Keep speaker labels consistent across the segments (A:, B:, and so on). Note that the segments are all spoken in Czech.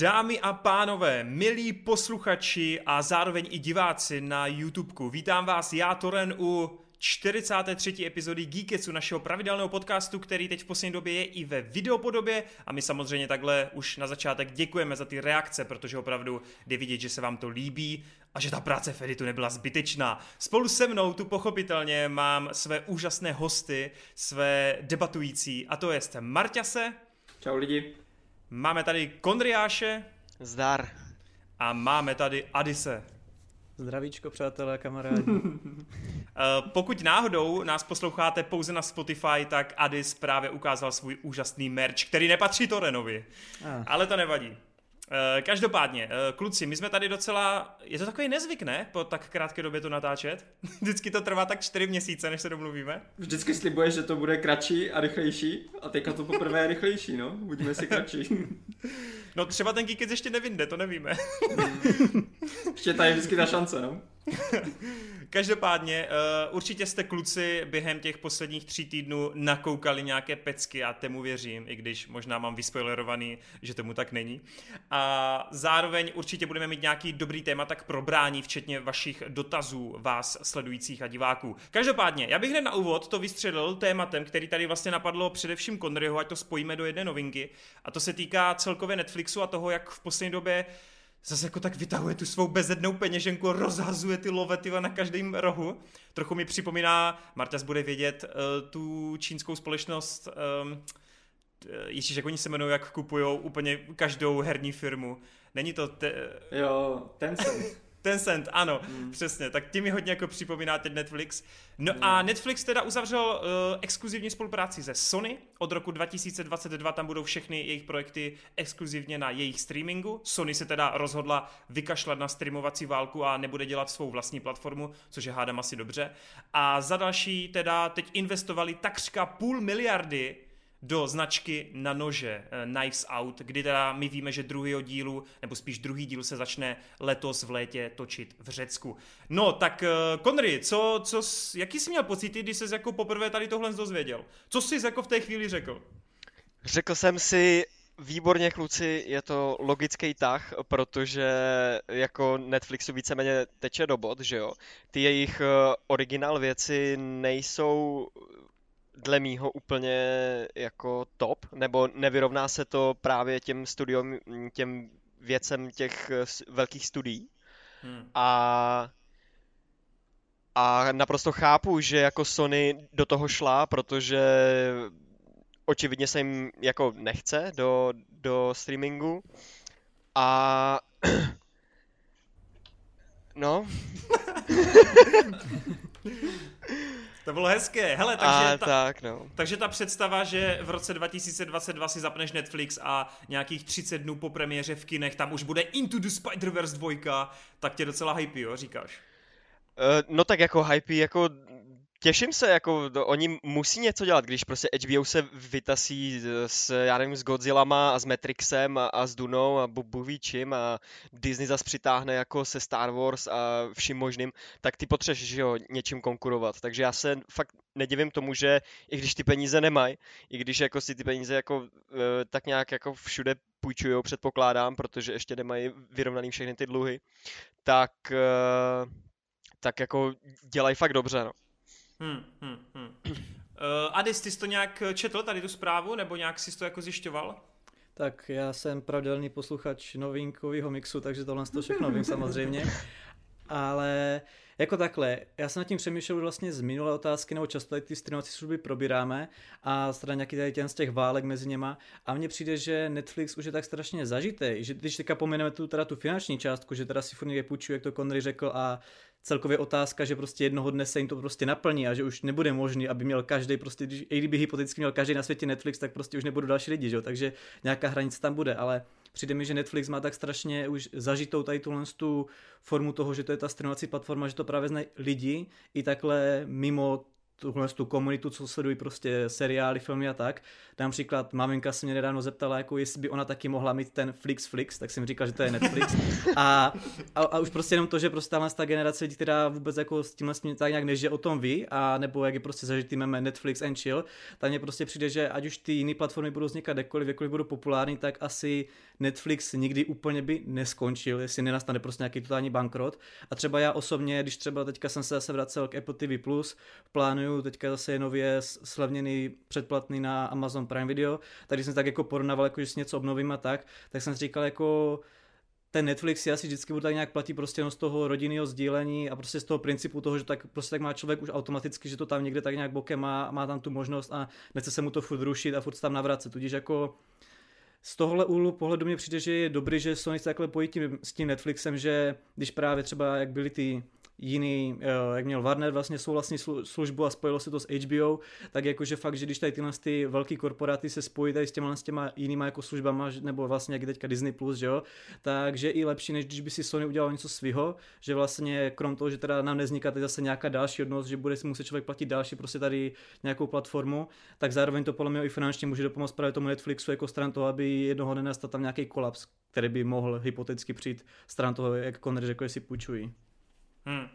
A: Dámy a pánové, milí posluchači a zároveň i diváci na YouTubeku, vítám vás já, Toren, u 43. epizody Geeketsu, našeho pravidelného podcastu, který teď v poslední době je i ve videopodobě a my samozřejmě takhle už na začátek děkujeme za ty reakce, protože opravdu jde vidět, že se vám to líbí a že ta práce v editu nebyla zbytečná. Spolu se mnou tu pochopitelně mám své úžasné hosty, své debatující a to je Marťase.
B: Čau lidi.
A: Máme tady Kondriáše.
C: Zdar.
A: A máme tady Adise.
D: Zdravíčko, přátelé, kamarádi.
A: Eh, pokud náhodou nás posloucháte pouze na Spotify, tak Adis právě ukázal svůj úžasný merch, který nepatří Torenovi. Ah. Ale to nevadí. Eh, každopádně, eh, kluci, my jsme tady docela, je to takový nezvyk, ne? Po tak krátké době to natáčet. Vždycky to trvá tak čtyři měsíce, než se domluvíme.
B: Vždycky slibuješ, že to bude kratší a rychlejší a teďka to poprvé je rychlejší, no. Budeme si kratší.
A: No třeba ten Geekets ještě nevinde, to nevíme.
B: ještě tady je vždycky ta šance, no.
A: Každopádně, uh, určitě jste kluci během těch posledních tří týdnů nakoukali nějaké pecky a temu věřím, i když možná mám vyspoilerovaný, že tomu tak není. A zároveň určitě budeme mít nějaký dobrý téma tak probrání, včetně vašich dotazů vás sledujících a diváků. Každopádně, já bych hned na úvod to vystřelil tématem, který tady vlastně napadlo především Conryho, ať to spojíme do jedné novinky. A to se týká celkově Netflixu a toho, jak v poslední době zase jako tak vytahuje tu svou bezednou peněženku, rozhazuje ty lovety na každém rohu. Trochu mi připomíná, Martas bude vědět, uh, tu čínskou společnost, um, Ježíš, jak oni se jmenují, jak kupují úplně každou herní firmu. Není to... Te...
B: Jo, Tencent.
A: Tencent, ano, mm. přesně. Tak tím mi hodně jako připomíná teď Netflix. No mm. a Netflix teda uzavřel uh, exkluzivní spolupráci se Sony. Od roku 2022 tam budou všechny jejich projekty exkluzivně na jejich streamingu. Sony se teda rozhodla vykašlat na streamovací válku a nebude dělat svou vlastní platformu, což je hádám asi dobře. A za další teda teď investovali takřka půl miliardy do značky na nože uh, Knives Out, kdy teda my víme, že druhý dílu, nebo spíš druhý díl se začne letos v létě točit v Řecku. No, tak uh, Conry, co, co, jaký jsi měl pocity, když jsi jako poprvé tady tohle dozvěděl? Co jsi jako v té chvíli řekl?
C: Řekl jsem si, Výborně, kluci, je to logický tah, protože jako Netflixu víceméně teče do bod, že jo. Ty jejich eh, originál věci nejsou dle mýho úplně jako top, nebo nevyrovná se to právě těm studiom, těm věcem těch eh, velkých studií. Hmm. A a naprosto chápu, že jako Sony do toho šla, protože očividně se jim jako nechce do, do streamingu. A no.
A: To bylo hezké. Hele, takže,
C: a, ta, tak, no.
A: takže ta představa, že v roce 2022 si zapneš Netflix a nějakých 30 dnů po premiéře v kinech tam už bude Into the Spider-Verse 2, tak tě docela hype, jo, říkáš?
C: Uh, no tak jako hype, jako Těším se, jako oni musí něco dělat, když prostě HBO se vytasí s, já nevím, s Godzillama a s Matrixem a, a s Dunou a ví čím a Disney zase přitáhne jako se Star Wars a vším možným, tak ty potřebuješ, že jo, něčím konkurovat. Takže já se fakt nedivím tomu, že i když ty peníze nemají, i když jako si ty peníze jako e, tak nějak jako všude půjčují, předpokládám, protože ještě nemají vyrovnaný všechny ty dluhy, tak, e, tak jako dělají fakt dobře, no. Hmm,
A: hmm, hmm. Uh, Adis, ty jsi to nějak četl, tady tu zprávu, nebo nějak jsi to jako zjišťoval?
D: Tak já jsem pravidelný posluchač novinkového mixu, takže tohle to všechno vím samozřejmě. Ale jako takhle, já jsem nad tím přemýšlel vlastně z minulé otázky, nebo často tady ty streamovací služby probíráme a teda nějaký tady těm z těch válek mezi něma a mně přijde, že Netflix už je tak strašně zažitý, že když teďka pomeneme tu, teda tu finanční částku, že teda si furt někde půjčují, jak to Connery řekl a celkově otázka, že prostě jednoho dne se jim to prostě naplní a že už nebude možný, aby měl každý prostě, i kdyby hypoteticky měl každý na světě Netflix, tak prostě už nebudou další lidi, že? takže nějaká hranice tam bude, ale přijde mi, že Netflix má tak strašně už zažitou tady tuhle tu formu toho, že to je ta streamovací platforma, že to právě znají lidi i takhle mimo tuhle tu komunitu, co sledují prostě seriály, filmy a tak. Například maminka se mě nedávno zeptala, jako jestli by ona taky mohla mít ten Flix Flix, tak jsem říkal, že to je Netflix. A, a, a už prostě jenom to, že prostě ta generace lidí, která vůbec jako s tímhle s tím tak nějak než o tom ví, a nebo jak je prostě zažitý meme Netflix and chill, tak mně prostě přijde, že ať už ty jiné platformy budou vznikat kdekoliv, jakkoliv budou populární, tak asi Netflix nikdy úplně by neskončil, jestli nenastane prostě nějaký totální bankrot. A třeba já osobně, když třeba teďka jsem se zase vracel k Apple TV+, plánuju teďka zase nově slevněný předplatný na Amazon Prime Video, tak když jsem tak jako porovnával, jako, že si něco obnovím a tak, tak jsem si říkal jako ten Netflix si asi vždycky bude tak nějak platí prostě z toho rodinného sdílení a prostě z toho principu toho, že tak prostě tak má člověk už automaticky, že to tam někde tak nějak bokem má, má tam tu možnost a nechce se mu to furt rušit a furt tam navracet. Tudíž jako z tohohle úhlu pohledu mě přijde, že je dobrý, že Sony se takhle pojí tím, s tím Netflixem, že když právě třeba jak byly ty jiný, eh, jak měl Warner vlastně souhlasní službu a spojilo se to s HBO, tak jakože fakt, že když tady tyhle ty velké korporáty se spojí tady s těma, s těma jinýma jako službama, nebo vlastně jak teďka Disney+, Plus, že jo, takže i lepší, než když by si Sony udělal něco svého, že vlastně krom toho, že teda nám nevzniká tady zase nějaká další odnos, že bude si muset člověk platit další prostě tady nějakou platformu, tak zároveň to podle mě i finančně může dopomoct právě tomu Netflixu jako stran toho, aby jednoho dne nastal tam nějaký kolaps, který by mohl hypoteticky přijít stran toho, jak Connery řekl, si půjčují.
A: Hmm.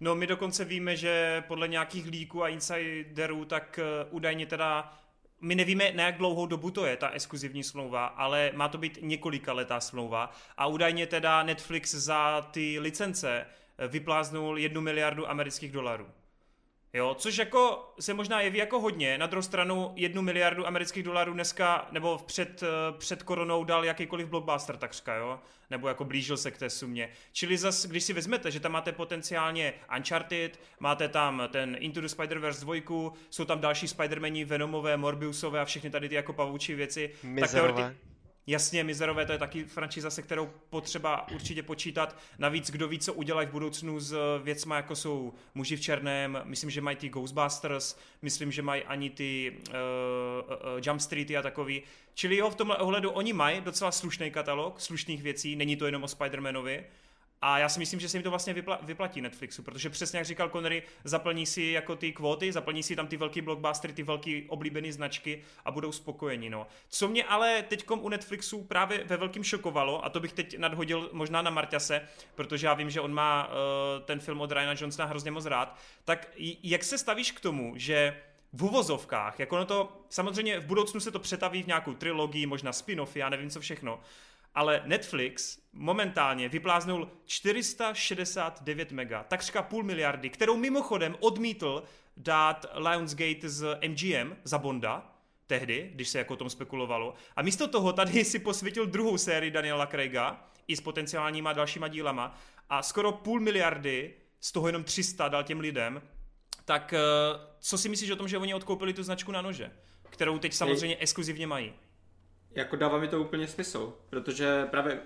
A: No my dokonce víme, že podle nějakých líků a insiderů, tak uh, údajně teda my nevíme, na jak dlouhou dobu to je, ta exkluzivní smlouva, ale má to být několika letá smlouva a údajně teda Netflix za ty licence eh, vypláznul jednu miliardu amerických dolarů. Jo, což jako se možná jeví jako hodně. Na druhou stranu jednu miliardu amerických dolarů dneska, nebo před, eh, před koronou dal jakýkoliv blockbuster takřka, jo? Nebo jako blížil se k té sumě. Čili zas, když si vezmete, že tam máte potenciálně Uncharted, máte tam ten Into the Spider-Verse 2, jsou tam další Spider-Mani, Venomové, Morbiusové a všechny tady ty jako pavoučí věci.
C: Mizerové.
A: Tak teoreti- Jasně, Mizerové to je taky franšíza, se kterou potřeba určitě počítat. Navíc kdo ví, co udělají v budoucnu s eh, věcma, jako jsou muži v černém, myslím, že mají ty Ghostbusters, myslím, že mají ani ty uh, uh, Jump Streety a takový. Čili jo, v tomhle ohledu oni mají docela slušný katalog, slušných věcí, není to jenom o Spider-Manovi. A já si myslím, že se jim to vlastně vypla- vyplatí Netflixu, protože přesně jak říkal Connery, zaplní si jako ty kvóty, zaplní si tam ty velký blockbustery, ty velký oblíbené značky a budou spokojeni. No. Co mě ale teď u Netflixu právě ve velkým šokovalo, a to bych teď nadhodil možná na Marťase, protože já vím, že on má uh, ten film od Ryana Johnsona hrozně moc rád, tak jak se stavíš k tomu, že v uvozovkách, jako no to, samozřejmě v budoucnu se to přetaví v nějakou trilogii, možná spin-offy, já nevím co všechno, ale Netflix momentálně vypláznul 469 mega, takřka půl miliardy, kterou mimochodem odmítl dát Lionsgate z MGM za Bonda, tehdy, když se jako o tom spekulovalo. A místo toho tady si posvětil druhou sérii Daniela Craiga, i s potenciálníma dalšíma dílama, a skoro půl miliardy, z toho jenom 300 dal těm lidem, tak eh, co si myslíš o tom, že oni odkoupili tu značku na nože, kterou teď samozřejmě exkluzivně mají?
B: Jako dává mi to úplně smysl, protože právě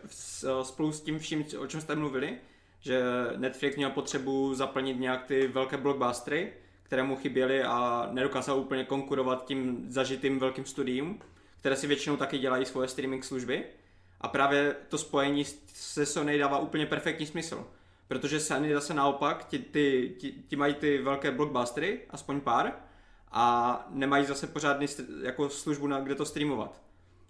B: spolu s tím vším, o čem jste mluvili, že Netflix měl potřebu zaplnit nějak ty velké blockbustery, které mu chyběly a nedokázal úplně konkurovat tím zažitým velkým studiím, které si většinou taky dělají svoje streaming služby. A právě to spojení se Sony dává úplně perfektní smysl. Protože Sony zase naopak, ti, ti, ti, ti mají ty velké blockbustery, aspoň pár, a nemají zase pořádný jako službu, na kde to streamovat.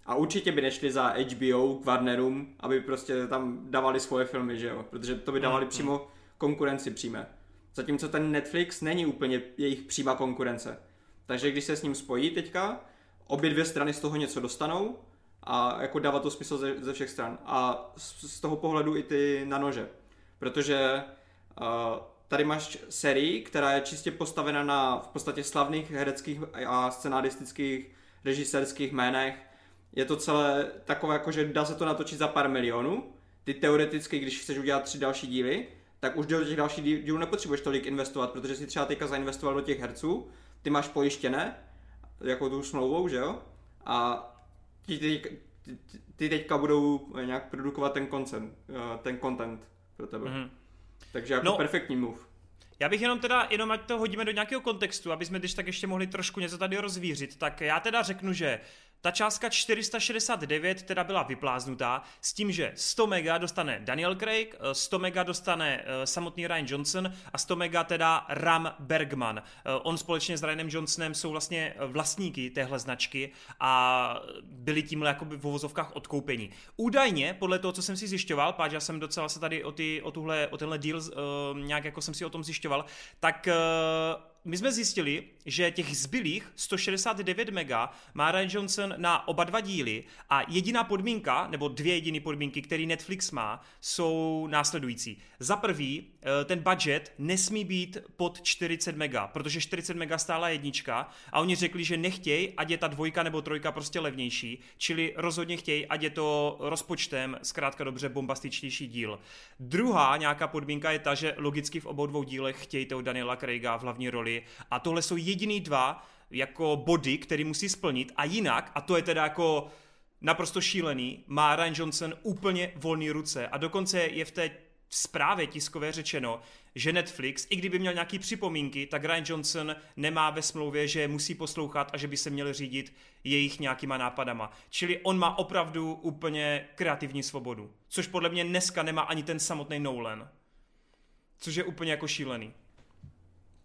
B: A určitě by nešli za HBO k Warnerům, aby prostě tam dávali svoje filmy, že jo? Protože to by dávali mm, přímo konkurenci přímé. Zatímco ten Netflix není úplně jejich přímá konkurence. Takže když se s ním spojí teďka, obě dvě strany z toho něco dostanou a jako dává to smysl ze, ze všech stran. A z, z toho pohledu i ty na nože. Protože uh, tady máš sérii, která je čistě postavena na v podstatě slavných hereckých a scenaristických režisérských jménech, je to celé takové, jako že dá se to natočit za pár milionů. Ty teoreticky, když chceš udělat tři další díly, tak už do těch dalších dílů nepotřebuješ tolik investovat, protože si třeba teďka zainvestoval do těch herců, ty máš pojištěné, jako tu smlouvou, že jo? A ti, ty, ty, ty teďka budou nějak produkovat ten content, eh, ten content pro tebe. Mm-hmm. Takže jako no, perfektní move.
A: Já bych jenom teda, jenom ať to hodíme do nějakého kontextu, aby jsme když tak ještě mohli trošku něco tady rozvířit, tak já teda řeknu, že ta částka 469 teda byla vypláznutá s tím, že 100 mega dostane Daniel Craig, 100 mega dostane eh, samotný Ryan Johnson a 100 mega teda Ram Bergman. Eh, on společně s Ryanem Johnsonem jsou vlastně vlastníky téhle značky a byli tímhle jakoby v uvozovkách odkoupení. Údajně, podle toho, co jsem si zjišťoval, páč, já jsem docela se tady o, ty, o, tuhle, o tenhle deal nějak jako jsem si o tom zjišťoval, tak my jsme zjistili, že těch zbylých 169 mega má Ryan Johnson na oba dva díly a jediná podmínka, nebo dvě jediné podmínky, které Netflix má, jsou následující. Za prvý, ten budget nesmí být pod 40 mega, protože 40 mega stála jednička a oni řekli, že nechtějí, ať je ta dvojka nebo trojka prostě levnější, čili rozhodně chtějí, ať je to rozpočtem zkrátka dobře bombastičtější díl. Druhá nějaká podmínka je ta, že logicky v obou dvou dílech chtějí toho Daniela Craiga v hlavní roli a tohle jsou jediný dva jako body, který musí splnit a jinak, a to je teda jako naprosto šílený, má Ryan Johnson úplně volný ruce a dokonce je v té zprávě tiskové řečeno, že Netflix, i kdyby měl nějaký připomínky, tak Ryan Johnson nemá ve smlouvě, že musí poslouchat a že by se měl řídit jejich nějakýma nápadama. Čili on má opravdu úplně kreativní svobodu. Což podle mě dneska nemá ani ten samotný Nolan. Což je úplně jako šílený.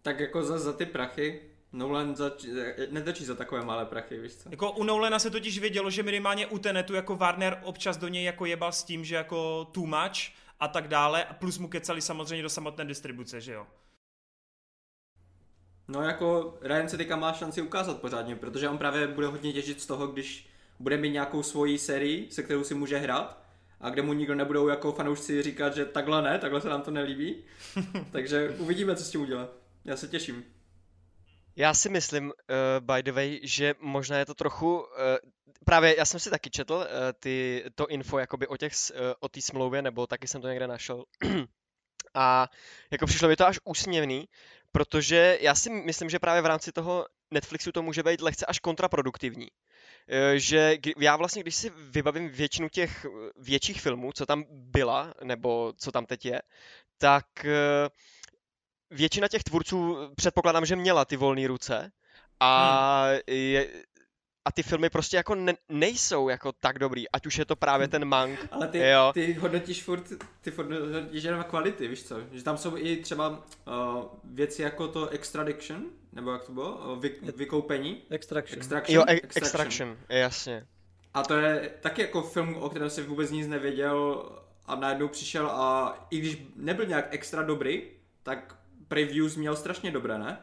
B: Tak jako za, za ty prachy, Nolan zač, netočí za takové malé prachy, víš co?
A: Jako u Nolana se totiž vědělo, že minimálně u Tenetu jako Warner občas do něj jako jebal s tím, že jako too much a tak dále, a plus mu kecali samozřejmě do samotné distribuce, že jo?
B: No jako Ryan se teďka má šanci ukázat pořádně, protože on právě bude hodně těžit z toho, když bude mít nějakou svoji sérii, se kterou si může hrát a kde mu nikdo nebudou jako fanoušci říkat, že takhle ne, takhle se nám to nelíbí. Takže uvidíme, co s tím udělá. Já se těším.
C: Já si myslím, uh, by the way, že možná je to trochu, uh, právě já jsem si taky četl uh, ty, to info jakoby o těch, uh, o té smlouvě, nebo taky jsem to někde našel. A jako přišlo mi to až úsměvný, protože já si myslím, že právě v rámci toho Netflixu to může být lehce až kontraproduktivní. Že já vlastně, když si vybavím většinu těch větších filmů, co tam byla, nebo co tam teď je, tak většina těch tvůrců předpokládám, že měla ty volné ruce a, hmm. je, a ty filmy prostě jako ne, nejsou jako tak dobrý, ať už je to právě ten Mank.
B: Ale ty, jo. ty hodnotíš furt, ty furt hodnotíš jenom kvality, víš co? Že tam jsou i třeba uh, věci jako to extradiction, nebo jak to bylo? Uh, vy, vykoupení.
D: Extraction.
C: Extraction. Jo, e- extraction. extraction, jasně.
B: A to je taky jako film, o kterém jsem vůbec nic nevěděl a najednou přišel a i když nebyl nějak extra dobrý, tak previews měl strašně dobré, ne?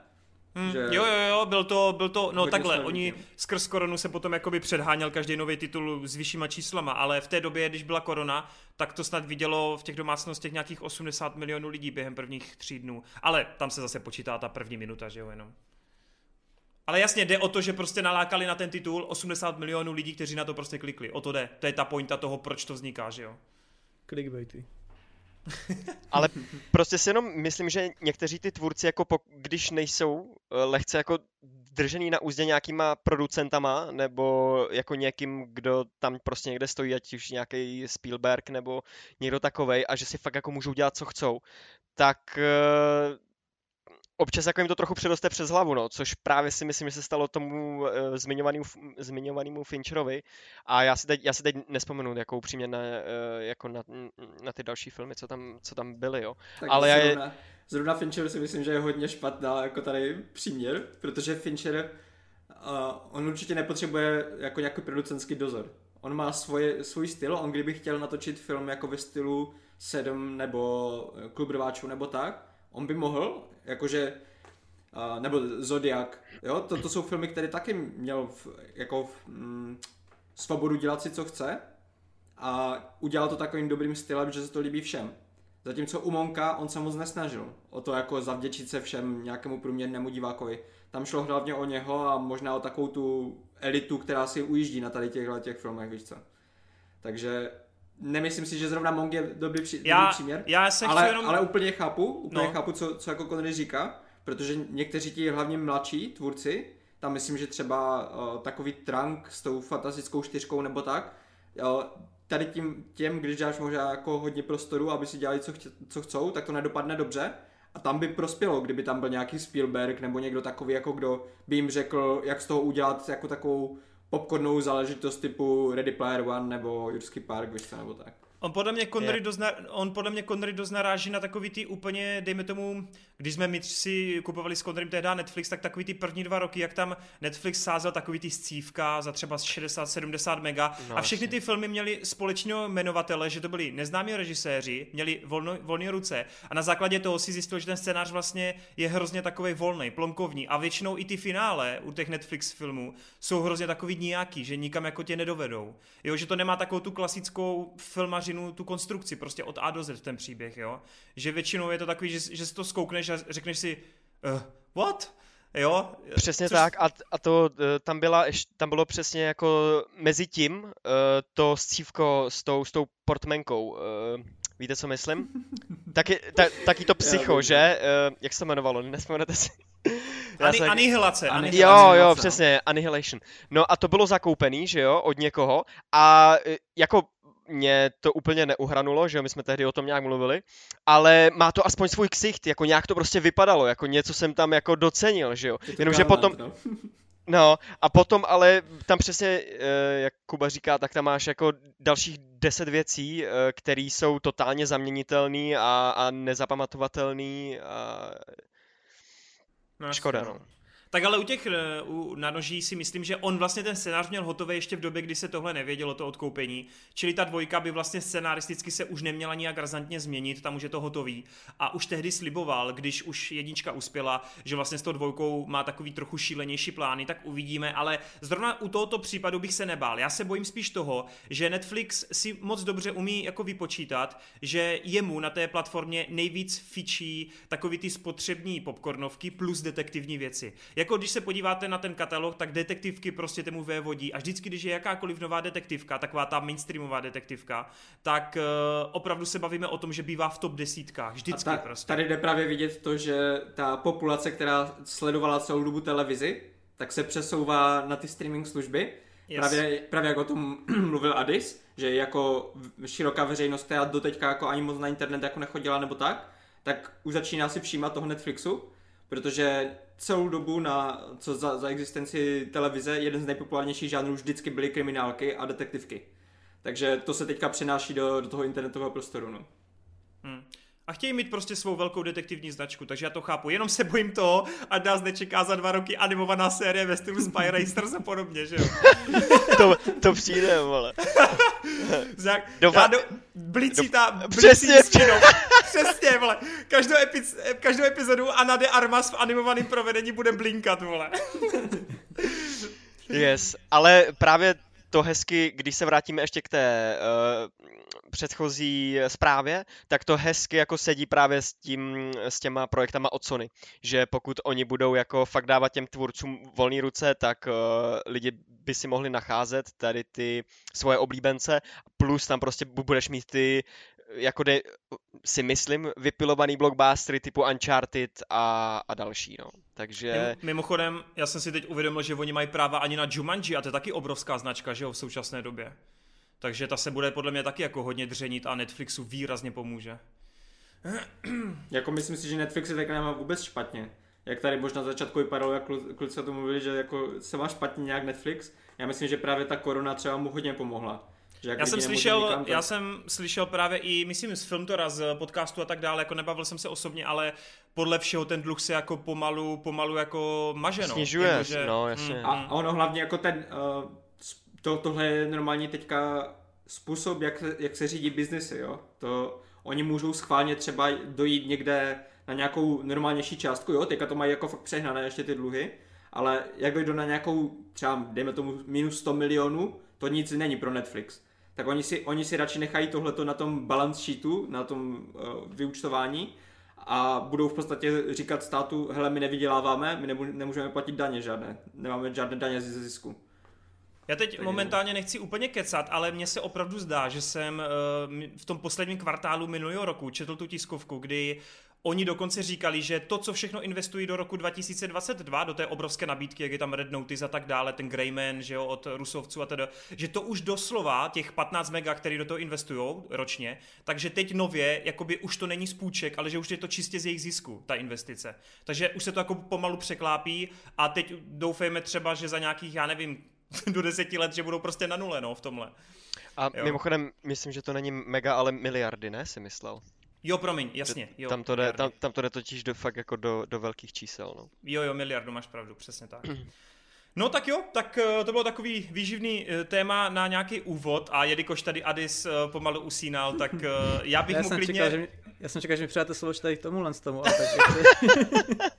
A: Hmm, že... Jo, jo, jo, byl to, byl to, no takhle, oni skrz koronu se potom jakoby předháněl každý nový titul s vyššíma číslama, ale v té době, když byla korona, tak to snad vidělo v těch domácnostech nějakých 80 milionů lidí během prvních tří dnů. Ale tam se zase počítá ta první minuta, že jo, jenom. Ale jasně jde o to, že prostě nalákali na ten titul 80 milionů lidí, kteří na to prostě klikli. O to jde. To je ta pointa toho, proč to vzniká, že jo.
D: Clickbaity.
C: Ale prostě si jenom myslím, že někteří ty tvůrci, jako po, když nejsou eh, lehce jako držený na úzdě nějakýma producentama, nebo jako někým, kdo tam prostě někde stojí, ať už nějaký Spielberg nebo někdo takovej, a že si fakt jako můžou dělat, co chcou, tak eh, občas jako jim to trochu předoste přes hlavu, no, což právě si myslím, že se stalo tomu uh, zmiňovanému, zmiňovanému Fincherovi a já si teď, já si teď nespomenu jako upřímně na, uh, jako na, na, ty další filmy, co tam, co tam byly, jo.
B: Tak Ale zrovna, já zrovna Fincher si myslím, že je hodně špatná jako tady příměr, protože Fincher uh, on určitě nepotřebuje jako nějaký producentský dozor. On má svoje, svůj styl, on kdyby chtěl natočit film jako ve stylu 7 nebo Klub rváčů nebo tak, on by mohl, jakože, uh, nebo Zodiak, jo, to, to jsou filmy, které taky měl v, jako v, mm, svobodu dělat si, co chce a udělal to takovým dobrým stylem, že se to líbí všem. Zatímco u Monka on se moc nesnažil o to jako zavděčit se všem nějakému průměrnému divákovi. Tam šlo hlavně o něho a možná o takovou tu elitu, která si ujíždí na tady těchto těch filmech, víš co. Takže nemyslím si, že zrovna Mong je dobrý, při, já, dobrý příměr,
A: já se
B: ale,
A: jenom...
B: ale úplně chápu, úplně no. chápu, co, co jako Connery říká, protože někteří ti hlavně mladší tvůrci, tam myslím, že třeba uh, takový Trunk s tou fantastickou čtyřkou nebo tak, uh, tady tím, těm, když dáš možná jako hodně prostoru, aby si dělali, co, chtě, co chcou, tak to nedopadne dobře. A tam by prospělo, kdyby tam byl nějaký Spielberg nebo někdo takový, jako kdo by jim řekl, jak z toho udělat jako takovou popcornovou záležitost typu Ready Player One nebo Jurský park, víš co, nebo tak.
A: On podle mě Connery dost, na, on podle mě Connery dost naráží na takový ty úplně, dejme tomu, když jsme my si kupovali s Connerym tehdy Netflix, tak takový ty první dva roky, jak tam Netflix sázel takový ty scívka za třeba 60-70 mega. No, a všechny ty filmy měly společného jmenovatele, že to byli neznámí režiséři, měli volno, volné ruce. A na základě toho si zjistil, že ten scénář vlastně je hrozně takový volný, plonkovní. A většinou i ty finále u těch Netflix filmů jsou hrozně takový nějaký, že nikam jako tě nedovedou. Jo, že to nemá takovou tu klasickou filmařinu, tu konstrukci, prostě od A do Z ten příběh, jo. Že většinou je to takový, že, že si to zkoukneš a řekneš si, uh, what? Jo?
C: Přesně Což... tak a, a to eh, tam, byla, tam bylo přesně jako mezi tím uh, to scívko s tou, s tou portmenkou. Uh, víte, co myslím? Taky, ta, taky to psycho, že? Uh, jak se to jmenovalo? Nespomenete si?
A: Ani, se... Anihilace.
C: Jo, jo, přesně, Annihilation. No a to bylo zakoupený, že jo, od někoho a jako mě to úplně neuhranulo, že jo, my jsme tehdy o tom nějak mluvili, ale má to aspoň svůj ksicht, jako nějak to prostě vypadalo, jako něco jsem tam jako docenil, že jo, jenomže potom... No. no, a potom ale tam přesně, eh, jak Kuba říká, tak tam máš jako dalších deset věcí, eh, které jsou totálně zaměnitelné a, a nezapamatovatelné a... No, Škoda, no.
A: Tak ale u těch eh, u nanoží si myslím, že on vlastně ten scénář měl hotový ještě v době, kdy se tohle nevědělo, to odkoupení. Čili ta dvojka by vlastně scenaristicky se už neměla nijak razantně změnit, tam už je to hotový. A už tehdy sliboval, když už jednička uspěla, že vlastně s tou dvojkou má takový trochu šílenější plány, tak uvidíme. Ale zrovna u tohoto případu bych se nebál. Já se bojím spíš toho, že Netflix si moc dobře umí jako vypočítat, že jemu na té platformě nejvíc fičí takový ty spotřební popcornovky plus detektivní věci. Jak jako když se podíváte na ten katalog, tak detektivky prostě tomu vévodí. A vždycky, když je jakákoliv nová detektivka, taková ta mainstreamová detektivka, tak uh, opravdu se bavíme o tom, že bývá v top desítkách. Vždycky
B: ta,
A: prostě.
B: Tady jde právě vidět to, že ta populace, která sledovala celou dobu televizi, tak se přesouvá na ty streaming služby. Yes. Právě, právě jak o tom mluvil Adis, že jako široká veřejnost, která doteďka jako ani moc na internet jako nechodila nebo tak, tak už začíná si všímat toho Netflixu, protože celou dobu na, co za, za existenci televize, jeden z nejpopulárnějších žánrů vždycky byly kriminálky a detektivky. Takže to se teďka přenáší do, do toho internetového prostoru. No.
A: Hmm. A chtějí mít prostě svou velkou detektivní značku, takže já to chápu. Jenom se bojím toho, a nás nečeká za dva roky animovaná série ve stylu Spy Racers a podobně, že jo?
C: to, to přijde, vole.
A: Zak, Doba... do, blicí ta, blicí Přesně. Přesně, vole. Každou, epiz, každou epizodu Anna de Armas v animovaném provedení bude blinkat, vole.
C: yes, ale právě to hezky, když se vrátíme ještě k té uh, předchozí zprávě, tak to hezky jako sedí právě s, tím, s těma projektama od Sony, že pokud oni budou jako fakt dávat těm tvůrcům volné ruce, tak uh, lidi by si mohli nacházet tady ty svoje oblíbence, plus tam prostě budeš mít ty jako de, si myslím, vypilovaný blockbustery typu Uncharted a, a další, no. Takže...
A: Mimochodem, já jsem si teď uvědomil, že oni mají práva ani na Jumanji a to je taky obrovská značka, že jo, v současné době. Takže ta se bude podle mě taky jako hodně dřenit a Netflixu výrazně pomůže.
B: jako myslím si, že Netflix se tak nemá vůbec špatně. Jak tady možná na začátku vypadalo, jak kluci o tom mluvili, že jako se má špatně nějak Netflix. Já myslím, že právě ta korona třeba mu hodně pomohla.
A: Že já jsem slyšel, nikam, tak... já jsem slyšel právě i, myslím z Filmtora, z podcastu a tak dále, jako nebavil jsem se osobně, ale podle všeho ten dluh se jako pomalu, pomalu jako maže, no.
C: Snižuje, jako, že, no jasně.
B: Mm, a, ono hlavně jako ten, uh, to, tohle je normálně teďka způsob, jak, jak se řídí biznesy, jo. To, oni můžou schválně třeba dojít někde na nějakou normálnější částku, jo, teďka to mají jako fakt přehnané ještě ty dluhy, ale jak dojdu na nějakou třeba, dejme tomu minus 100 milionů, to nic není pro Netflix. Tak oni si, oni si radši nechají tohleto na tom balance sheetu, na tom uh, vyučtování a budou v podstatě říkat státu, hele, my nevyděláváme, my nemůžeme platit daně žádné, nemáme žádné daně ze zisku.
A: Já teď momentálně nechci úplně kecat, ale mně se opravdu zdá, že jsem uh, v tom posledním kvartálu minulého roku četl tu tiskovku, kdy Oni dokonce říkali, že to, co všechno investují do roku 2022, do té obrovské nabídky, jak je tam Red Notice a tak dále, ten Greyman, že jo, od Rusovců a teda, že to už doslova těch 15 mega, který do toho investují ročně, takže teď nově, jakoby už to není spůjček, ale že už je to čistě z jejich zisku, ta investice. Takže už se to jako pomalu překlápí a teď doufejme třeba, že za nějakých, já nevím, do deseti let, že budou prostě na nule, no, v tomhle.
C: A jo. mimochodem, myslím, že to není mega, ale miliardy, ne, si myslel?
A: Jo, promiň, jasně. Jo,
C: tam, to jde, tam, tam to jde totiž do, fakt jako do, do velkých čísel. No.
A: Jo, jo, miliardu máš pravdu, přesně tak. No tak jo, tak eh, to bylo takový výživný eh, téma na nějaký úvod a jelikož tady Adis eh, pomalu usínal, tak já bych
D: já
A: mu klidně...
D: Čekal, že mi, já jsem čekal, že mi přidáte slovo tady k tomuhle z tomu. tak,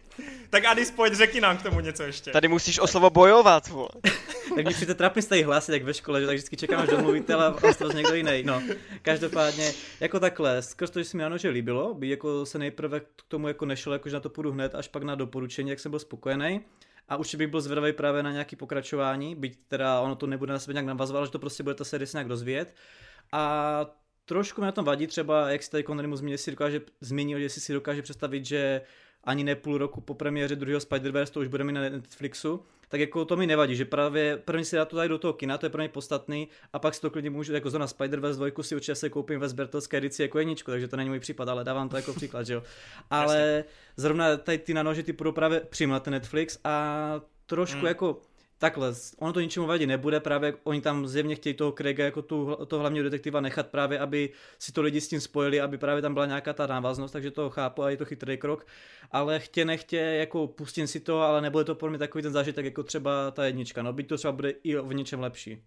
A: tak Adis, pojď, řekni nám k tomu něco ještě.
C: Tady musíš o slovo bojovat, vole.
D: tak když přijde trapně tady hlásit, jak ve škole, že tak vždycky čekám, až domluvíte, ale on někdo jiný. No, každopádně, jako takhle, skrz to, že se mi ano, že líbilo, by jako se nejprve k tomu jako nešel, jako že na to půjdu hned, až pak na doporučení, jak jsem byl spokojený a už bych byl zvědavý právě na nějaký pokračování, byť teda ono to nebude na sebe nějak navazovat, že to prostě bude ta série se nějak rozvíjet. A trošku mě na tom vadí třeba, jak si tady Connery zmínil, si dokáže, zmínil, že si dokáže představit, že ani ne půl roku po premiéře druhého Spider-Verse to už bude mít na Netflixu, tak jako to mi nevadí, že právě první si dá to tady do toho kina, to je pro mě podstatný, a pak si to klidně můžu, jako zóna Spider-Verse 2 si určitě se koupím ve sbertelské edici jako jedničku, takže to není můj případ, ale dávám to jako příklad, že jo. Ale zrovna tady ty na nože ty budou právě přímo na ten Netflix a trošku hmm. jako takhle, ono to ničemu vadit nebude, právě oni tam zjevně chtějí toho Craiga jako tu, toho hlavního detektiva nechat právě, aby si to lidi s tím spojili, aby právě tam byla nějaká ta návaznost, takže to chápu a je to chytrý krok, ale chtě nechtě, jako pustím si to, ale nebude to pro mě takový ten zážitek jako třeba ta jednička, no byť to třeba bude i v něčem lepší.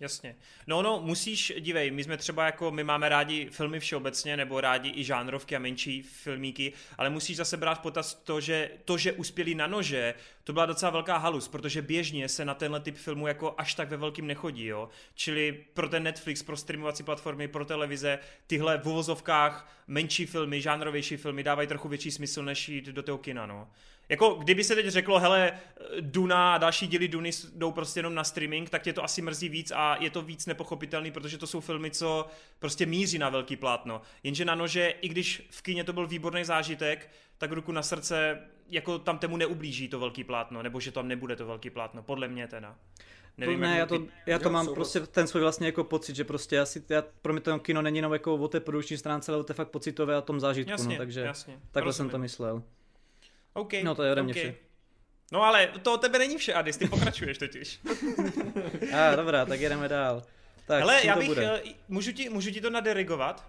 A: Jasně. No, no, musíš, dívej, my jsme třeba jako, my máme rádi filmy všeobecně, nebo rádi i žánrovky a menší filmíky, ale musíš zase brát v potaz to, že to, že uspěli na nože, to byla docela velká halus, protože běžně se na tenhle typ filmu jako až tak ve velkým nechodí, jo. Čili pro ten Netflix, pro streamovací platformy, pro televize, tyhle v uvozovkách menší filmy, žánrovější filmy dávají trochu větší smysl, než jít do toho kina, no. Jako kdyby se teď řeklo, hele, Duna a další díly Duny jdou prostě jenom na streaming, tak tě to asi mrzí víc a je to víc nepochopitelný, protože to jsou filmy, co prostě míří na velký plátno. Jenže na nože, i když v kině to byl výborný zážitek, tak ruku na srdce, jako tam temu neublíží to velký plátno, nebo že tam nebude to velký plátno, podle mě teda.
D: Nevím, ne, já to, já to mám prostě ten svůj vlastně jako pocit, že prostě asi, já, pro mě to kino není jenom jako o té produkční stránce, ale o té fakt pocitové a tom zážitku, no, jasně, no, takže jasně, takhle rozumím. jsem to myslel.
A: OK.
D: No to je ode mě okay. vše.
A: No ale to o tebe není vše, Adis, ty pokračuješ totiž.
D: A ah, dobrá, tak jedeme dál. Tak,
A: Hele, já bych, bude? Uh, můžu, ti, můžu ti to nadirigovat?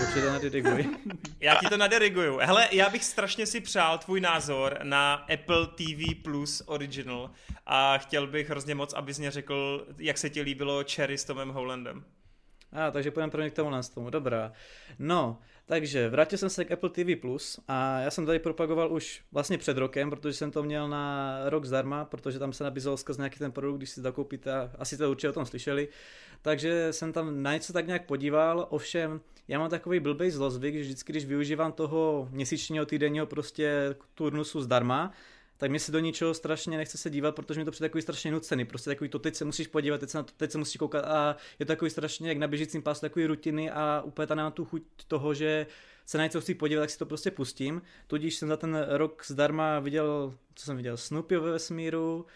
D: Určitě nadiriguj.
A: já ti to nadiriguju. Hele, já bych strašně si přál tvůj názor na Apple TV Plus Original a chtěl bych hrozně moc, abys mě řekl, jak se ti líbilo Cherry s Tomem Hollandem.
D: A, ah, takže půjdeme pro k tomu tomu. Dobrá. No, takže vrátil jsem se k Apple TV Plus a já jsem tady propagoval už vlastně před rokem, protože jsem to měl na rok zdarma, protože tam se nabízel skrz nějaký ten produkt, když si to koupíte asi to určitě o tom slyšeli. Takže jsem tam na něco tak nějak podíval, ovšem já mám takový blbej zlozvyk, že vždycky, když využívám toho měsíčního týdenního prostě turnusu zdarma, tak mi se do ničeho strašně nechce se dívat, protože mi to přijde takový strašně nucený. Prostě takový to teď se musíš podívat, teď se, na to, teď se musíš koukat a je to takový strašně jak na běžícím pásu takový rutiny a úplně tam nemám tu chuť toho, že se na něco chci podívat, tak si to prostě pustím. Tudíž jsem za ten rok zdarma viděl, co jsem viděl, Snoopy ve vesmíru,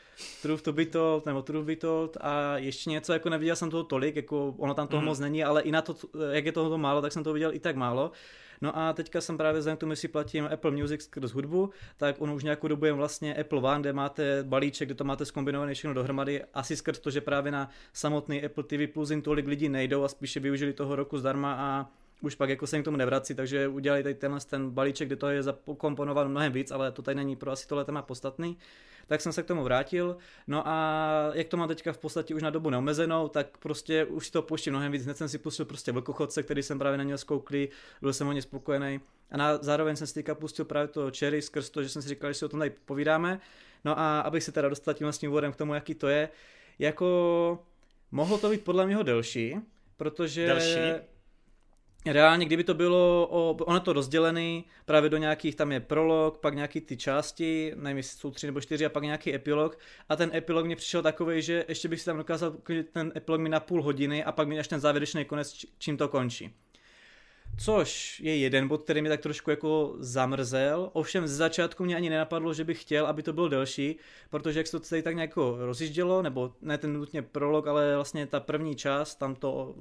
D: Truth to be told, nebo Truth be told a ještě něco, jako neviděl jsem toho tolik, jako ono tam toho mm. moc není, ale i na to, jak je toho málo, tak jsem to viděl i tak málo. No a teďka jsem právě k tomu, si platím Apple Music skrz hudbu, tak on už nějakou dobu je vlastně Apple One, kde máte balíček, kde to máte zkombinované všechno dohromady, asi skrz to, že právě na samotný Apple TV Plus jim tolik lidí nejdou a spíše využili toho roku zdarma a už pak jako se k tomu nevrací, takže udělali tady tenhle ten balíček, kde to je zakomponováno mnohem víc, ale to tady není pro asi tohle téma podstatný tak jsem se k tomu vrátil. No a jak to mám teďka v podstatě už na dobu neomezenou, tak prostě už to pouštím mnohem víc. Hned jsem si pustil prostě vlkochodce, který jsem právě na něj zkoukli, byl jsem hodně spokojený. A na, zároveň jsem si teďka pustil právě to Cherry skrz to, že jsem si říkal, že si o tom tady povídáme. No a abych se teda dostal tím vlastním úvodem k tomu, jaký to je, jako mohlo to být podle něho delší, protože...
A: Delší?
D: Reálně, kdyby to bylo, o, ono to rozdělený právě do nějakých, tam je prolog, pak nějaký ty části, nevím, jestli jsou tři nebo čtyři a pak nějaký epilog a ten epilog mě přišel takový, že ještě bych si tam dokázal ten epilog mi na půl hodiny a pak mi až ten závěrečný konec, čím to končí. Což je jeden bod, který mi tak trošku jako zamrzel. Ovšem z začátku mě ani nenapadlo, že bych chtěl, aby to bylo delší, protože jak se to tady tak nějak rozjíždělo, nebo ne ten nutně prolog, ale vlastně ta první část, tam to,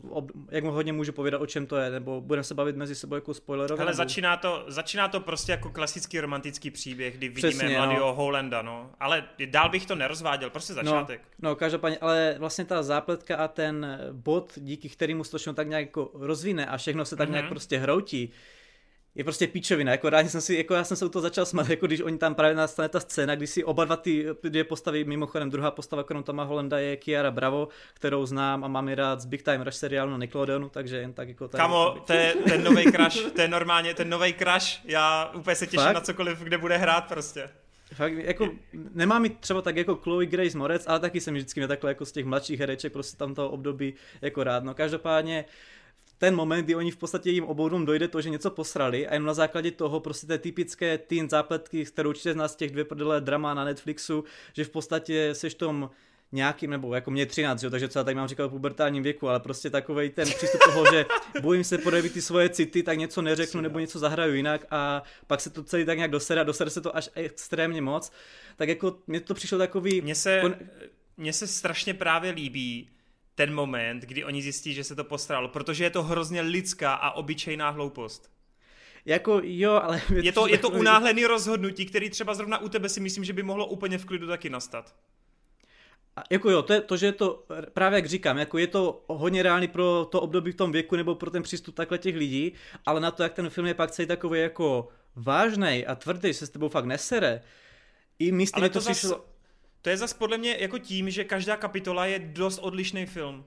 D: jak hodně můžu povědat, o čem to je, nebo budeme se bavit mezi sebou jako spoilerové.
A: Ale začíná to, začíná to prostě jako klasický romantický příběh, kdy vidíme Přesně, mladého no. Holanda, no. Ale dál bych to nerozváděl, prostě no, začátek.
D: No, no, každopádně, ale vlastně ta zápletka a ten bod, díky kterému se to tak nějak jako rozvine a všechno se tak mm-hmm. nějak prostě hroutí, je prostě píčovina, jako rádi jsem si, jako já jsem se u toho začal smát, jako když oni tam právě nastane ta scéna, když si oba dva ty dvě postavy, mimochodem druhá postava krom Toma Holanda je Kiara Bravo, kterou znám a mám ji rád z Big Time Rush seriálu na Nickelodeonu, takže jen tak jako
A: tady. Kamo, to je ten nový crash, to je normálně ten nový crash, já úplně se těším Fakt? na cokoliv, kde bude hrát prostě.
D: Fakt, jako, nemám mi třeba tak jako Chloe Grace Morec, ale taky jsem vždycky mě takhle jako z těch mladších hereček prostě tam toho období jako rád. No každopádně ten moment, kdy oni v podstatě jim obou dojde to, že něco posrali a jen na základě toho prostě té typické teen zápletky, kterou určitě z nás těch dvě prdele drama na Netflixu, že v podstatě seš tom nějakým, nebo jako mě 13, jo, takže co já tady mám říkat o pubertálním věku, ale prostě takovej ten přístup toho, že bojím se projevit ty svoje city, tak něco neřeknu nebo něco zahraju jinak a pak se to celý tak nějak dosere a dosere se to až extrémně moc, tak jako mně to přišlo takový...
A: Mně se, mně se strašně právě líbí, ten moment, kdy oni zjistí, že se to postaralo, protože je to hrozně lidská a obyčejná hloupost.
D: Jako jo, ale...
A: Je to, je to unáhlený rozhodnutí, který třeba zrovna u tebe si myslím, že by mohlo úplně v klidu taky nastat.
D: A jako jo, to, je, to, že je to, právě jak říkám, jako je to hodně reálný pro to období v tom věku nebo pro ten přístup takhle těch lidí, ale na to, jak ten film je pak celý takový jako vážnej a tvrdý, se s tebou fakt nesere, i místně ale to, to přišlo...
A: to je zase podle mě jako tím, že každá kapitola je dost odlišný film.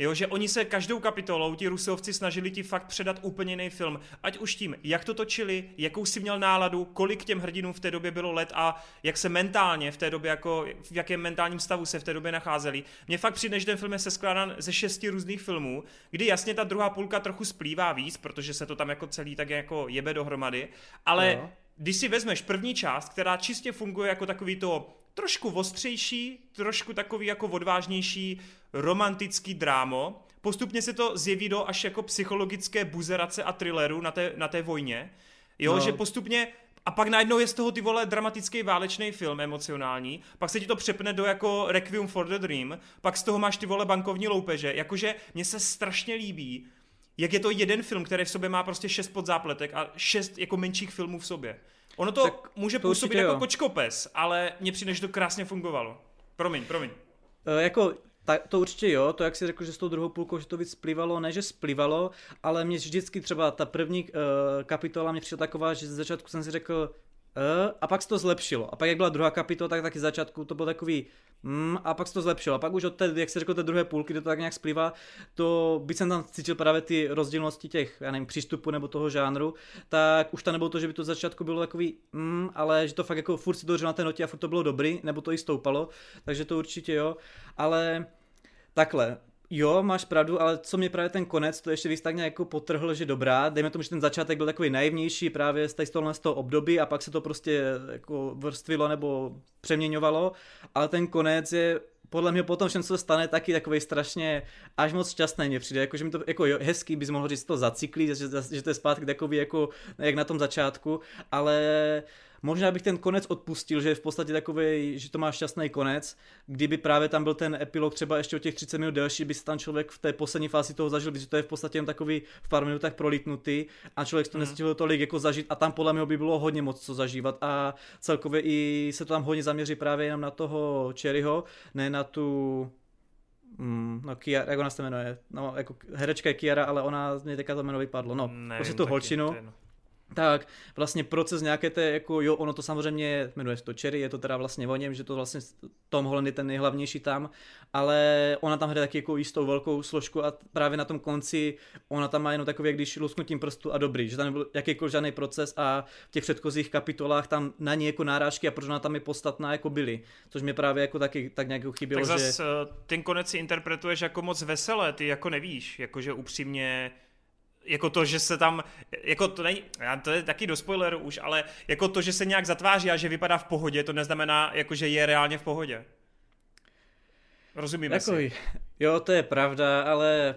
A: Jo, že oni se každou kapitolou, ti rusovci, snažili ti fakt předat úplně jiný film. Ať už tím, jak to točili, jakou si měl náladu, kolik těm hrdinům v té době bylo let a jak se mentálně v té době, jako v jakém mentálním stavu se v té době nacházeli. Mně fakt přijde, že ten film je seskládán ze šesti různých filmů, kdy jasně ta druhá půlka trochu splývá víc, protože se to tam jako celý tak jako jebe dohromady, ale jo. když si vezmeš první část, která čistě funguje jako takový to trošku ostřejší, trošku takový jako odvážnější romantický drámo. Postupně se to zjeví do až jako psychologické buzerace a thrilleru na té, na té vojně. Jo, no. že postupně a pak najednou je z toho ty vole dramatický válečný film emocionální, pak se ti to přepne do jako Requiem for the Dream, pak z toho máš ty vole bankovní loupeže, jakože mně se strašně líbí, jak je to jeden film, který v sobě má prostě šest podzápletek a šest jako menších filmů v sobě. Ono to tak může to působit jako jo. kočkopes, ale mně přijde, že to krásně fungovalo. Promiň, promiň.
D: Uh, jako ta, to určitě jo, to jak si řekl, že s tou druhou půlkou, že to víc splývalo, ne že splývalo, ale mě vždycky třeba ta první uh, kapitola mě přišla taková, že z začátku jsem si řekl, a pak se to zlepšilo. A pak jak byla druhá kapitola, tak taky začátku to bylo takový, Mm, a pak se to zlepšilo. A pak už od té, jak se řekl, té druhé půlky, kde to tak nějak splývá, to by jsem tam cítil právě ty rozdílnosti těch, já nevím, přístupu nebo toho žánru, tak už to nebylo to, že by to začátku bylo takový, mm, ale že to fakt jako furt si to na té notě a furt to bylo dobrý, nebo to i stoupalo, takže to určitě jo. Ale takhle, Jo, máš pravdu, ale co mě právě ten konec, to ještě víc tak nějak jako potrhl, že dobrá, dejme tomu, že ten začátek byl takový naivnější právě z toho, z toho období a pak se to prostě jako vrstvilo nebo přeměňovalo, ale ten konec je podle mě potom všem, co se stane, taky takový strašně až moc šťastný mě přijde, jako, že mi to jako jo, hezký, bys mohl říct to zacyklí, že, že, že to je zpátky takový jako jak na tom začátku, ale Možná bych ten konec odpustil, že je v podstatě takový, že to má šťastný konec, kdyby právě tam byl ten epilog třeba ještě o těch 30 minut delší, by se tam člověk v té poslední fázi toho zažil, protože to je v podstatě jen takový v pár minutách prolítnutý a člověk to mm. nestihl tolik jako zažít a tam podle mě by bylo hodně moc co zažívat a celkově i se to tam hodně zaměří právě jenom na toho Cherryho, ne na tu Mm, no Kiara, jak ona se jmenuje, no jako herečka je Kiara, ale ona, mě teďka to jméno vypadlo, no, Nevím, prostě tu holčinu, tak vlastně proces nějaké té, jako jo, ono to samozřejmě jmenuje se to Cherry, je to teda vlastně o něm, že to vlastně Tom Holland je ten nejhlavnější tam, ale ona tam hraje taky jako jistou velkou složku a právě na tom konci ona tam má jenom takový, když lusknutím prstu a dobrý, že tam nebyl jakýkoliv žádný proces a v těch předchozích kapitolách tam na ní jako nárážky a proč ona tam je podstatná jako byly, což mě právě jako taky tak nějak chybělo,
A: tak
D: zas, že...
A: Eh, ten konec si interpretuješ jako moc veselé, ty jako nevíš, jakože upřímně jako to, že se tam, jako to není, to je taky do spoileru už, ale jako to, že se nějak zatváří a že vypadá v pohodě, to neznamená, jako že je reálně v pohodě. Rozumíme jako, si.
D: Jo, to je pravda, ale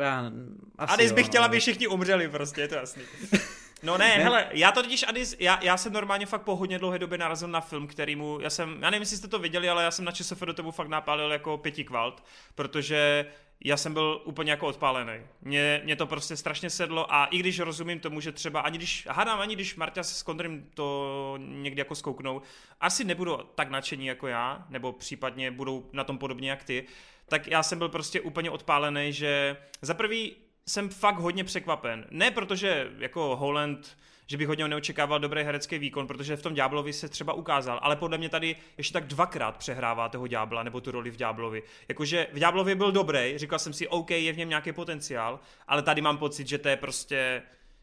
D: já, asi
A: Adis
D: jo,
A: bych chtěla,
D: no.
A: aby všichni umřeli prostě, je to jasný. No ne, hele, já to totiž, Adis, já, já jsem normálně fakt po hodně dlouhé době narazil na film, kterýmu, já jsem, já nevím, jestli jste to viděli, ale já jsem na ČSF do tebe fakt napálil jako pěti kvalt, protože já jsem byl úplně jako odpálený. Mně, mě to prostě strašně sedlo a i když rozumím tomu, že třeba ani když, hádám, ani když Marta s Kondrym to někdy jako skouknou, asi nebudou tak nadšení jako já, nebo případně budou na tom podobně jak ty, tak já jsem byl prostě úplně odpálený, že za prvý jsem fakt hodně překvapen. Ne protože jako Holland že bych hodně neočekával dobrý herecký výkon, protože v tom Ďáblovi se třeba ukázal, ale podle mě tady ještě tak dvakrát přehrává toho Ďábla nebo tu roli v Ďáblovi. Jakože v Ďáblovi byl dobrý, říkal jsem si, OK, je v něm nějaký potenciál, ale tady mám pocit, že to je prostě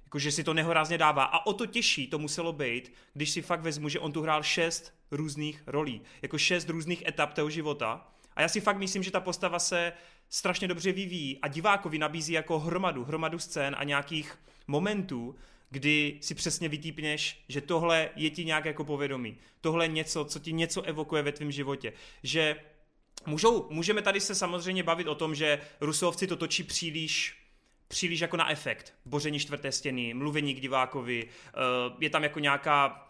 A: jakože si to nehorázně dává. A o to těžší to muselo být, když si fakt vezmu, že on tu hrál šest různých rolí, jako šest různých etap toho života. A já si fakt myslím, že ta postava se strašně dobře vyvíjí a divákovi nabízí jako hromadu, hromadu scén a nějakých momentů, kdy si přesně vytípneš, že tohle je ti nějak jako povědomí. Tohle je něco, co ti něco evokuje ve tvém životě. Že můžou, můžeme tady se samozřejmě bavit o tom, že rusovci to točí příliš příliš jako na efekt. Boření čtvrté stěny, mluvení k divákovi, je tam jako nějaká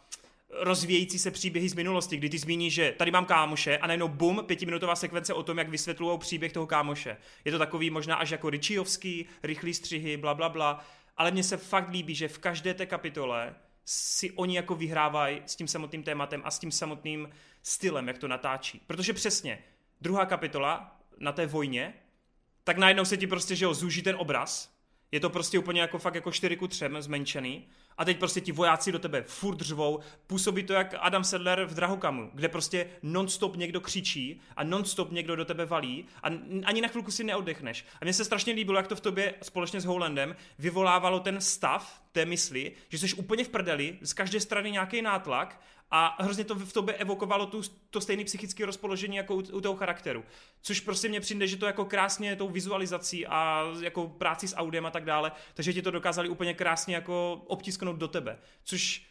A: rozvíjející se příběhy z minulosti, kdy ty zmíníš, že tady mám kámoše a najednou bum, pětiminutová sekvence o tom, jak vysvětlují příběh toho kámoše. Je to takový možná až jako Ričiovský, rychlý střihy, bla, bla, bla ale mně se fakt líbí, že v každé té kapitole si oni jako vyhrávají s tím samotným tématem a s tím samotným stylem, jak to natáčí. Protože přesně, druhá kapitola na té vojně, tak najednou se ti prostě, že jo, zúží ten obraz, je to prostě úplně jako fakt jako 4 ku 3 zmenšený a teď prostě ti vojáci do tebe furt řvou, působí to jak Adam Sedler v Drahokamu, kde prostě nonstop někdo křičí a nonstop někdo do tebe valí a ani na chvilku si neoddechneš. A mně se strašně líbilo, jak to v tobě společně s Howlandem vyvolávalo ten stav té mysli, že jsi úplně v prdeli, z každé strany nějaký nátlak a hrozně to v tobě evokovalo tu, to stejné psychické rozpoložení jako u, u toho charakteru. Což prostě mně přijde, že to jako krásně tou vizualizací a jako práci s audiem a tak dále, takže ti to dokázali úplně krásně jako obtisknout do tebe. Což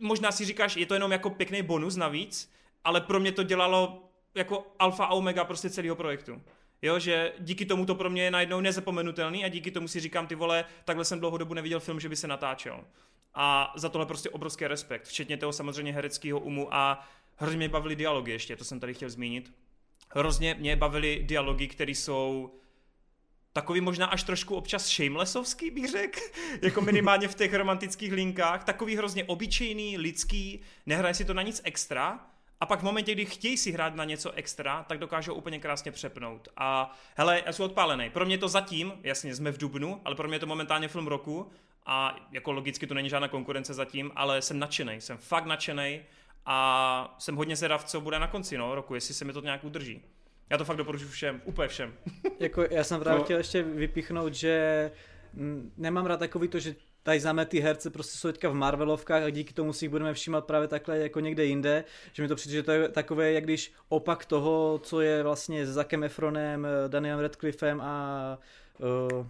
A: možná si říkáš, je to jenom jako pěkný bonus navíc, ale pro mě to dělalo jako alfa a omega prostě celého projektu. Jo, že díky tomu to pro mě je najednou nezapomenutelný a díky tomu si říkám, ty vole, takhle jsem dlouho dobu neviděl film, že by se natáčel. A za tohle prostě obrovský respekt, včetně toho samozřejmě hereckého umu a hrozně mě bavily dialogy ještě, to jsem tady chtěl zmínit. Hrozně mě bavily dialogy, které jsou takový možná až trošku občas shamelessovský, bych řekl, jako minimálně v těch romantických linkách, takový hrozně obyčejný, lidský, nehraje si to na nic extra, a pak v momentě, kdy chtějí si hrát na něco extra, tak dokážou úplně krásně přepnout. A hele, já jsem odpálený. Pro mě to zatím, jasně, jsme v Dubnu, ale pro mě je to momentálně film roku a jako logicky to není žádná konkurence zatím, ale jsem nadšený, jsem fakt nadšený a jsem hodně zvědav, co bude na konci no, roku, jestli se mi to nějak udrží. Já to fakt doporučuji všem, úplně všem.
D: jako já jsem právě to... chtěl ještě vypichnout, že nemám rád takový to, že tady známe ty herce prostě jsou teďka v Marvelovkách a díky tomu si jich budeme všímat právě takhle jako někde jinde, že mi to přijde, že to je takové, jak když opak toho, co je vlastně s Zakem Efronem, Danielem Radcliffem a uh,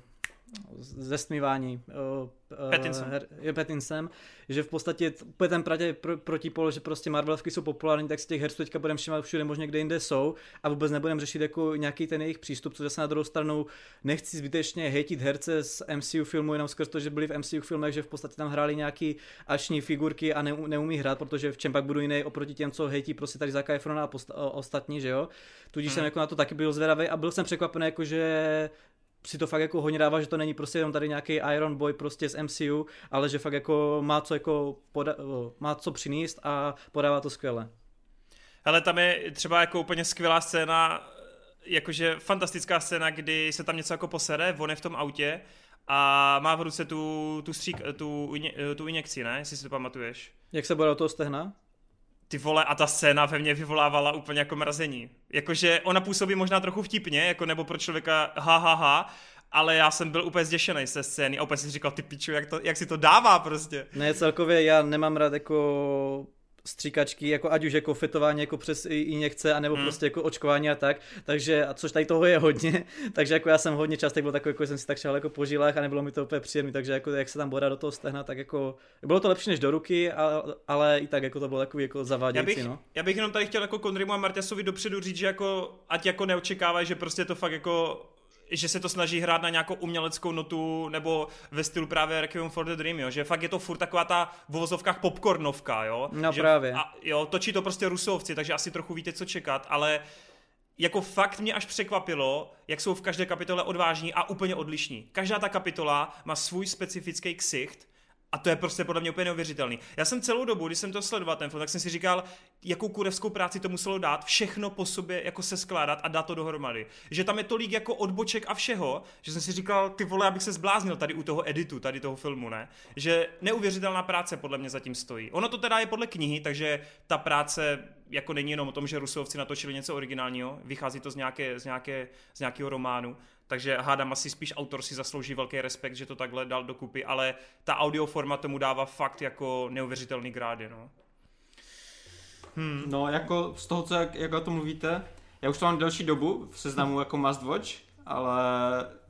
D: zesmívání uh,
A: Pattinson.
D: je Pattinson, že v podstatě úplně ten pratě pro, protipol, že prostě Marvelovky jsou populární, tak z těch herců teďka budeme všímat všude možně kde jinde jsou a vůbec nebudeme řešit jako nějaký ten jejich přístup, což zase na druhou stranu nechci zbytečně hejtit herce z MCU filmu jenom skrz to, že byli v MCU filmech, že v podstatě tam hráli nějaký ační figurky a ne, neumí hrát, protože v čem pak budu jiný oproti těm, co hejtí prostě tady Zaka Efrona a posta- ostatní, že jo. Tudíž hmm. jsem jako na to taky byl zvědavý a byl jsem překvapený, jako že si to fakt jako hodně dává, že to není prostě jenom tady nějaký Iron Boy prostě z MCU, ale že fakt jako má co jako poda- má co přinést a podává to skvěle.
A: Ale tam je třeba jako úplně skvělá scéna, jakože fantastická scéna, kdy se tam něco jako posere, on je v tom autě a má v ruce tu, tu, střík, tu, tu injekci, ne? Jestli si to pamatuješ.
D: Jak se bude do toho stehna?
A: Ty vole, a ta scéna ve mně vyvolávala úplně jako mrazení. Jakože ona působí možná trochu vtipně, jako nebo pro člověka ha, ha, ha, ale já jsem byl úplně zděšený ze scény a úplně si říkal, ty piču, jak, to, jak si to dává prostě.
D: Ne, celkově já nemám rád jako stříkačky, jako ať už jako fetování jako přes injekce, anebo hmm. prostě jako očkování a tak, takže, a což tady toho je hodně, takže jako já jsem hodně často byl takový, jako jsem si tak šel jako po žilách a nebylo mi to úplně příjemné, takže jako jak se tam bodá do toho stehna, tak jako bylo to lepší než do ruky, a, ale i tak jako to bylo takový jako zavádějící,
A: já bych,
D: no.
A: Já bych jenom tady chtěl jako Kondrimu a Martiasovi dopředu říct, že jako, ať jako neočekávají, že prostě to fakt jako že se to snaží hrát na nějakou uměleckou notu nebo ve stylu právě Requiem for the Dream, jo? že fakt je to furt taková ta v vozovkách popcornovka, jo?
D: No
A: že,
D: právě.
A: A, jo, točí to prostě rusovci, takže asi trochu víte, co čekat, ale jako fakt mě až překvapilo, jak jsou v každé kapitole odvážní a úplně odlišní. Každá ta kapitola má svůj specifický ksicht a to je prostě podle mě úplně neuvěřitelný. Já jsem celou dobu, když jsem to sledoval ten film, tak jsem si říkal, jakou kurevskou práci to muselo dát, všechno po sobě jako se skládat a dát to dohromady. Že tam je tolik jako odboček a všeho, že jsem si říkal, ty vole, abych se zbláznil tady u toho editu, tady toho filmu, ne? Že neuvěřitelná práce podle mě zatím stojí. Ono to teda je podle knihy, takže ta práce jako není jenom o tom, že Rusovci natočili něco originálního, vychází to z, nějaké, z, nějaké, z nějakého románu, takže hádám asi spíš autor si zaslouží velký respekt, že to takhle dal dokupy, ale ta audioforma tomu dává fakt jako neuvěřitelný grády, no.
B: Hmm. No, jako z toho, co, jak, jak o tom mluvíte, já už to mám delší dobu v seznamu jako must watch, ale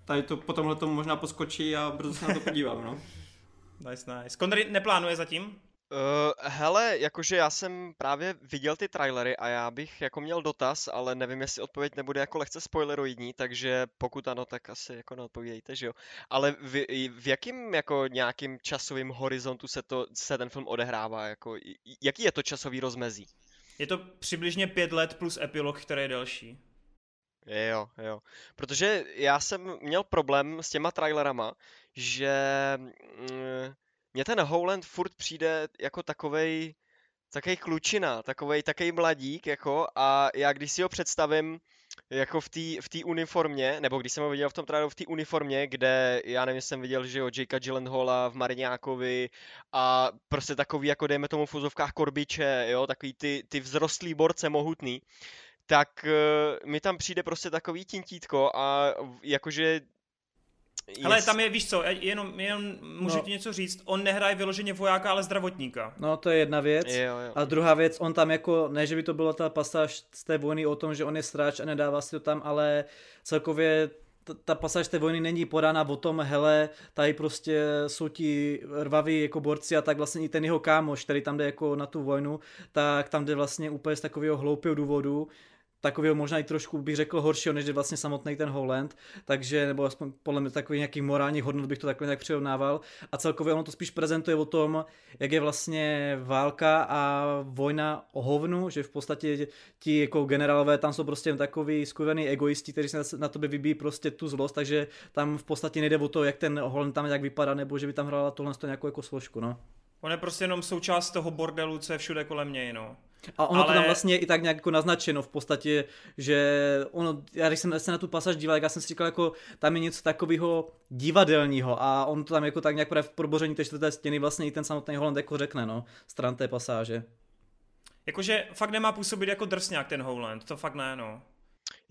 B: tady to po tomhle tomu možná poskočí a brzo se na to podívám, no.
A: Nice, nice. Konry neplánuje zatím?
C: Uh, hele, jakože já jsem právě viděl ty trailery a já bych jako měl dotaz, ale nevím, jestli odpověď nebude jako lehce spoileroidní, takže pokud ano, tak asi jako neodpovídejte, že jo. Ale v, v jakým jako nějakým časovým horizontu se, to, se ten film odehrává, jako jaký je to časový rozmezí?
A: Je to přibližně pět let plus epilog, který je delší.
C: Jo, jo. Protože já jsem měl problém s těma trailerama, že... Mm, mně ten Howland furt přijde jako takovej, takový klučina, takovej, takový mladík, jako, a já když si ho představím, jako v té v tý uniformě, nebo když jsem ho viděl v tom traileru v té uniformě, kde já nevím, jsem viděl, že jo, Jakea Gyllenhaala v Mariňákovi a prostě takový, jako dejme tomu v fuzovkách korbiče, jo, takový ty, ty vzrostlý borce mohutný, tak uh, mi tam přijde prostě takový tintítko a jakože
A: ale tam je, víš co, jenom, jenom můžu no. ti něco říct, on nehraje vyloženě vojáka, ale zdravotníka.
D: No to je jedna věc.
C: Jo, jo.
D: A druhá věc, on tam jako, ne že by to byla ta pasáž z té vojny o tom, že on je stráč a nedává si to tam, ale celkově ta, ta pasáž té vojny není podána o tom, hele, tady prostě jsou ti rvaví jako borci a tak vlastně i ten jeho kámoš, který tam jde jako na tu vojnu, tak tam jde vlastně úplně z takového hloupého důvodu, takového možná i trošku bych řekl horšího, než je vlastně samotný ten Holland, takže, nebo aspoň podle mě takový nějaký morální hodnot bych to takhle nějak přirovnával a celkově ono to spíš prezentuje o tom, jak je vlastně válka a vojna o hovnu, že v podstatě ti jako generálové tam jsou prostě takový skurvený egoisti, kteří se na tebe vybíjí prostě tu zlost, takže tam v podstatě nejde o to, jak ten Holland tam jak vypadá, nebo že by tam hrála tohle nějakou jako složku, no.
A: On je prostě jenom součást toho bordelu, co je všude kolem něj, no.
D: A ono ale... to tam vlastně i tak nějak jako naznačeno v podstatě, že ono, já když jsem se na tu pasáž díval, já jsem si říkal, jako tam je něco takového divadelního a on to tam jako tak nějak v proboření té čtvrté stěny vlastně i ten samotný Holland jako řekne, no, stran té pasáže.
A: Jakože fakt nemá působit jako drsňák ten Howland, to fakt ne, no.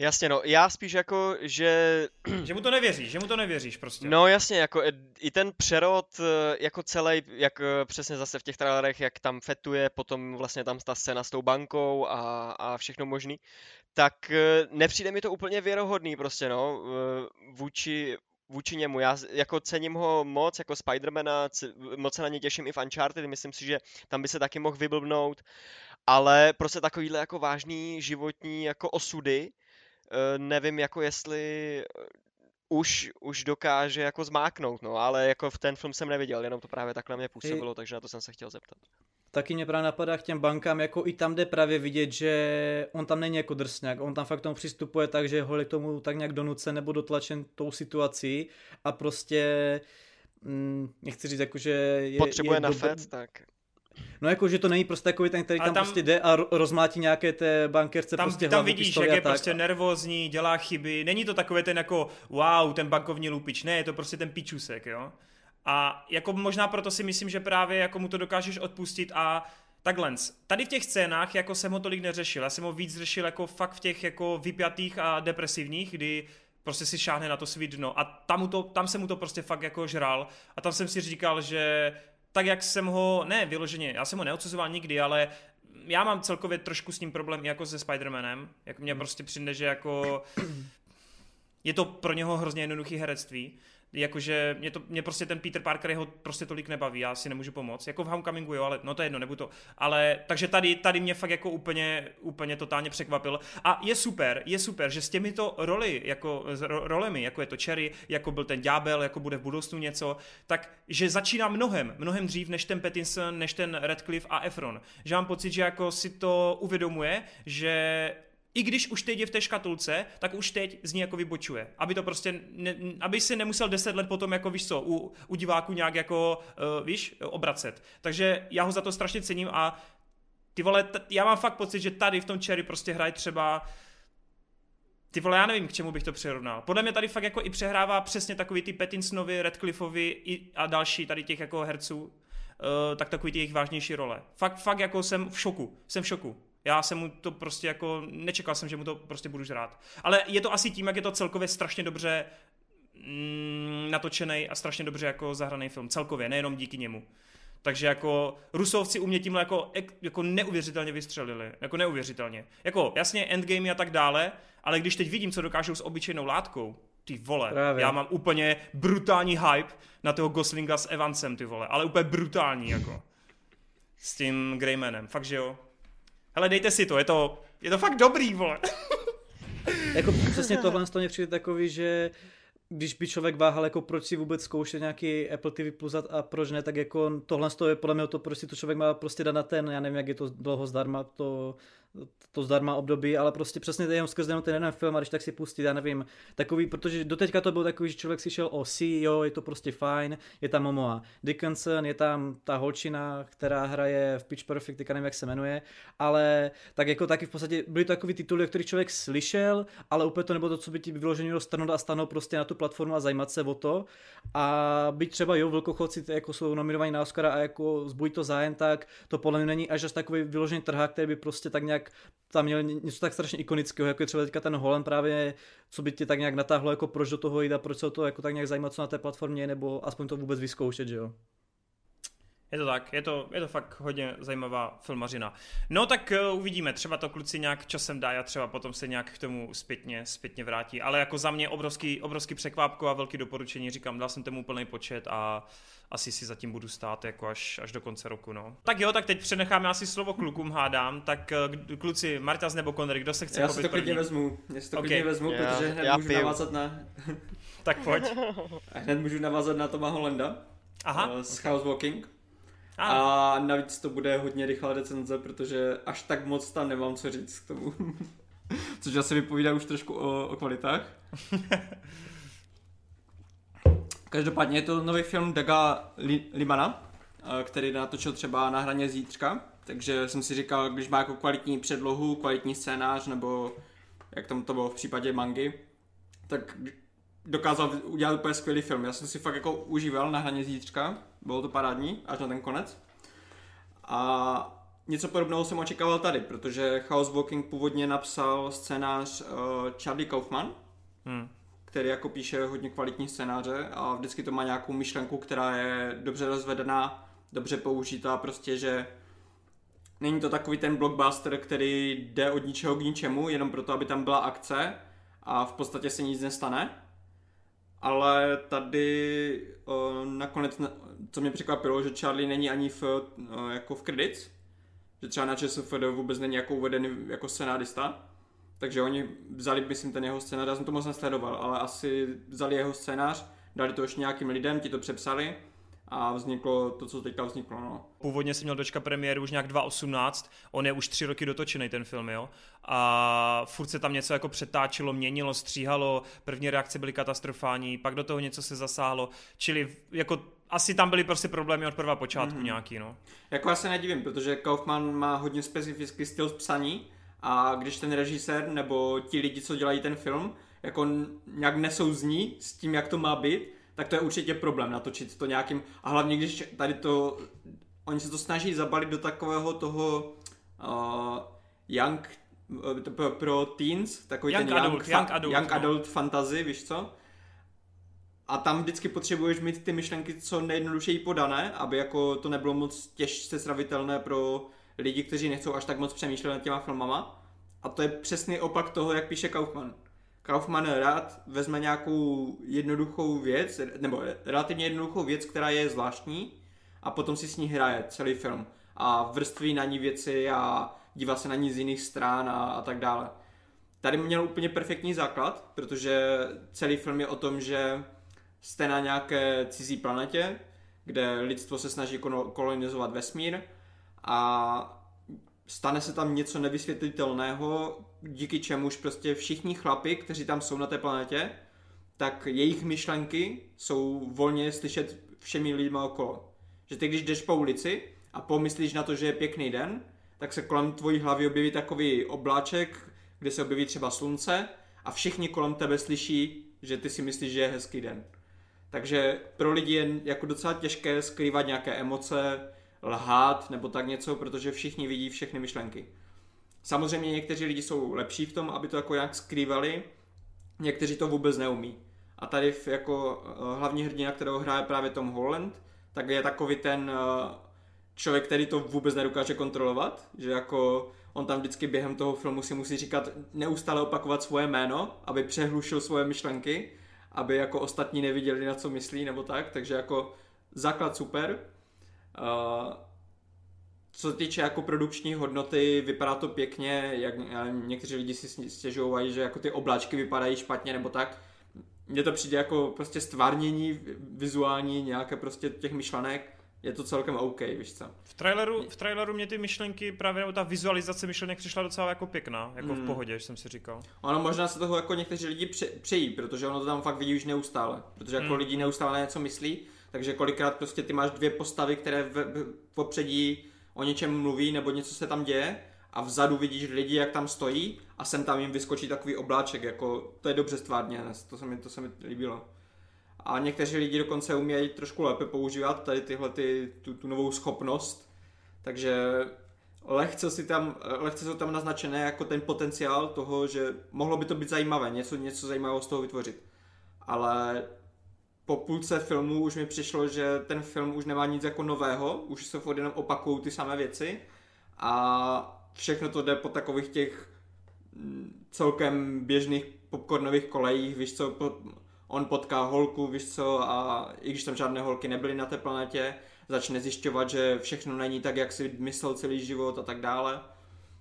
C: Jasně, no, já spíš jako, že...
A: že mu to nevěříš, že mu to nevěříš prostě.
C: No jasně, jako i ten přerod eh, jako celý, jak eh, přesně zase v těch trailerech, jak tam fetuje, potom vlastně tam ta scéna s tou bankou a, a všechno možný, tak nepřijde mi to úplně věrohodný prostě, no, vůči, vůči němu. Já jako cením ho moc, jako Spidermana, moc se na ně těším i v Uncharted, myslím si, že tam by se taky mohl vyblbnout, ale prostě takovýhle jako vážný životní jako osudy, nevím jako jestli eh, už, už dokáže jako zmáknout, no, ale jako v ten film jsem neviděl, jenom to právě takhle mě působilo, takže na to jsem se chtěl zeptat.
D: Taky mě právě napadá k těm bankám, jako i tam jde právě vidět, že on tam není jako drsňák, on tam fakt tomu přistupuje tak, že ho k tomu tak nějak donucen nebo dotlačen tou situací a prostě mm, nechci říct jako, že je,
C: Potřebuje
D: je
C: na dob... FED, tak
D: No jako, že to není prostě takový ten, který tam, tam prostě jde a rozmátí nějaké té bankerce
A: tam,
D: prostě
A: Tam vidíš, jak je tak. prostě nervózní, dělá chyby, není to takový ten jako wow, ten bankovní lupič, ne, je to prostě ten pičusek, jo. A jako možná proto si myslím, že právě jako mu to dokážeš odpustit a Takhle, tady v těch scénách jako jsem ho tolik neřešil, já jsem ho víc řešil jako fakt v těch jako vypjatých a depresivních, kdy prostě si šáhne na to svý dno. A tam, to, tam se mu to prostě fakt jako žral. A tam jsem si říkal, že tak jak jsem ho, ne vyloženě, já jsem ho neodsuzoval nikdy, ale já mám celkově trošku s ním problém jako se Spider-Manem, jak mě hmm. prostě přijde, že jako je to pro něho hrozně jednoduchý herectví, jakože mě, to, mě prostě ten Peter Parker jeho prostě tolik nebaví, já si nemůžu pomoct. Jako v Homecomingu, jo, ale no to je jedno, nebudu to. Ale takže tady, tady mě fakt jako úplně, úplně totálně překvapil. A je super, je super, že s těmito roli, jako s ro, rolemi, jako je to Cherry, jako byl ten ďábel, jako bude v budoucnu něco, tak že začíná mnohem, mnohem dřív než ten Pattinson, než ten Radcliffe a Efron. Že mám pocit, že jako si to uvědomuje, že i když už teď je v té škatulce, tak už teď z ní jako vybočuje. Aby to prostě, ne, aby si nemusel deset let potom, jako víš co, u, u diváků nějak jako, uh, víš, obracet. Takže já ho za to strašně cením a ty vole, t- já mám fakt pocit, že tady v tom Cherry prostě hraje třeba ty vole, já nevím, k čemu bych to přirovnal. Podle mě tady fakt jako i přehrává přesně takový ty Pattinsonovi, Radcliffeovi a další tady těch jako herců, uh, tak takový ty jejich vážnější role. Fakt, fakt jako jsem v šoku, jsem v šoku. Já jsem mu to prostě jako, nečekal jsem, že mu to prostě budu žrát. Ale je to asi tím, jak je to celkově strašně dobře mm, natočený a strašně dobře jako zahraný film. Celkově, nejenom díky němu. Takže jako Rusovci u mě tímhle jako, jako neuvěřitelně vystřelili. Jako neuvěřitelně. Jako jasně endgame a tak dále, ale když teď vidím, co dokážou s obyčejnou látkou, ty vole, Právě. já mám úplně brutální hype na toho Goslinga s Evansem, ty vole, ale úplně brutální jako. S tím Greymanem, fakt že jo. Hele, dejte si to, je to, je to fakt dobrý, vole.
D: jako přesně tohle mě přijde takový, že když by člověk váhal, jako proč si vůbec zkoušet nějaký Apple TV Plus a proč ne, tak jako tohle je podle mě to prostě to člověk má prostě dát na ten, já nevím, jak je to dlouho zdarma, to to zdarma období, ale prostě přesně jenom skrze ten jeden film a když tak si pustit, já nevím, takový, protože doteďka to byl takový, že člověk si šel o CEO, je to prostě fajn, je tam Momoa Dickinson, je tam ta holčina, která hraje v Pitch Perfect, teďka nevím, jak se jmenuje, ale tak jako taky v podstatě byly to takový tituly, o kterých člověk slyšel, ale úplně to nebylo to, co by ti vyloženě dostanout a stanou prostě na tu platformu a zajímat se o to. A byť třeba jo, velkochodci jako jsou nominovaní na Oscara a jako zbují to zájem, tak to podle mě není až takový vyložený trhák, který by prostě tak nějak nějak tam měl něco tak strašně ikonického, jako je třeba teďka ten Holland právě, co by tě tak nějak natáhlo, jako proč do toho jít a proč se to jako tak nějak zajímat, co na té platformě, nebo aspoň to vůbec vyzkoušet, že jo?
A: Je to tak, je to, je to fakt hodně zajímavá filmařina. No tak uh, uvidíme, třeba to kluci nějak časem dají a třeba potom se nějak k tomu zpětně, zpětně vrátí. Ale jako za mě obrovský, obrovský překvápko a velký doporučení, říkám, dal jsem tomu plný počet a asi si zatím budu stát jako až, až do konce roku. No. Tak jo, tak teď přenecháme asi slovo klukům, hádám. Tak uh, kluci, Martas nebo Konry, kdo se chce
B: Já si to klidně vezmu, já si to okay. klidně vezmu, já, protože hned já můžu piju. navázat na...
A: tak pojď.
B: a hned můžu navázat na Toma Hollanda.
A: Aha. Uh,
B: z House Walking a navíc to bude hodně rychlá recenze, protože až tak moc tam nemám co říct k tomu. Což asi vypovídá už trošku o, o kvalitách. Každopádně je to nový film Daga Limana, eh, který natočil třeba na hraně zítřka, takže jsem si říkal, když má jako kvalitní předlohu, kvalitní scénář, nebo jak tam to bylo v případě mangy, tak dokázal udělat úplně skvělý film. Já jsem si fakt jako užíval na hraně zítřka, bylo to parádní, až na ten konec. A něco podobného jsem očekával tady, protože House Walking původně napsal scénář uh, Charlie Kaufman, hmm. který jako píše hodně kvalitní scénáře a vždycky to má nějakou myšlenku, která je dobře rozvedená, dobře použitá, prostě, že není to takový ten blockbuster, který jde od ničeho k ničemu, jenom proto, aby tam byla akce a v podstatě se nic nestane ale tady uh, nakonec, co mě překvapilo, že Charlie není ani v, uh, jako v credits, že třeba na ČSFD vůbec není jako uvedený jako scenárista, takže oni vzali, myslím, ten jeho scénář, já jsem to moc nesledoval, ale asi vzali jeho scénář, dali to ještě nějakým lidem, ti to přepsali a vzniklo to, co teďka vzniklo. No.
A: Původně jsem měl dočka premiéry už nějak 2018, on je už tři roky dotočený ten film, jo. A furt se tam něco jako přetáčelo, měnilo, stříhalo, první reakce byly katastrofální, pak do toho něco se zasáhlo, čili jako asi tam byly prostě problémy od prvá počátku mm-hmm. nějaký, no.
B: Jako já se nedivím, protože Kaufman má hodně specifický styl psaní a když ten režisér nebo ti lidi, co dělají ten film, jako nějak nesouzní s tím, jak to má být, tak to je určitě problém natočit to nějakým, a hlavně když tady to, oni se to snaží zabalit do takového toho uh, young, uh, pro, pro teens, takový
A: young
B: ten
A: adult, young, young, adult,
B: young no. adult fantasy, víš co? A tam vždycky potřebuješ mít ty myšlenky co nejjednodušeji podané, aby jako to nebylo moc těžce sravitelné pro lidi, kteří nechcou až tak moc přemýšlet nad těma filmama. A to je přesný opak toho, jak píše Kaufman. Kaufman rád vezme nějakou jednoduchou věc, nebo relativně jednoduchou věc, která je zvláštní a potom si s ní hraje celý film a vrství na ní věci a dívá se na ní z jiných stran a, a tak dále. Tady měl úplně perfektní základ, protože celý film je o tom, že jste na nějaké cizí planetě, kde lidstvo se snaží kolonizovat vesmír a stane se tam něco nevysvětlitelného, díky čemuž prostě všichni chlapi, kteří tam jsou na té planetě, tak jejich myšlenky jsou volně slyšet všemi lidmi okolo. Že ty, když jdeš po ulici a pomyslíš na to, že je pěkný den, tak se kolem tvojí hlavy objeví takový obláček, kde se objeví třeba slunce a všichni kolem tebe slyší, že ty si myslíš, že je hezký den. Takže pro lidi je jako docela těžké skrývat nějaké emoce, lhát nebo tak něco, protože všichni vidí všechny myšlenky. Samozřejmě někteří lidi jsou lepší v tom, aby to jako nějak skrývali, někteří to vůbec neumí. A tady jako eh, hlavní hrdina, kterého hraje právě Tom Holland, tak je takový ten eh, člověk, který to vůbec nedokáže kontrolovat, že jako on tam vždycky během toho filmu si musí říkat, neustále opakovat svoje jméno, aby přehlušil svoje myšlenky, aby jako ostatní neviděli, na co myslí nebo tak, takže jako základ super. Uh, co se týče jako produkční hodnoty, vypadá to pěkně, jak někteří lidi si stěžují, že jako ty obláčky vypadají špatně nebo tak. Mně to přijde jako prostě stvárnění vizuální nějaké prostě těch myšlenek je to celkem OK, víš co.
A: V traileru, v traileru mě ty myšlenky, právě ta vizualizace myšlenek přišla docela jako pěkná, jako mm. v pohodě, jsem si říkal.
B: Ono možná se toho jako někteří lidi přejí, protože ono to tam fakt vidí už neustále, protože jako mm. lidi neustále něco myslí, takže kolikrát prostě ty máš dvě postavy, které v, v popředí o něčem mluví nebo něco se tam děje a vzadu vidíš lidi, jak tam stojí a sem tam jim vyskočí takový obláček, jako to je dobře stvárně, to se mi, to se mi líbilo. A někteří lidi dokonce umějí trošku lépe používat tady tyhle ty, tu, tu novou schopnost, takže lehce, si tam, lehce jsou tam naznačené jako ten potenciál toho, že mohlo by to být zajímavé, něco, něco zajímavého z toho vytvořit. Ale po půlce filmu už mi přišlo, že ten film už nemá nic jako nového, už se furt jenom opakují ty samé věci a všechno to jde po takových těch mm, celkem běžných popcornových kolejích, víš co, on potká holku, víš co, a i když tam žádné holky nebyly na té planetě, začne zjišťovat, že všechno není tak, jak si myslel celý život a tak dále.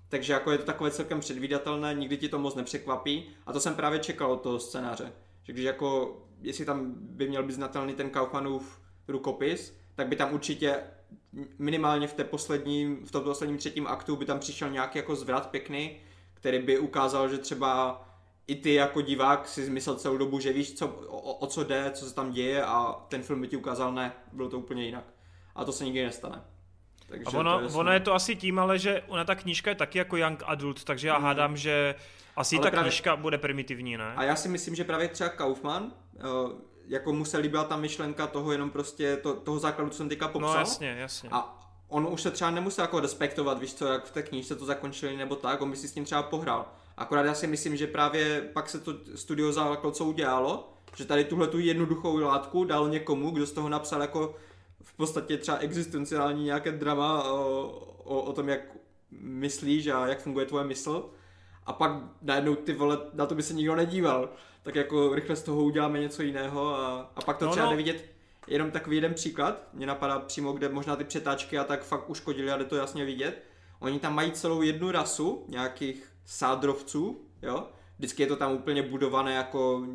B: Takže jako je to takové celkem předvídatelné, nikdy ti to moc nepřekvapí a to jsem právě čekal od toho scénáře. Že když jako, jestli tam by měl být znatelný ten Kaufmanův rukopis, tak by tam určitě minimálně v, té posledním, v tom posledním třetím aktu by tam přišel nějaký jako zvrat pěkný, který by ukázal, že třeba i ty jako divák si myslel celou dobu, že víš, co, o, o co jde, co se tam děje a ten film by ti ukázal ne, bylo to úplně jinak. A to se nikdy nestane.
A: Takže a ono, je ono je to asi tím, ale že ona ta knížka je taky jako young adult, takže já mm. hádám, že asi ale ta právě, knížka bude primitivní, ne?
B: A já si myslím, že právě třeba Kaufman, uh, jako mu se líbila ta myšlenka toho jenom prostě, to, toho základu, co jsem teďka popsal.
A: No jasně, jasně.
B: A on už se třeba nemusel jako respektovat, víš co, jak v té knížce to zakončili nebo tak, on by si s tím třeba pohrál. Akorát já si myslím, že právě pak se to studio jako co udělalo, že tady tuhle tu jednoduchou látku dal někomu, kdo z toho napsal jako v podstatě třeba existenciální nějaké drama o, o, o tom, jak myslíš a jak funguje tvoje mysl. A pak najednou ty vole, na to by se nikdo nedíval. Tak jako rychle z toho uděláme něco jiného a, a pak to no, třeba no. nevidět. Jenom takový jeden příklad, mě napadá přímo, kde možná ty přetáčky a tak fakt uškodili a jde to jasně vidět. Oni tam mají celou jednu rasu nějakých sádrovců, jo. Vždycky je to tam úplně budované jako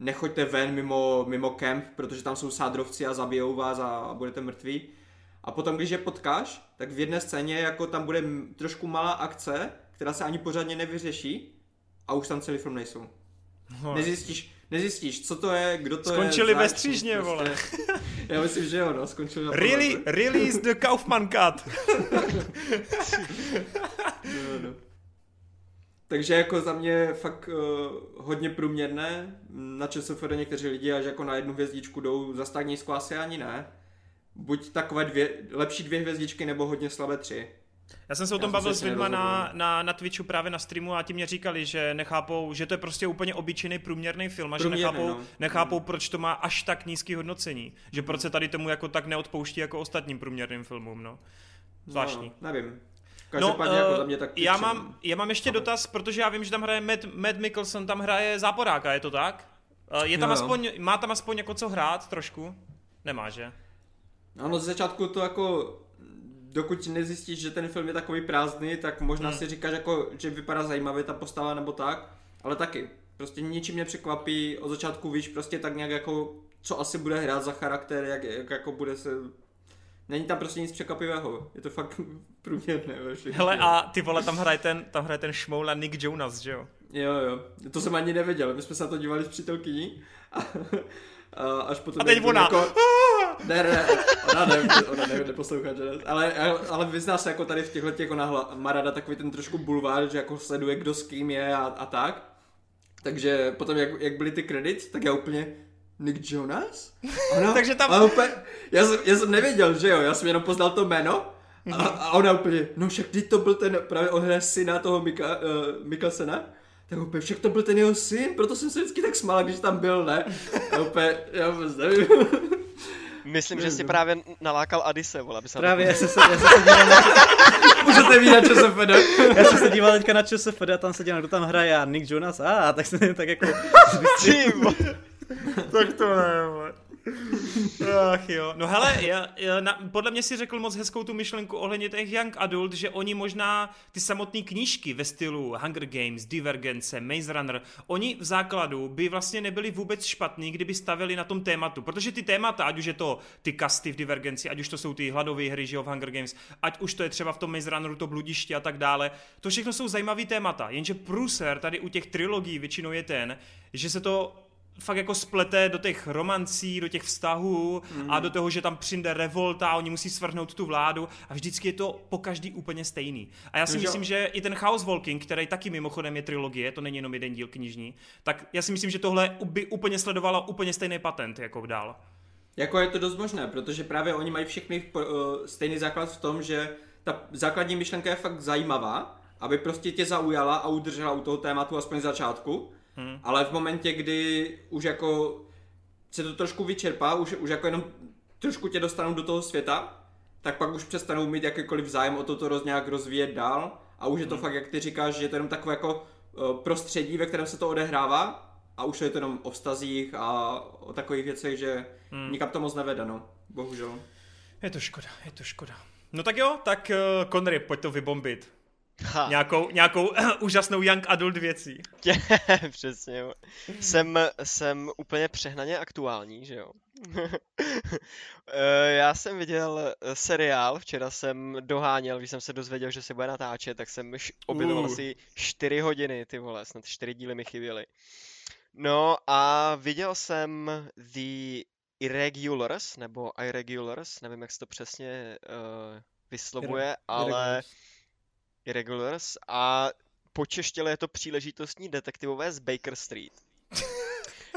B: nechoďte ven mimo, mimo kemp, protože tam jsou sádrovci a zabijou vás a budete mrtví. A potom, když je potkáš, tak v jedné scéně jako tam bude trošku malá akce, která se ani pořádně nevyřeší a už tam celý film nejsou. No. Nezjistíš, nezjistíš, co to je, kdo to
A: Skončili je. Skončili ve střížně, prostě. vole.
B: Já myslím, že jo, no, skončili na
A: Really, release the Kaufman cut.
B: no, no. Takže jako za mě fakt uh, hodně průměrné. Na ČSFD někteří lidi až jako na jednu hvězdičku jdou, za tak nízko asi ani ne. Buď takové dvě, lepší dvě hvězdičky nebo hodně slabé tři.
A: Já jsem se o tom bavil s lidmi na, na, na Twitchu právě na streamu a ti mě říkali, že nechápou, že to je prostě úplně obyčejný průměrný film a že nechápou, no. nechápou, mm. proč to má až tak nízký hodnocení. Že proč se tady tomu jako tak neodpouští jako ostatním průměrným filmům, no.
B: Zvláštní. No, nevím. Každopádně
A: no,
B: jako
A: uh,
B: za mě tak
A: já mám, já mám ještě dotaz, protože já vím, že tam hraje Matt, Matt Mikkelson, tam hraje záporáka, je to tak? Uh, je tam
B: jo.
A: aspoň, má tam aspoň jako co hrát trošku? Nemá, že?
B: Ano, z začátku to jako, dokud nezjistíš, že ten film je takový prázdný, tak možná
A: Hmm.
B: si říkáš jako, že vypadá zajímavě ta postava nebo tak, ale taky. Prostě ničím nepřekvapí, od začátku víš prostě tak nějak jako, co asi bude hrát za charakter, jak, jak jako bude se... Není tam prostě nic překvapivého, je to fakt průměrné.
A: Hele, a ty vole, tam hraje ten, tam hraje ten šmoula Nick Jonas, že jo?
B: Jo, jo, to jsem ani nevěděl, my jsme se na to dívali s přítelkyní a, a až potom...
A: A teď ona.
B: Jako, ne, ne, ona ne, ona ne, neposlouchá, že ne. Ale, ale vyzná se jako tady v těchto těch, ona hla, má ráda takový ten trošku bulvár, že jako sleduje, kdo s kým je a, a tak. Takže potom, jak, jak byly ty credits, tak já úplně, Nick Jonas? Ona,
A: Takže tam-
B: a úplně, já, jsem, já jsem nevěděl, že jo, já jsem jenom poznal to jméno a, a ona úplně, no však teď to byl ten, právě on hraje syna toho Mika, uh, Mikkelsena, tak úplně, však to byl ten jeho syn, proto jsem se vždycky tak smál, když tam byl, ne? A úplně, já vůbec nevím.
C: Myslím, že
B: Nevím.
C: si právě nalákal Adise, vole, aby se na
D: Právě, já jsem se, já jsem se díval na,
B: Můžete vidět, že jsem fede.
D: já jsem se díval teďka na ČSFD a tam se díval, kdo tam hraje a Nick Jonas, a tak jsem tak jako...
C: Ty.
A: Tak to ne. Ach jo. No hele, já, já, na, podle mě si řekl moc hezkou tu myšlenku ohledně těch Young Adult, že oni možná ty samotné knížky ve stylu Hunger Games, Divergence, Maze Runner, oni v základu by vlastně nebyli vůbec špatný, kdyby stavili na tom tématu. Protože ty témata, ať už je to ty kasty v Divergenci, ať už to jsou ty hladové hry, že jo, v Hunger Games, ať už to je třeba v tom Maze Runneru to bludiště a tak dále, to všechno jsou zajímavý témata. Jenže průser tady u těch trilogií většinou je ten, že se to fakt jako splete do těch romancí, do těch vztahů mm. a do toho, že tam přijde revolta a oni musí svrhnout tu vládu a vždycky je to po každý úplně stejný. A já si
B: No, že-
A: myslím, že i ten House Walking, který taky mimochodem je trilogie, to není jenom jeden díl knižní, tak já si myslím, že tohle by úplně sledovalo úplně stejný patent jako dál.
B: Jako je to dost možné, protože právě oni mají všechny uh, stejný základ v tom, že ta základní myšlenka je fakt zajímavá, aby prostě tě zaujala a udržela u toho tématu aspoň začátku. Hmm. Ale v momentě, kdy už jako se to trošku vyčerpá, už, už jako jenom trošku tě dostanou do toho světa, tak pak už přestanou mít jakýkoliv zájem o to to roz, nějak rozvíjet dál a už je to hmm. fakt, jak ty říkáš, že je to jenom takové jako uh, prostředí, ve kterém se to odehrává a už je to jenom o vztazích a o takových věcech, že hmm. nikam to moc nevede, no. Bohužel.
A: Je to škoda, je to škoda. No tak jo, tak uh, Connery, pojď to vybombit.
C: Ha,
A: Nějakou, nějakou úžasnou young adult věcí.
C: přesně. jo. Jsem, jsem úplně přehnaně aktuální, že jo. Eh, Já jsem viděl eh, seriál, včera jsem doháněl, když jsem se dozvěděl, že se bude natáčet, tak jsem obědoval
A: Uh.
C: asi 4 hodiny, ty vole, snad 4 díly mi chyběly. No a viděl jsem The Irregulars, nebo Irregulars, nevím, jak se to přesně uh, vyslovuje, ale Irregulars a počeštile je to příležitostní detektivové z Baker Street.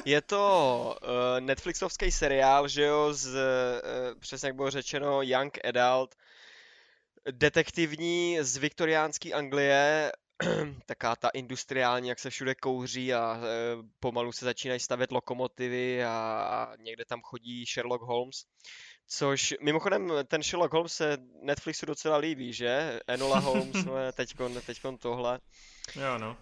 C: Je to uh, Netflixovský seriál, že jo, z, uh, přesně jak bylo řečeno, Young Adult, detektivní z viktoriánské Anglie, taká ta industriální, jak se všude kouří a uh, pomalu se začínají stavět lokomotivy a, a někde tam chodí Sherlock Holmes. Což mimochodem ten Sherlock Holmes se Netflixu docela líbí, že? Enola Holmes, no, teďkon, teďkon tohle.
A: Jo, no.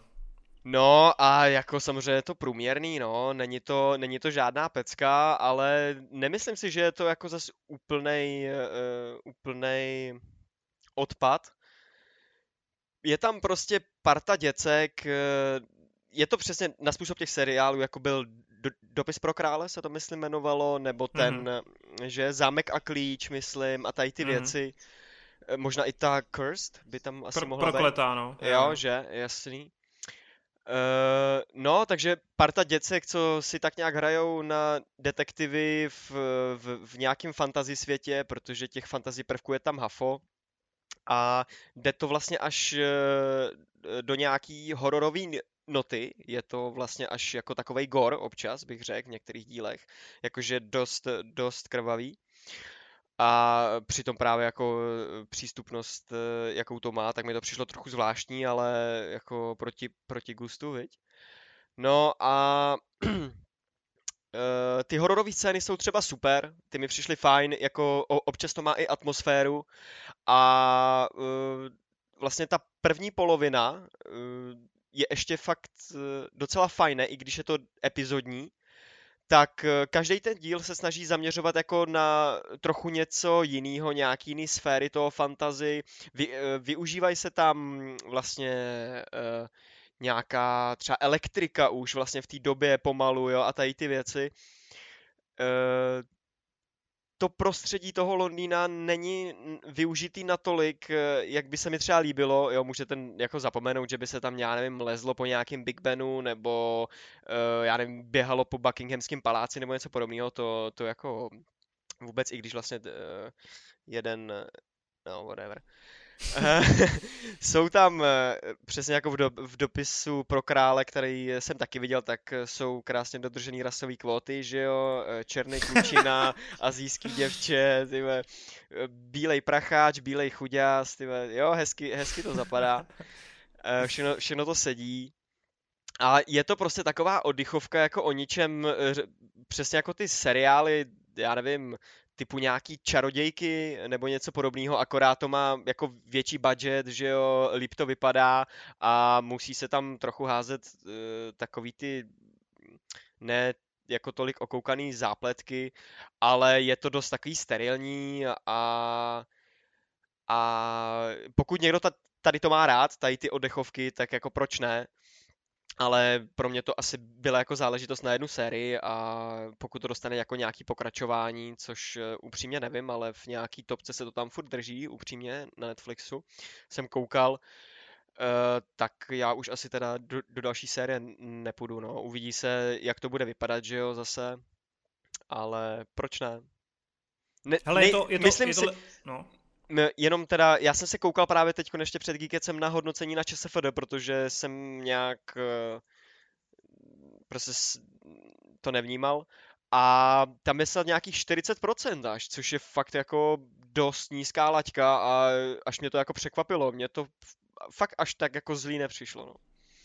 C: No a jako samozřejmě je to průměrný, no, není to, není to žádná pecka, ale nemyslím si, že je to jako zas úplnej, uh, úplnej odpad. Je tam prostě parta děcek, eh, je to přesně na způsob těch seriálů, jako byl do, Dopis pro krále se to myslím jmenovalo, nebo ten, mm-hmm. že Zámek a klíč, myslím, a tady ty
A: Mhm.
C: věci. Eh, Možná i ta Cursed by tam asi
A: Pro,
C: mohla být.
A: prokletá, no.
C: Jo, že, jasný. Uh, no, takže parta děcek, co si tak nějak hrajou na detektivy v, v, v nějakém fantasy světě, protože těch fantasy prvků je tam hafo. A jde to vlastně až eh, do nějaký hororový noty, je to vlastně až jako takovej gore občas, bych řekl, v některých dílech, jakože dost, dost krvavý. A přitom právě jako eh, přístupnost, eh, jakou to má, tak mi to přišlo trochu zvláštní, ale jako proti, proti gustu, viď? No a eh, ty hororové scény jsou třeba super, ty mi přišly fajn, jako občas to má i atmosféru a eh, vlastně ta první polovina uh, je ještě fakt uh, docela fajné, i když je to epizodní, tak každý ten díl se snaží zaměřovat jako na trochu něco jiného, nějaký jiný sféry toho fantazy. Vy, využívají se tam vlastně uh, nějaká třeba elektrika už vlastně v té době pomalu, jo, a tady ty věci. Uh, to prostředí toho Londýna není využitý natolik, eh, jak by se mi třeba líbilo. Jo, můžete jako zapomenout, že by se tam, já nevím, lezlo po nějakém Big Benu, nebo uh, já nevím, běhalo po Buckinghamském paláci, nebo něco podobného. To, to jako vůbec, i když vlastně uh, jeden, no whatever. Jsou tam eh, přesně jako v, do, v dopisu pro krále, který jsem taky viděl, tak eh, jsou krásně dodržený rasové kvóty, že jo, eh, černý klučina, azijský děvče, tyhle, bílej pracháč, bílej chuďás, tyhle, jo, hezky, hezky to zapadá. Všechno, všechno to sedí. A je to prostě taková oddychovka jako o ničem, přesně jako ty seriály, já nevím, typu nějaký čarodějky nebo něco podobného, akorát to má jako větší budget, že jo, líp to vypadá a musí se tam trochu házet uh, takový ty ne jako tolik okoukaný zápletky, ale je to dost takový sterilní a a pokud někdo tady to má rád, tady ty oddechovky, tak jako proč ne? Ale pro mě to asi byla jako záležitost na jednu sérii a pokud to dostane jako nějaký pokračování, což eh, upřímně nevím, ale v nějaký topce se to tam furt drží, upřímně na Netflixu, jsem koukal, Uh, tak já už asi teda do, do další série nepůjdu, no. Uvidí se, jak to bude vypadat, že jo, zase. Ale proč ne?
A: ne Hele, je to, je to, myslím je to, si, no
C: jenom teda, já jsem se koukal právě teď ještě před Geekecem na hodnocení na ČSFD, protože jsem nějak eh, prostě to nevnímal. A tam je snad nějakých 40% až, což je fakt jako dost nízká laťka a až mě to jako překvapilo. Mě to fakt až tak jako zlý nepřišlo, no.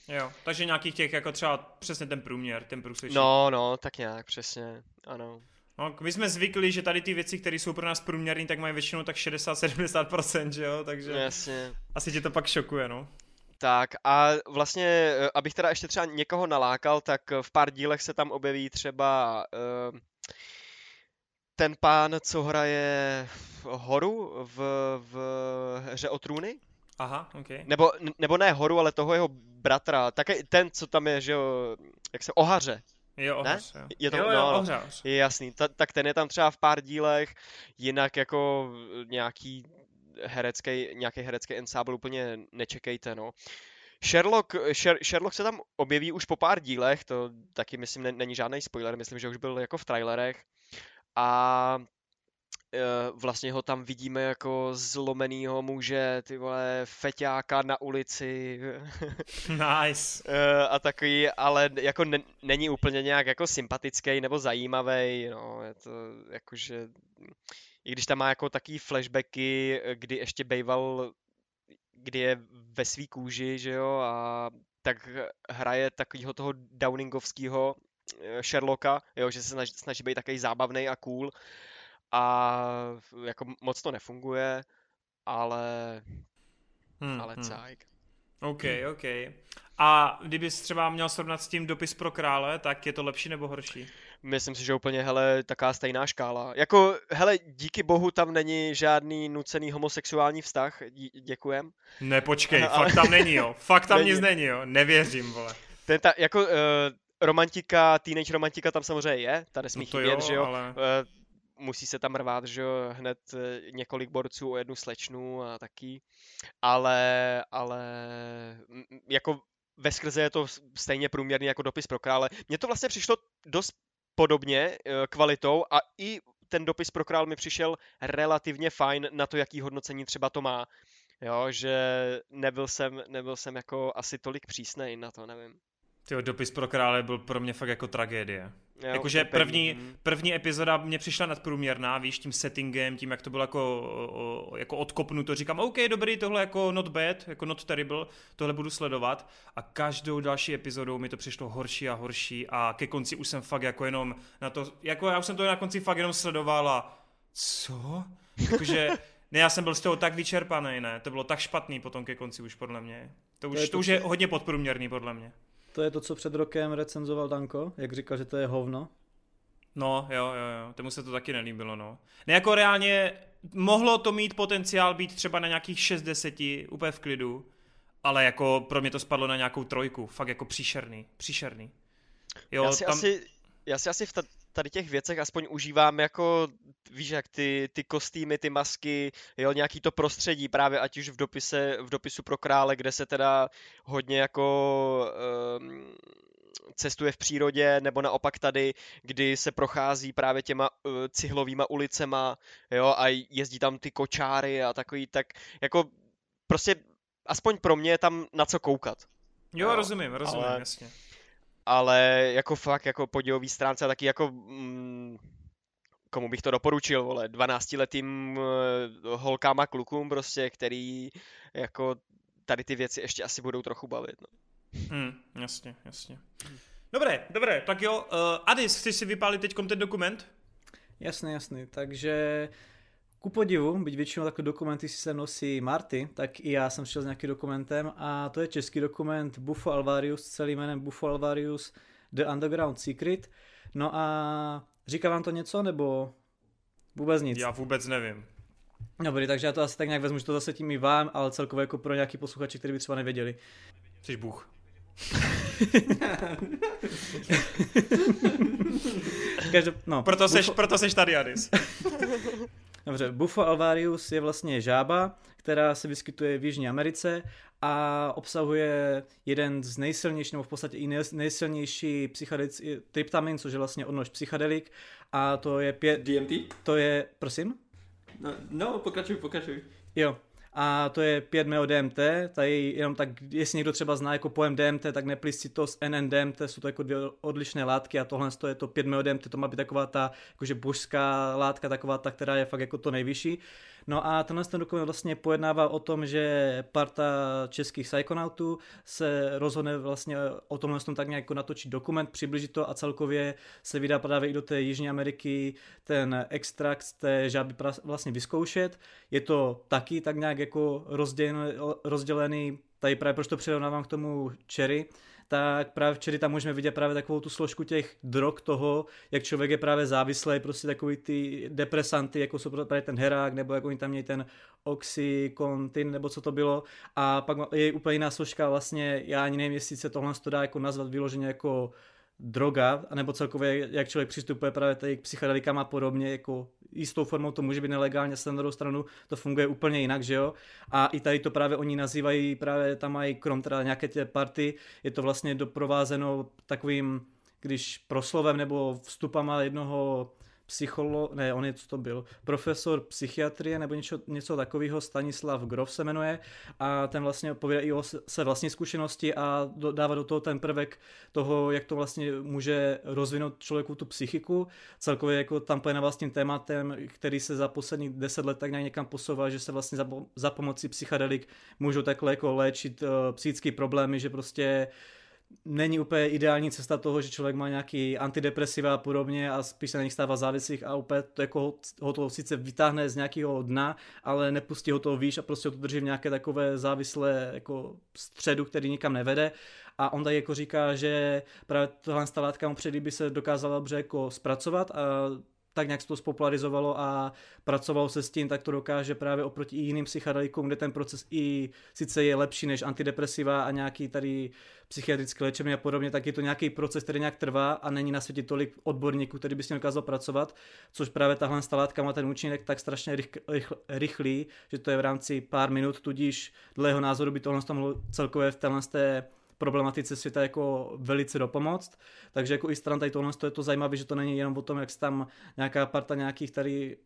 A: Jo, takže nějakých těch jako třeba přesně ten průměr, ten průsečík.
C: No, no, tak nějak, přesně, ano.
A: No, my jsme zvykli, že tady ty věci, které jsou pro nás průměrné, tak mají většinou tak 60-70%, že jo, takže
C: Jasně.
A: asi tě to pak šokuje, no.
C: Tak a vlastně, eh, abych teda ještě třeba někoho nalákal, tak v pár dílech se tam objeví třeba uh, ten pán, co hraje Horu v, v hře o trůny.
A: Aha, ok.
C: Nebo, nebo ne Horu, ale toho jeho bratra, také ten, co tam je, že jo, jak se, Ohaře,
A: Jo, ohř,
C: ne? Je to,
A: jo,
C: jo,
A: no,
C: no. Je jasný, Ta, tak ten je tam třeba v pár dílech, jinak jako nějaký herecký, nějaký herecký ensemble úplně nečekejte, no. Sherlock, Sher, Sherlock se tam objeví už po pár dílech, to taky myslím není žádný spoiler, myslím, že už byl jako v trailerech. A Eh, vlastně ho tam vidíme jako zlomenýho muže, ty vole, feťáka na ulici.
A: nice.
C: Eh, a takový, ale jako ne, není úplně nějak jako sympatický nebo zajímavý, no, je to jakože, i když tam má jako taký flashbacky, kdy ještě bejval, kdy je ve svý kůži, že jo, a tak hraje takového toho Downingovského eh, Sherlocka, jo, že se snaží, snaží být takový zábavný a cool a jako moc to nefunguje, ale hmm, ale hmm. cajk.
A: OK, OK. A kdybys třeba měl srovnat s tím dopis pro krále, tak je to lepší nebo horší?
C: Myslím si, že úplně, hele, taká stejná škála. Jako, hele, díky bohu tam není žádný nucený homosexuální vztah, dí, děkujem.
A: Ne, počkej, ale... fakt tam není, jo. Fakt tam není. nic není, jo. Nevěřím, vole.
C: Ten ta, jako, uh, romantika, teenage romantika tam samozřejmě je, ta nesmí no chybět, jo, že jo. Ale... Uh, musí se tam rvát, že jo, hned eh, několik borců o jednu slečnu a taky, ale, ale jako ve skrze je to stejně průměrný jako dopis pro krále. Mně to vlastně přišlo dost podobně eh, kvalitou a i ten dopis pro král mi přišel relativně fajn na to, jaký hodnocení třeba to má. Jo, že nebyl jsem, nebyl jsem jako asi tolik přísnej na to, nevím.
A: Tyjo, dopis pro krále byl pro mě fakt jako tragédie. Jakože první, mhm. první epizoda mě přišla nadprůměrná, víš, tím settingem, tím, jak to bylo jako, jako odkopnuto. Říkám, OK, dobrý, tohle jako not bad, jako not terrible, tohle budu sledovat. A každou další epizodou mi to přišlo horší a horší a ke konci už jsem fakt jako jenom na to, jako já už jsem to na konci fakt jenom sledoval a co? Jakože Ne, já jsem byl z toho tak vyčerpaný, ne, to bylo tak špatný potom ke konci už podle mě. To už,
D: To je
A: to,
D: to,
A: už je hodně podprůměrný podle mě.
D: To je to, co před rokem recenzoval Danko, jak říkal, že to je hovno.
A: No, jo, jo, jo, tomu se to taky nelíbilo, no. Ne, jako reálně mohlo to mít potenciál být třeba na nějakých 60, úplně v klidu, ale jako pro mě to spadlo na nějakou trojku, fakt jako příšerný, příšerný. Jo,
C: já, si
A: tam...
C: asi, já si asi v ta- tady těch věcech aspoň užívám jako, víš jak, ty, ty kostýmy, ty masky, jo, nějaký to prostředí právě, ať už v dopise, v dopisu pro krále, kde se teda hodně jako um, cestuje v přírodě, nebo naopak tady, kdy se prochází právě těma uh, cihlovýma ulicema, jo, a jezdí tam ty kočáry a takový, tak jako prostě aspoň pro mě je tam na co koukat.
A: Jo,
C: Jo,
A: rozumím, rozumím,
C: ale-
A: jasně.
C: Ale jako fakt jako po dějový stránce a taky jako mm, komu bych to doporučil, vole, 12-letým uh, holkám a klukům prostě, který jako tady ty věci ještě asi budou trochu bavit. No.
A: Hmm, jasně, jasně. Dobré, dobré, tak jo, uh, Adis, chceš si vypálit teď ten dokument?
D: Jasný, jasný. Takže ku podivu, byť většinou takové dokumenty si se nosí Marty, tak i já jsem šel s nějakým dokumentem a to je český dokument Buffo Alvarius s celým jménem Buffo Alvarius The Underground Secret. No a říká vám to něco, nebo vůbec nic?
A: Já vůbec nevím.
D: Dobrý, takže já to asi tak nějak vezmu, že to zase tím i vám, ale celkově jako pro nějaký posluchači, kteří by třeba nevěděli.
A: Jsi Bůh.
D: Každop... No,
A: Proto seš, proto seš tady, Adis.
D: Dobře, Buffo alvarius je vlastně žába, která se vyskytuje v Jižní Americe a obsahuje jeden z nejsilnějších, nebo v podstatě i nej- nejsilnější psychedelic, tryptamin, což je vlastně odnož psychedelik a to je pět,
B: DMT?
D: to je, prosím?
B: No, no pokračuj, pokračuj.
D: Jo. A to je 5 meo DMT, tady jenom tak, jestli někdo třeba zná jako pojem DMT, tak neplicitos NNDMT, jsou to jako dvě odlišné látky a tohle je to 5 meo DMT, to má být taková ta jakože božská látka, taková ta, která je fakt jako to nejvyšší. No a tenhle ten dokument vlastně pojednává o tom, že parta českých psychonautů se rozhodne vlastně o tomhle tom tak nějak natočit dokument, přiblížit to a celkově se vydá právě i do té Jižní Ameriky ten extrakt z té žáby vlastně vyzkoušet. Je to taky tak nějak jako rozdělený, rozdělený tady právě proč to přirovnávám k tomu Cherry, tak právě v Cherry tam můžeme vidět právě takovou tu složku těch drog toho, jak člověk je právě závislý, prostě takový ty depresanty, jako jsou právě ten herák, nebo jako oni tam měli ten oxycontin, nebo co to bylo. A pak je úplně jiná složka, vlastně já ani nevím, jestli se tohle to dá jako nazvat vyloženě jako droga, anebo celkově, jak člověk přistupuje právě tady k psychedelikám a podobně, jako jistou formou to může být nelegálně, se na druhou stranu to funguje úplně jinak, že jo? A i tady to právě oni nazývají, právě tam mají krom teda nějaké ty party, je to vlastně doprovázeno takovým, když proslovem nebo vstupama jednoho psycholo, ne, on je, co to byl, profesor psychiatrie nebo něco, něco takového, Stanislav Grof se jmenuje a ten vlastně povídá i o se vlastní zkušenosti a do, dává do toho ten prvek toho, jak to vlastně může rozvinout člověku tu psychiku. Celkově jako tam poje na vlastním tématem, který se za posledních deset let tak nějak někam posouvá, že se vlastně za, za pomocí psychedelik můžou takhle jako léčit uh, psychické problémy, že prostě není úplně ideální cesta toho, že člověk má nějaký antidepresiva a podobně a spíš se na nich stává závislých a úplně to jako ho to sice vytáhne z nějakého dna, ale nepustí ho to výš a prostě ho to drží v nějaké takové závislé jako středu, který nikam nevede. A on tak jako říká, že právě tohle látka mu před by se dokázala dobře jako zpracovat a tak nějak se to spopularizovalo a pracovalo se s tím, tak to dokáže právě oproti jiným psychedelikům, kde ten proces i sice je lepší než antidepresiva a nějaký tady psychiatrické léčebny a podobně, tak je to nějaký proces, který nějak trvá a není na světě tolik odborníků, který by s tím dokázal pracovat, což právě tahle látka má ten účinek tak strašně rych, rych, rychlý, že to je v rámci pár minut, tudíž dle jeho názoru by tohle mohlo celkově v téhle té problematice světa jako velice dopomoct. Takže jako i stran tady tohle je to zajímavé, že to není jenom o tom, jak se tam nějaká parta nějakých tady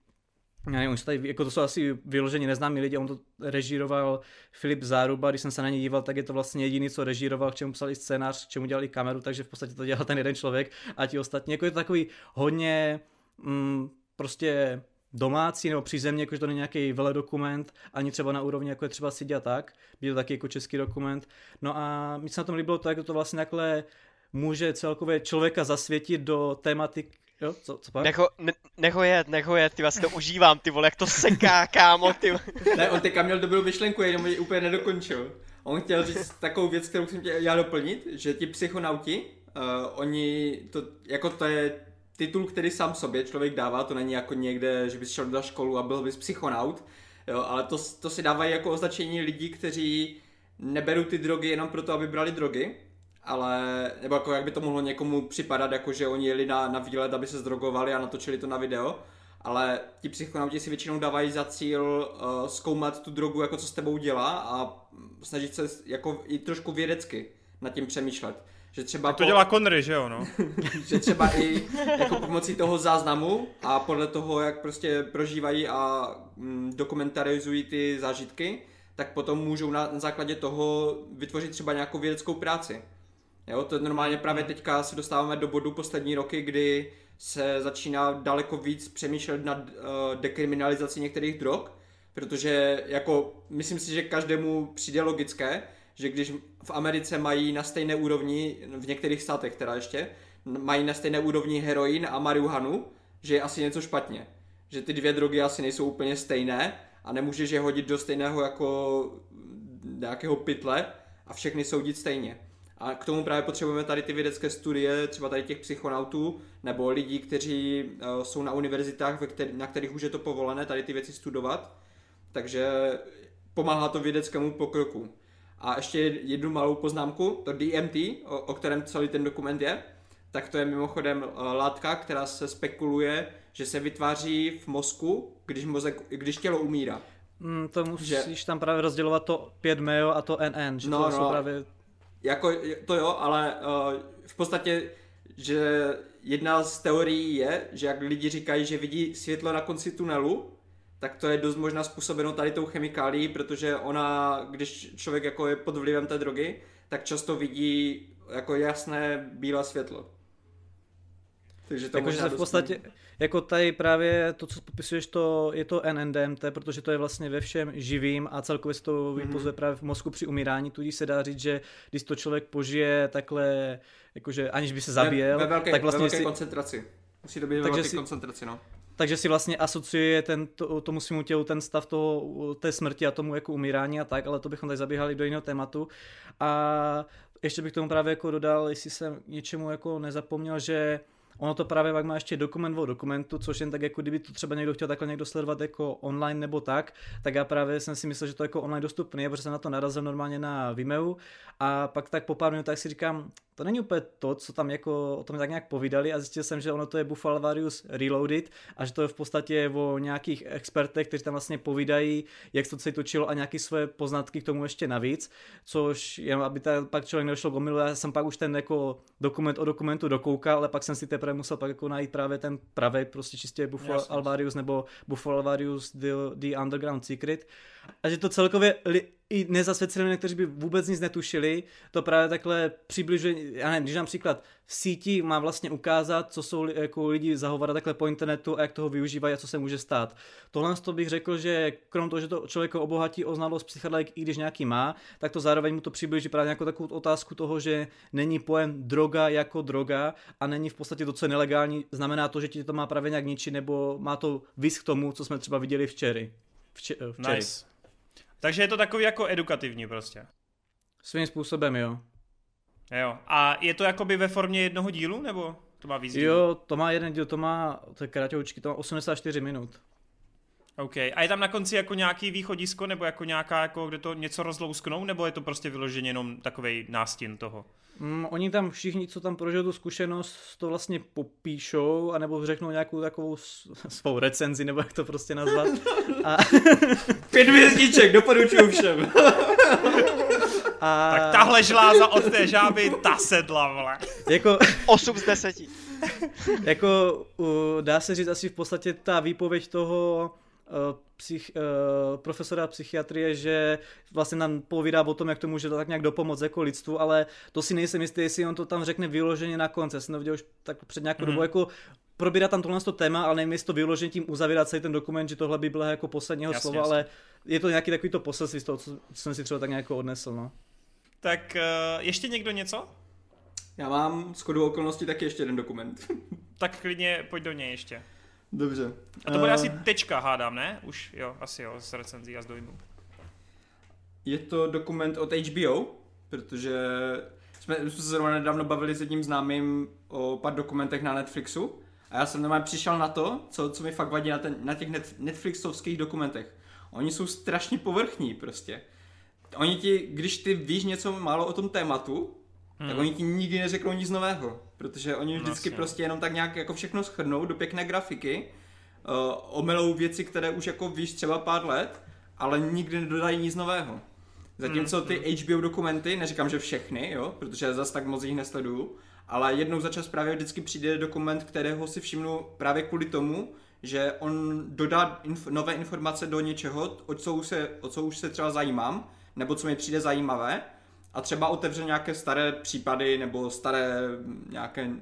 D: já nevím, tady, jako to jsou asi vyloženě neznámí lidi, on to režíroval Filip Záruba, když jsem se na něj díval, tak je to vlastně jediný, co režíroval, k čemu psal i scénář, k čemu dělali kameru, takže v podstatě to dělal ten jeden člověk a ti ostatní, jako je to takový hodně mm, prostě domácí nebo přízemně, jakože to není nějaký veledokument, ani třeba na úrovni, jako je třeba Sidia tak, byl to taky jako český dokument. No a mi se na tom líbilo to, jak to vlastně takhle může celkově člověka zasvětit do tématik Jo, co, co pak?
C: Nech ho, ne, nech ho jet, nech ho jet, ty vlastně to užívám, ty vole, jak to seká, kámo, ty
B: Ne, on teďka měl dobrou myšlenku, jenom ji úplně nedokončil. On chtěl říct takovou věc, kterou jsem chtěl já doplnit, že ti psychonauti, uh, oni, to, jako to je titul, který sám sobě člověk dává, to není jako někde, že bys šel do školu a byl bys psychonaut, jo, ale to, to si dávají jako označení lidí, kteří neberou ty drogy jenom proto, aby brali drogy, ale, nebo jako jak by to mohlo někomu připadat, jako že oni jeli na, na výlet, aby se zdrogovali a natočili to na video, ale ti psychonauti si většinou dávají za cíl uh, zkoumat tu drogu, jako co s tebou dělá a snažit se jako i trošku vědecky nad tím přemýšlet. Že třeba
A: tak to po, dělá Connery, že jo, no?
B: že třeba i jako pomocí toho záznamu a podle toho, jak prostě prožívají a mm, dokumentarizují ty zážitky, tak potom můžou na, na základě toho vytvořit třeba nějakou vědeckou práci. Jo, to normálně právě teďka se dostáváme do bodu poslední roky, kdy se začíná daleko víc přemýšlet nad uh, dekriminalizací některých drog, protože jako myslím si, že každému přijde logické, že když v Americe mají na stejné úrovni, v některých státech teda ještě, mají na stejné úrovni heroin a marihuanu, že je asi něco špatně. Že ty dvě drogy asi nejsou úplně stejné a nemůžeš je hodit do stejného jako nějakého pytle a všechny soudit stejně. A k tomu právě potřebujeme tady ty vědecké studie, třeba tady těch psychonautů, nebo lidí, kteří uh, jsou na univerzitách, na kterých už je to povolené, tady ty věci studovat. Takže pomáhá to vědeckému pokroku. A ještě jednu malou poznámku, to DMT, o, o kterém celý ten dokument je, tak to je mimochodem uh, látka, která se spekuluje, že se vytváří v mozku, když, mozek, když tělo umírá.
D: Mm, to musíš že... tam právě rozdělovat to 5 meo a to NN, že
B: no,
D: to
B: no,
D: právě
B: jako to jo, ale uh, v podstatě, že jedna z teorií je, že jak lidi říkají, že vidí světlo na konci tunelu, tak to je dost možná způsobeno tady tou chemikálií, protože ona, když člověk jako je pod vlivem té drogy, tak často vidí jako jasné bílé světlo.
D: Takže to jako, že se v podstatě, jako tady právě to, co popisuješ, to je to NNDMT, protože to je vlastně ve všem živým a celkově se to mm-hmm. vypozuje právě v mozku při umírání, tudíž se dá říct, že když to člověk požije takhle, jakože aniž by se zabíjel,
B: ve, ve velké,
D: tak vlastně
B: ve velké
D: si...
B: koncentraci. Musí to být ve velké si... koncentraci, no
D: takže si vlastně asociuje ten, to, tomu svému tělu ten stav toho, té smrti a tomu jako umírání a tak, ale to bychom tady zabíhali do jiného tématu. A ještě bych tomu právě jako dodal, jestli jsem něčemu jako nezapomněl, že Ono to právě pak má ještě dokument o dokumentu, což jen tak jako kdyby to třeba někdo chtěl takhle někdo sledovat jako online nebo tak, tak já právě jsem si myslel, že to jako online dostupný protože jsem na to narazil normálně na Vimeo a pak tak po pár minutách si říkám, to není úplně to, co tam jako o tom tak nějak povídali a zjistil jsem, že ono to je Buffalo Varius Reloaded a že to je v podstatě o nějakých expertech, kteří tam vlastně povídají, jak se to celé točilo a nějaké své poznatky k tomu ještě navíc, což jenom aby ta, pak člověk nedošel k omilu, já jsem pak už ten jako dokument o dokumentu dokoukal, ale pak jsem si teprve musel pak jako najít právě ten pravý, prostě čistě Buffalo Alvarius nebo Buffalo Alvarius The, The Underground Secret. A že to celkově li, i nezasvěcené, kteří by vůbec nic netušili, to právě takhle přibližuje, já nevím, když například v síti má vlastně ukázat, co jsou jako lidi zahovarat takhle po internetu a jak toho využívají a co se může stát. Tohle to bych řekl, že krom toho, že to člověk obohatí o znalost psychedelik, i když nějaký má, tak to zároveň mu to přiblíží právě nějakou takovou otázku toho, že není pojem droga jako droga a není v podstatě to, co je nelegální, znamená to, že ti to má právě nějak ničit nebo má to vys k tomu, co jsme třeba viděli včery. Vče, včery.
A: Nice. Takže je to takový jako edukativní prostě.
D: Svým způsobem, jo.
A: Jo. A je to jakoby ve formě jednoho dílu, nebo to má víc
D: Jo, to má jeden díl, to má, to je kratoučky, to má 84 minut.
A: OK. A je tam na konci jako nějaký východisko, nebo jako nějaká, jako, kde to něco rozlousknou, nebo je to prostě vyloženě jenom takový nástin toho?
D: Mm, oni tam všichni, co tam prožil tu zkušenost, to vlastně popíšou, anebo řeknou nějakou takovou svou recenzi, nebo jak to prostě nazvat. A...
B: Pět hvězdiček, doporučuju všem.
A: A... Tak tahle žláza od té žáby, ta sedla, vole.
C: Jako... 8 z 10.
D: jako uh, dá se říct asi v podstatě ta výpověď toho psych, uh, profesora psychiatrie, že vlastně nám povídá o tom, jak to může tak nějak dopomoct jako lidstvu, ale to si nejsem jistý, jestli on to tam řekne vyloženě na konci. Jsem to viděl už tak před nějakou mm. dobu, jako probírá tam tohle to téma, ale nevím, jestli to vyloženě tím uzavírat celý ten dokument, že tohle by bylo jako posledního jasně, slova, jasně. ale je to nějaký takový to poselství z toho, co jsem si třeba tak nějak odnesl. No.
A: Tak uh, ještě někdo něco?
B: Já mám s okolností taky ještě jeden dokument.
A: tak klidně pojď do něj ještě.
B: Dobře.
A: A to bude
B: Eh,
A: asi tečka, hádám, ne? Už jo, asi jo, z recenzí a z dojmů.
B: Je to dokument od HBO, protože jsme, jsme se zrovna nedávno bavili s jedním známým o pár dokumentech na Netflixu a já jsem normálně přišel na to, co, co mi fakt vadí na, ten, na těch net, Netflixovských dokumentech. Oni jsou strašně povrchní prostě. Oni ti, když ty víš něco málo o tom tématu, hmm. tak oni ti nikdy neřeknou nic nového, protože oni vždycky
A: Vlastně.
B: prostě jenom tak nějak jako všechno schrnou do pěkné grafiky, uh, omelou věci, které už jako víš třeba pár let, ale nikdy nedodají nic nového. Zatímco ty HBO dokumenty, neříkám, že všechny, jo, protože zas tak moc jich nesleduju, ale jednou za čas právě vždycky přijde dokument, kterého si všimnu právě kvůli tomu, že on dodá inf- nové informace do něčeho, o co, už se, o co už se třeba zajímám, nebo co mi přijde zajímavé, a třeba otevře nějaké staré případy nebo staré nějaké uh,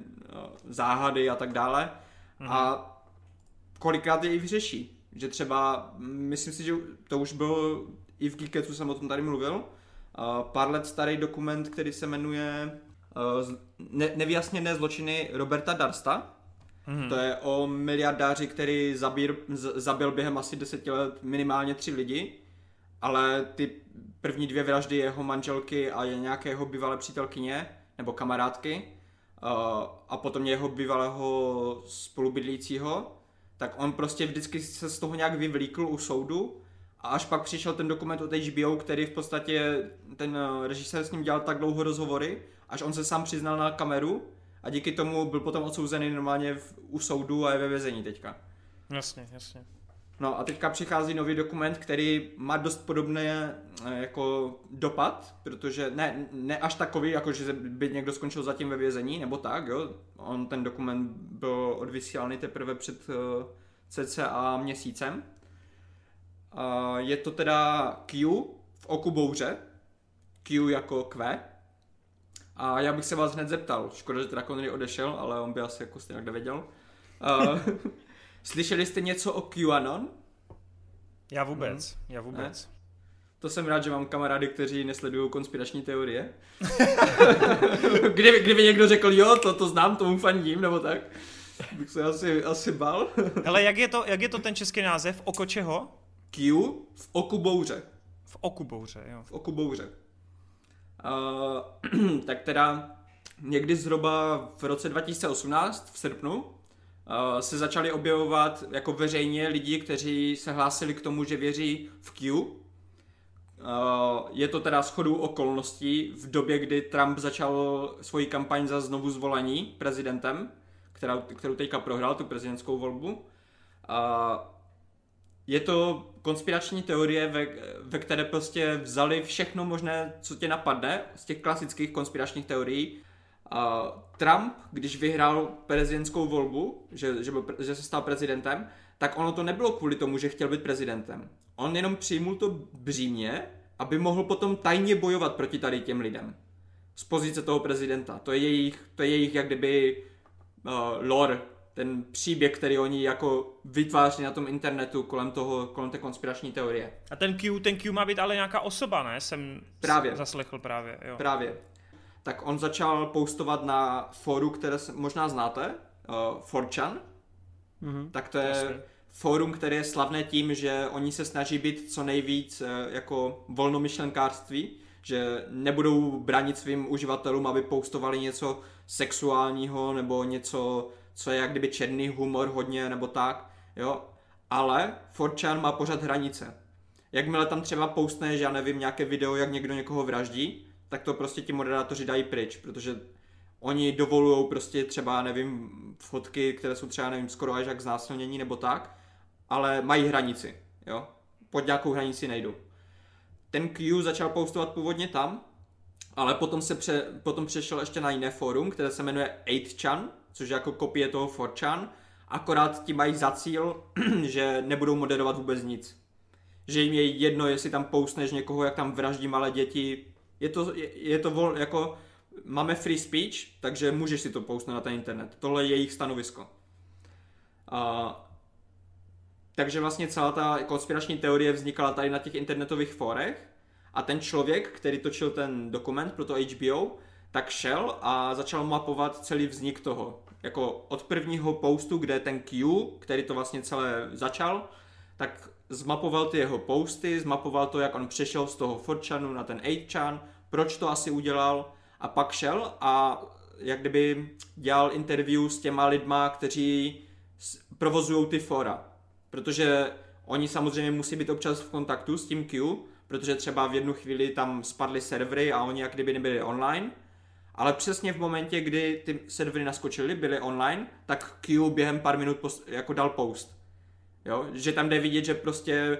B: záhady a tak dále. A kolikrát je i vyřeší. Že třeba, mm, myslím si, že to už bylo i v Geeketu jsem o tom tady mluvil, uh, pár let starý dokument, který se jmenuje uh, z- ne, Nevyjasněné zločiny Roberta Darsta.
A: Mhm.
B: To je o miliardáři, který zabír, z, zabil během asi deseti let minimálně tři lidi, ale ty první dvě vraždy jeho manželky a nějaké jeho bývalé přítelkyně nebo kamarádky uh, a potom jeho bývalého spolubydlícího, tak on prostě vždycky se z toho nějak vyvlíkl u soudu a až pak přišel ten dokument od HBO, který v podstatě ten eh, režisér s ním dělal tak dlouho rozhovory, až on se sám přiznal na kameru a díky tomu byl potom odsouzený normálně v, u soudu a je ve vězení teďka.
A: Jasně, jasně.
B: No a teďka přichází nový dokument, který má dost podobné eh, jako dopad, protože ne, ne až takový, jako že by někdo skončil zatím ve vězení, nebo tak, jo. On ten dokument byl odvysílaný teprve před eh, cca měsícem. A je to teda Q v oku bouře. Q jako Q. A já bych se vás hned zeptal, škoda, že teda Connery odešel, ale on by asi jako stejně nevěděl. Uh, slyšeli jste něco o QAnon?
A: Já vůbec, já vůbec.
B: To jsem rád, že mám kamarády, kteří nesledují konspirační teorie. kdyby, kdyby někdo řekl, jo, to, to znám, tomu fandím, nebo tak, bych se asi, asi bal.
A: Hele, jak je, to, jak je to ten český název? Oko čeho?
B: Q v oku bouře.
A: V oku bouře, jo.
B: v oku bouře. Uh, tak teda někdy zhruba v roce 2018, v srpnu, se začali objevovat jako veřejně lidi, kteří se hlásili k tomu, že věří v Q. Uh, je to teda shodou okolností v době, kdy Trump začal svoji kampaň za znovu zvolení prezidentem, kterou, kterou teďka prohrál, tu prezidentskou volbu. Uh, je to konspirační teorie, ve, ve které prostě vzali všechno možné, co tě napadne z těch klasických konspiračních teorií. A Trump, když vyhrál prezidentskou volbu, že, že, byl, že se stal prezidentem, tak ono to nebylo kvůli tomu, že chtěl být prezidentem. On jenom přijmul to břímě, aby mohl potom tajně bojovat proti tady těm lidem. Z pozice toho prezidenta. To je jejich, to je jejich jak kdyby uh, lore, ten příběh, který oni jako vytváří na tom internetu kolem toho, kolem té konspirační teorie.
A: A ten Q, ten Q má být ale nějaká osoba, ne? Jsem
B: Právě.
A: zaslechl právě, jo.
B: Právě. Tak on začal postovat na fóru, které se možná znáte, uh, 4chan.
D: Mhm.
B: Tak to je
A: Jasně.
B: fórum, které je slavné tím, že oni se snaží být co nejvíc eh, jako volnomyšlenkářství, že nebudou bránit svým uživatelům, aby postovali něco sexuálního nebo něco, co je jak kdyby černý humor hodně nebo tak, jo. Ale 4chan má pořád hranice. Jakmile tam třeba postneš, já nevím, nějaké video, jak někdo někoho vraždí, tak to prostě ti moderátoři dají pryč, protože oni dovolují prostě třeba, nevím, fotky, které jsou třeba, nevím, skoro až jak znásilnění nebo tak, ale mají hranici, jo. Pod nějakou hranici nejdou. Ten Q začal postovat původně tam, ale potom se pře, potom přešel ještě na jiné fórum, které se jmenuje 8chan, což je jako kopie toho 4chan, akorát ti mají za cíl, že nebudou moderovat vůbec nic. Že jim je jedno, jestli tam postneš někoho, jak tam vraždí malé děti. Je to, je, je to vol, jako, máme free speech, takže můžeš si to postnout na ten internet. Tohle je jejich stanovisko. A, takže vlastně celá ta konspirační teorie vznikala tady na těch internetových fórech a ten člověk, který točil ten dokument pro to HBO, tak šel a začal mapovat celý vznik toho. jako od prvního postu, kde ten Q, který to vlastně celé začal, tak zmapoval ty jeho posty, zmapoval to, jak on přešel z toho 4chanu na ten 8chan, proč to asi udělal a pak šel a jak kdyby dělal interview s těma lidma, kteří provozují ty fora. Protože oni samozřejmě musí být občas v kontaktu s tím Q, protože třeba v jednu chvíli tam spadly servery a oni jak kdyby nebyli online. Ale přesně v momentě, kdy ty servery naskočily, byly online, tak Q během pár minut post, jako dal post. Jo? Že tam jde vidět, že prostě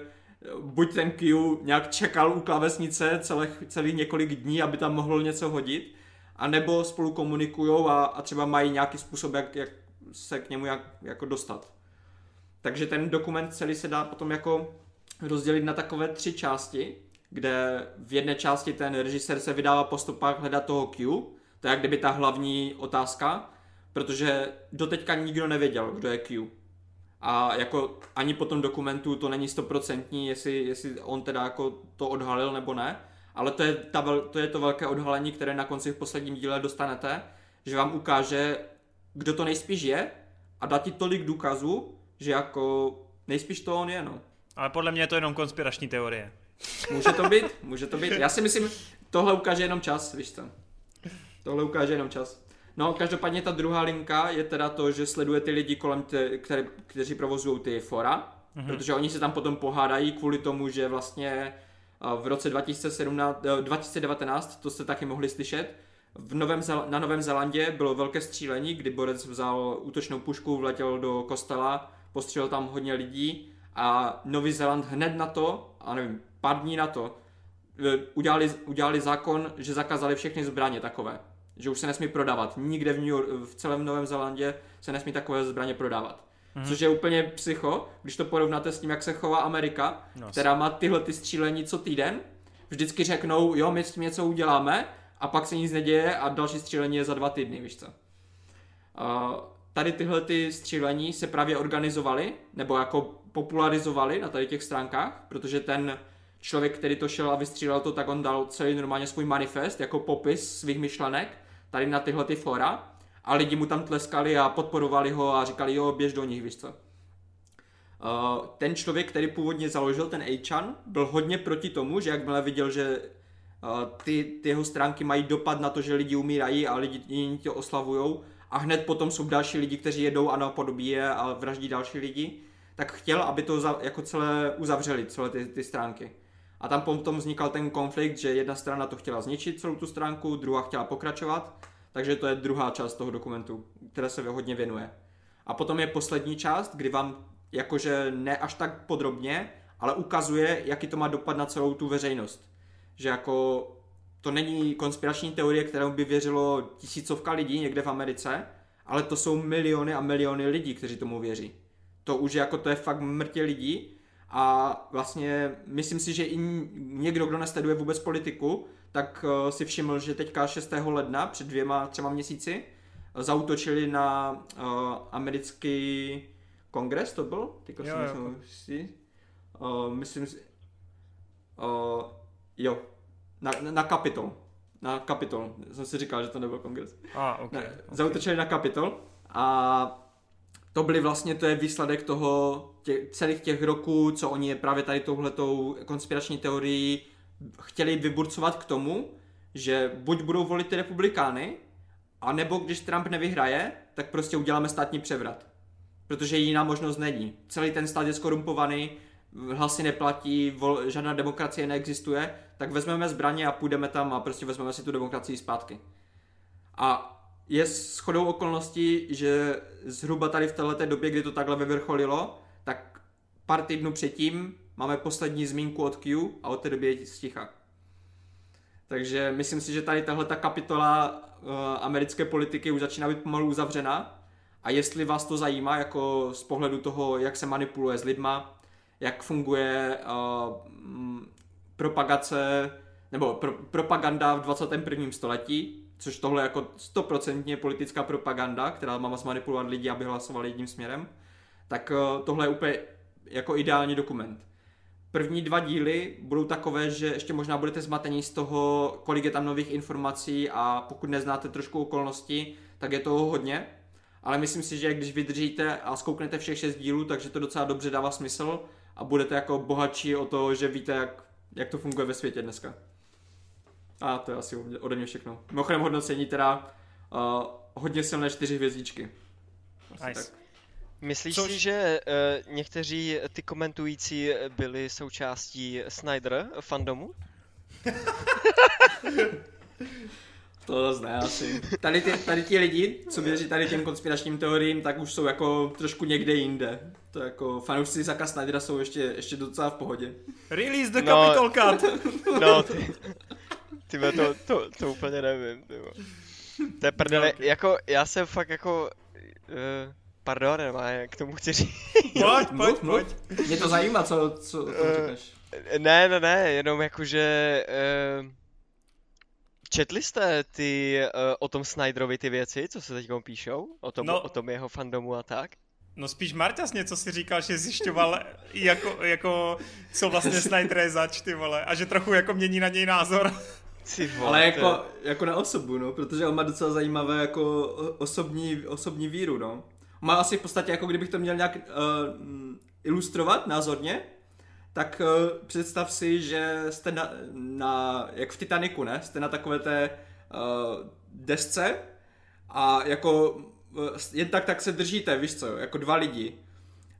B: buď ten Q nějak čekal u klavesnice celých, celých několik dní, aby tam mohl něco hodit, anebo spolu komunikují a, a třeba mají nějaký způsob, jak, jak se k němu jak, jako dostat. Takže ten dokument celý se dá potom jako rozdělit na takové tři části, kde v jedné části ten režisér se vydává po stopách hledat toho Q, to je jak kdyby ta hlavní otázka, protože doteďka nikdo nevěděl, kdo je Q. A jako ani po tom dokumentu to není stoprocentní, jestli, jestli on teda jako to odhalil nebo ne, ale to je, ta, to je to velké odhalení, které na konci v posledním díle dostanete, že vám ukáže, kdo to nejspíš je a dá ti tolik důkazů, že jako nejspíš to on je, no.
A: Ale podle mě je to jenom konspirační teorie.
B: Může to být, může to být. Já si myslím, tohle ukáže jenom čas, víš co. Tohle ukáže jenom čas. No, každopádně ta druhá linka je teda to, že sleduje ty lidi kolem, te, které, kteří provozují ty fora, mm-hmm. protože oni se tam potom pohádají kvůli tomu, že vlastně v roce 2017, 2019, eh, to jste taky mohli slyšet, v Novém, na Novém Zelandě bylo velké střílení, kdy borec vzal útočnou pušku, vletěl do kostela, postřelil tam hodně lidí a Nový Zéland hned na to, a nevím, pár dní na to, eh, udělali, udělali zákon, že zakázali všechny zbraně takové. Že už se nesmí prodávat. Nikde v, New York, v celém Novém Zélandě se nesmí takové zbraně prodávat. Mm-hmm. Což je úplně psycho, když to porovnáte s tím, jak se chová Amerika, no, která má tyhle ty střílení co týden. Vždycky řeknou, jo, my s tím něco uděláme, a pak se nic neděje a další střílení je za dva týdny, víš co. Uh, tady tyhle ty střílení se právě organizovaly, nebo jako popularizovaly na tady těch stránkách, protože ten člověk, který to šel a vystřílel to, tak on dal celý normálně svůj manifest, jako popis svých myšlenek, tady na tyhle ty fora a lidi mu tam tleskali a podporovali ho a říkali, jo, běž do nich, víš co. Uh, ten člověk, který původně založil ten Achan, byl hodně proti tomu, že jakmile viděl, že ty, ty jeho stránky mají dopad na to, že lidi umírají a lidi jiní to oslavujou a hned potom jsou další lidi, kteří jedou a napodobí je a vraždí další lidi, tak chtěl, aby to jako celé uzavřeli, celé ty, ty stránky. A tam potom vznikal ten konflikt, že jedna strana to chtěla zničit celou tu stránku, druhá chtěla pokračovat, takže to je druhá část toho dokumentu, která se hodně věnuje. A potom je poslední část, kdy vám jakože ne až tak podrobně, ale ukazuje, jaký to má dopad na celou tu veřejnost že jako to není konspirační teorie, kterou by věřilo tisícovka lidí někde v Americe, ale to jsou miliony a miliony lidí, kteří tomu věří. To už jako to je fakt mrtě lidí a vlastně myslím si, že i někdo, kdo nesleduje vůbec politiku, tak uh, si všiml, že teďka 6. ledna, před dvěma, třema měsíci, uh, zautočili na uh, americký kongres, to byl? Teďka jo, jo. Si, uh, myslím si, uh, jo, na, na Capitol. Na Capitol. Jsem si říkal, že to nebyl kongres.
A: A, ah, okay,
B: ne,
A: okay.
B: Zautočili na Capitol a to byly vlastně, to je výsledek toho tě, celých těch roků, co oni je právě tady touhletou konspirační teorií chtěli vyburcovat k tomu, že buď budou volit ty republikány, anebo když Trump nevyhraje, tak prostě uděláme státní převrat. Protože jiná možnost není. Celý ten stát je skorumpovaný, hlasy neplatí, vol, žádná demokracie neexistuje, tak vezmeme zbraně a půjdeme tam a prostě vezmeme si tu demokracii zpátky. A je shodou okolností, že zhruba tady v této době, kdy to takhle vyvrcholilo, tak pár týdnů předtím máme poslední zmínku od Q a od té doby je sticha. Takže myslím si, že tady tahle ta kapitola uh, americké politiky už začíná být pomalu uzavřena. A jestli vás to zajímá, jako z pohledu toho, jak se manipuluje s lidma, jak funguje uh, propagace nebo pro, propaganda v 21. století, což tohle je jako stoprocentně politická propaganda, která má zmanipulovat lidi, aby hlasovali jedním směrem, tak uh, tohle je úplně jako ideální dokument. První dva díly budou takové, že ještě možná budete zmatení z toho, kolik je tam nových informací a pokud neznáte trošku okolnosti, tak je toho hodně. ale myslím si, že když vydržíte a zkouknete všech šest dílů, takže to docela dobře dává smysl a budete jako bohatší o to, že víte, jak, jak to funguje ve světě dneska. A to je asi ode mě všechno. Mimochodem hodnocení teda uh, hodně silné čtyři hvězdičky.
A: Asi nice. tak.
C: Myslíš Což... si, že uh, někteří ty komentující byli součástí Snyder fandomu?
B: to zase ne asi. Tady, ty, tady ti lidi, co věří tady těm konspiračním teoriím, tak už jsou jako trošku někde jinde. To jako fanoušci Zaka Snydera jsou ještě, ještě docela v pohodě.
A: Release the no, Capitol Cut!
C: No, ty, ty to, to, to úplně nevím, ty To je prdele, okay. jako já jsem fakt jako... Uh, pardon, nemá, k tomu chci říct.
A: Pojď, pojď, pojď.
B: Mě to zajímá, co, co uh, říkáš.
C: Ne, ne, ne, jenom jakože... Uh, Četli jste ty uh, o tom Snyderovi ty věci, co se teď píšou? O tom, no, o tom jeho fandomu a tak?
A: No spíš Marťas něco si říkal, že zjišťoval, jako, jako co vlastně Snyder je zač, ty vole, a že trochu jako mění na něj názor.
B: Ty vole, Ale jako, jako na osobu, no, protože on má docela zajímavé jako osobní, osobní víru, no. Má asi v podstatě, jako kdybych to měl nějak uh, ilustrovat názorně, tak uh, představ si, že jste na, na, jak v Titaniku, ne? Jste na takové té uh, desce a jako uh, jen tak tak se držíte, víš co, jako dva lidi.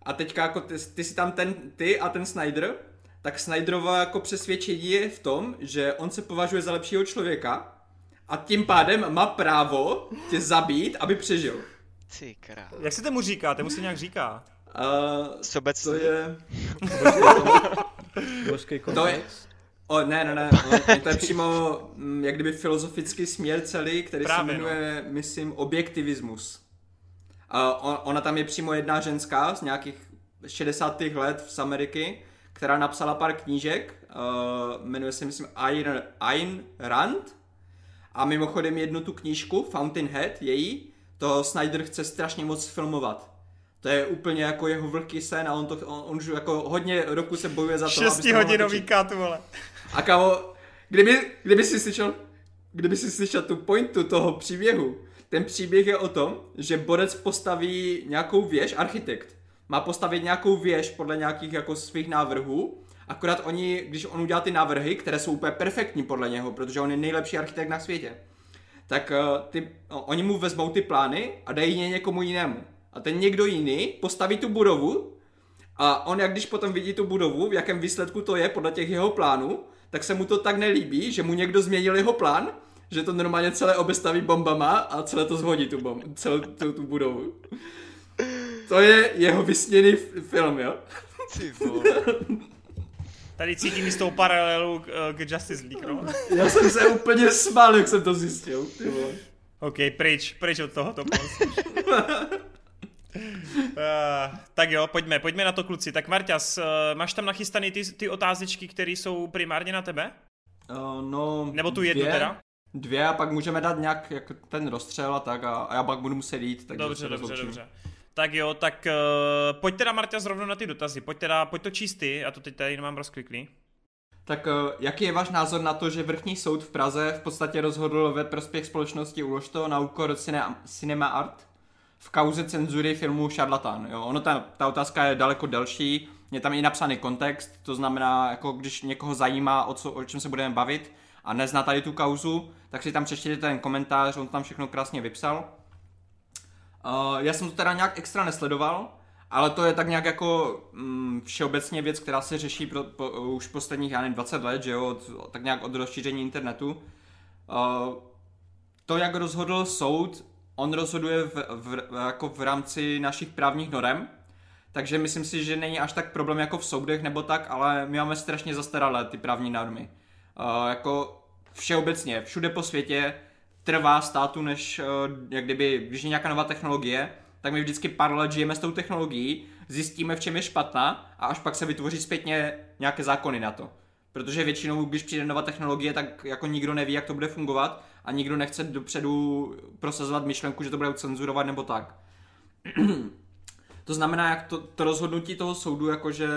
B: A teďka jako ty, ty si tam ten, ty a ten Snyder, tak Snyderova jako přesvědčení je v tom, že on se považuje za lepšího člověka a tím pádem má právo tě zabít, aby přežil.
C: Ty.
A: Jak se tomu říká? Tomu se nějak říká.
B: Uh,
C: Sobec
B: to je...
D: Božský
B: to je... O, ne, ne, ne, to je přímo mm, jak kdyby filozofický směr celý, který Právě, se jmenuje, no. myslím, objektivismus. Uh, ona tam je přímo jedna ženská z nějakých 60. let z Ameriky, která napsala pár knížek, uh, jmenuje se, myslím, Ayn, Ayn Rand. A mimochodem jednu tu knížku, Fountainhead, její, to Snyder chce strašně moc filmovat. To je úplně jako jeho vlhký sen a on, to, on, on už jako hodně roku se bojuje za to,
A: Šestihodinový kat, vole.
B: A kámo, kdyby, kdyby si slyšel, kdyby si slyšel tu pointu toho příběhu, ten příběh je o tom, že borec postaví nějakou věž, architekt, má postavit nějakou věž podle nějakých jako svých návrhů, akorát oni, když on udělá ty návrhy, které jsou úplně perfektní podle něho, protože on je nejlepší architekt na světě, tak uh, ty, oni mu vezmou ty plány a dají je někomu jinému. A ten někdo jiný postaví tu budovu a on, jak když potom vidí tu budovu, v jakém výsledku to je podle těch jeho plánů, tak se mu to tak nelíbí, že mu někdo změnil jeho plán, že to normálně celé obestaví bombama a celé to zhodí tu, bomb, celou tu, tu budovu. To je jeho vysněný film, jo?
C: Ty.
A: Tady cítím toho paralelu k, eh, k Justice League, no.
B: Já jsem se úplně smál, jak jsem to zjistil, ty vole.
A: OK, pryč, pryč od tohoto. Uh, tak jo, pojďme, pojďme na to kluci. Tak Marťas, uh, máš tam nachystané ty, ty otázečky, které jsou primárně na tebe?
B: Uh, no,
A: Nebo tu jednu
B: dvě,
A: teda?
B: Dvě a pak můžeme dát nějak jak ten rozstřel a tak a, a já pak budu muset jít.
A: Tak dobře, dobře, dobře. Tak jo, tak uh, pojď teda Marťas rovnou na ty dotazy. Pojď teda, pojď to číst ty, já to teď tady nemám rozkliklý.
B: Tak uh, jaký je váš názor na to, že vrchní soud v Praze v podstatě rozhodl ve prospěch společnosti Uložto na úkor Cinema Art? v kauze cenzury filmu Šarlatán. Jo? Ono ta, ta otázka je daleko delší, je tam i napsaný kontext, to znamená, jako když někoho zajímá, o, co, o čem se budeme bavit a nezná tady tu kauzu, tak si tam přečtěte ten komentář, on tam všechno krásně vypsal. Uh, já jsem to teda nějak extra nesledoval, ale to je tak nějak jako mm, všeobecně věc, která se řeší pro, po, už posledních, já nevím, 20 let, že jo, od, tak nějak od rozšíření internetu. Uh, to, jak rozhodl soud, on rozhoduje v, v, jako v rámci našich právních norem, takže myslím si, že není až tak problém jako v soudech nebo tak, ale my máme strašně zastaralé ty právní normy. Uh, jako všeobecně, všude po světě trvá státu, než uh, jak kdyby, když je nějaká nová technologie, tak my vždycky pár let žijeme s tou technologií, zjistíme, v čem je špatná a až pak se vytvoří zpětně nějaké zákony na to. Protože většinou, když přijde nová technologie, tak jako nikdo neví, jak to bude fungovat a nikdo nechce dopředu prosazovat myšlenku, že to bude cenzurovat nebo tak. to znamená, jak to, to rozhodnutí toho soudu, jakože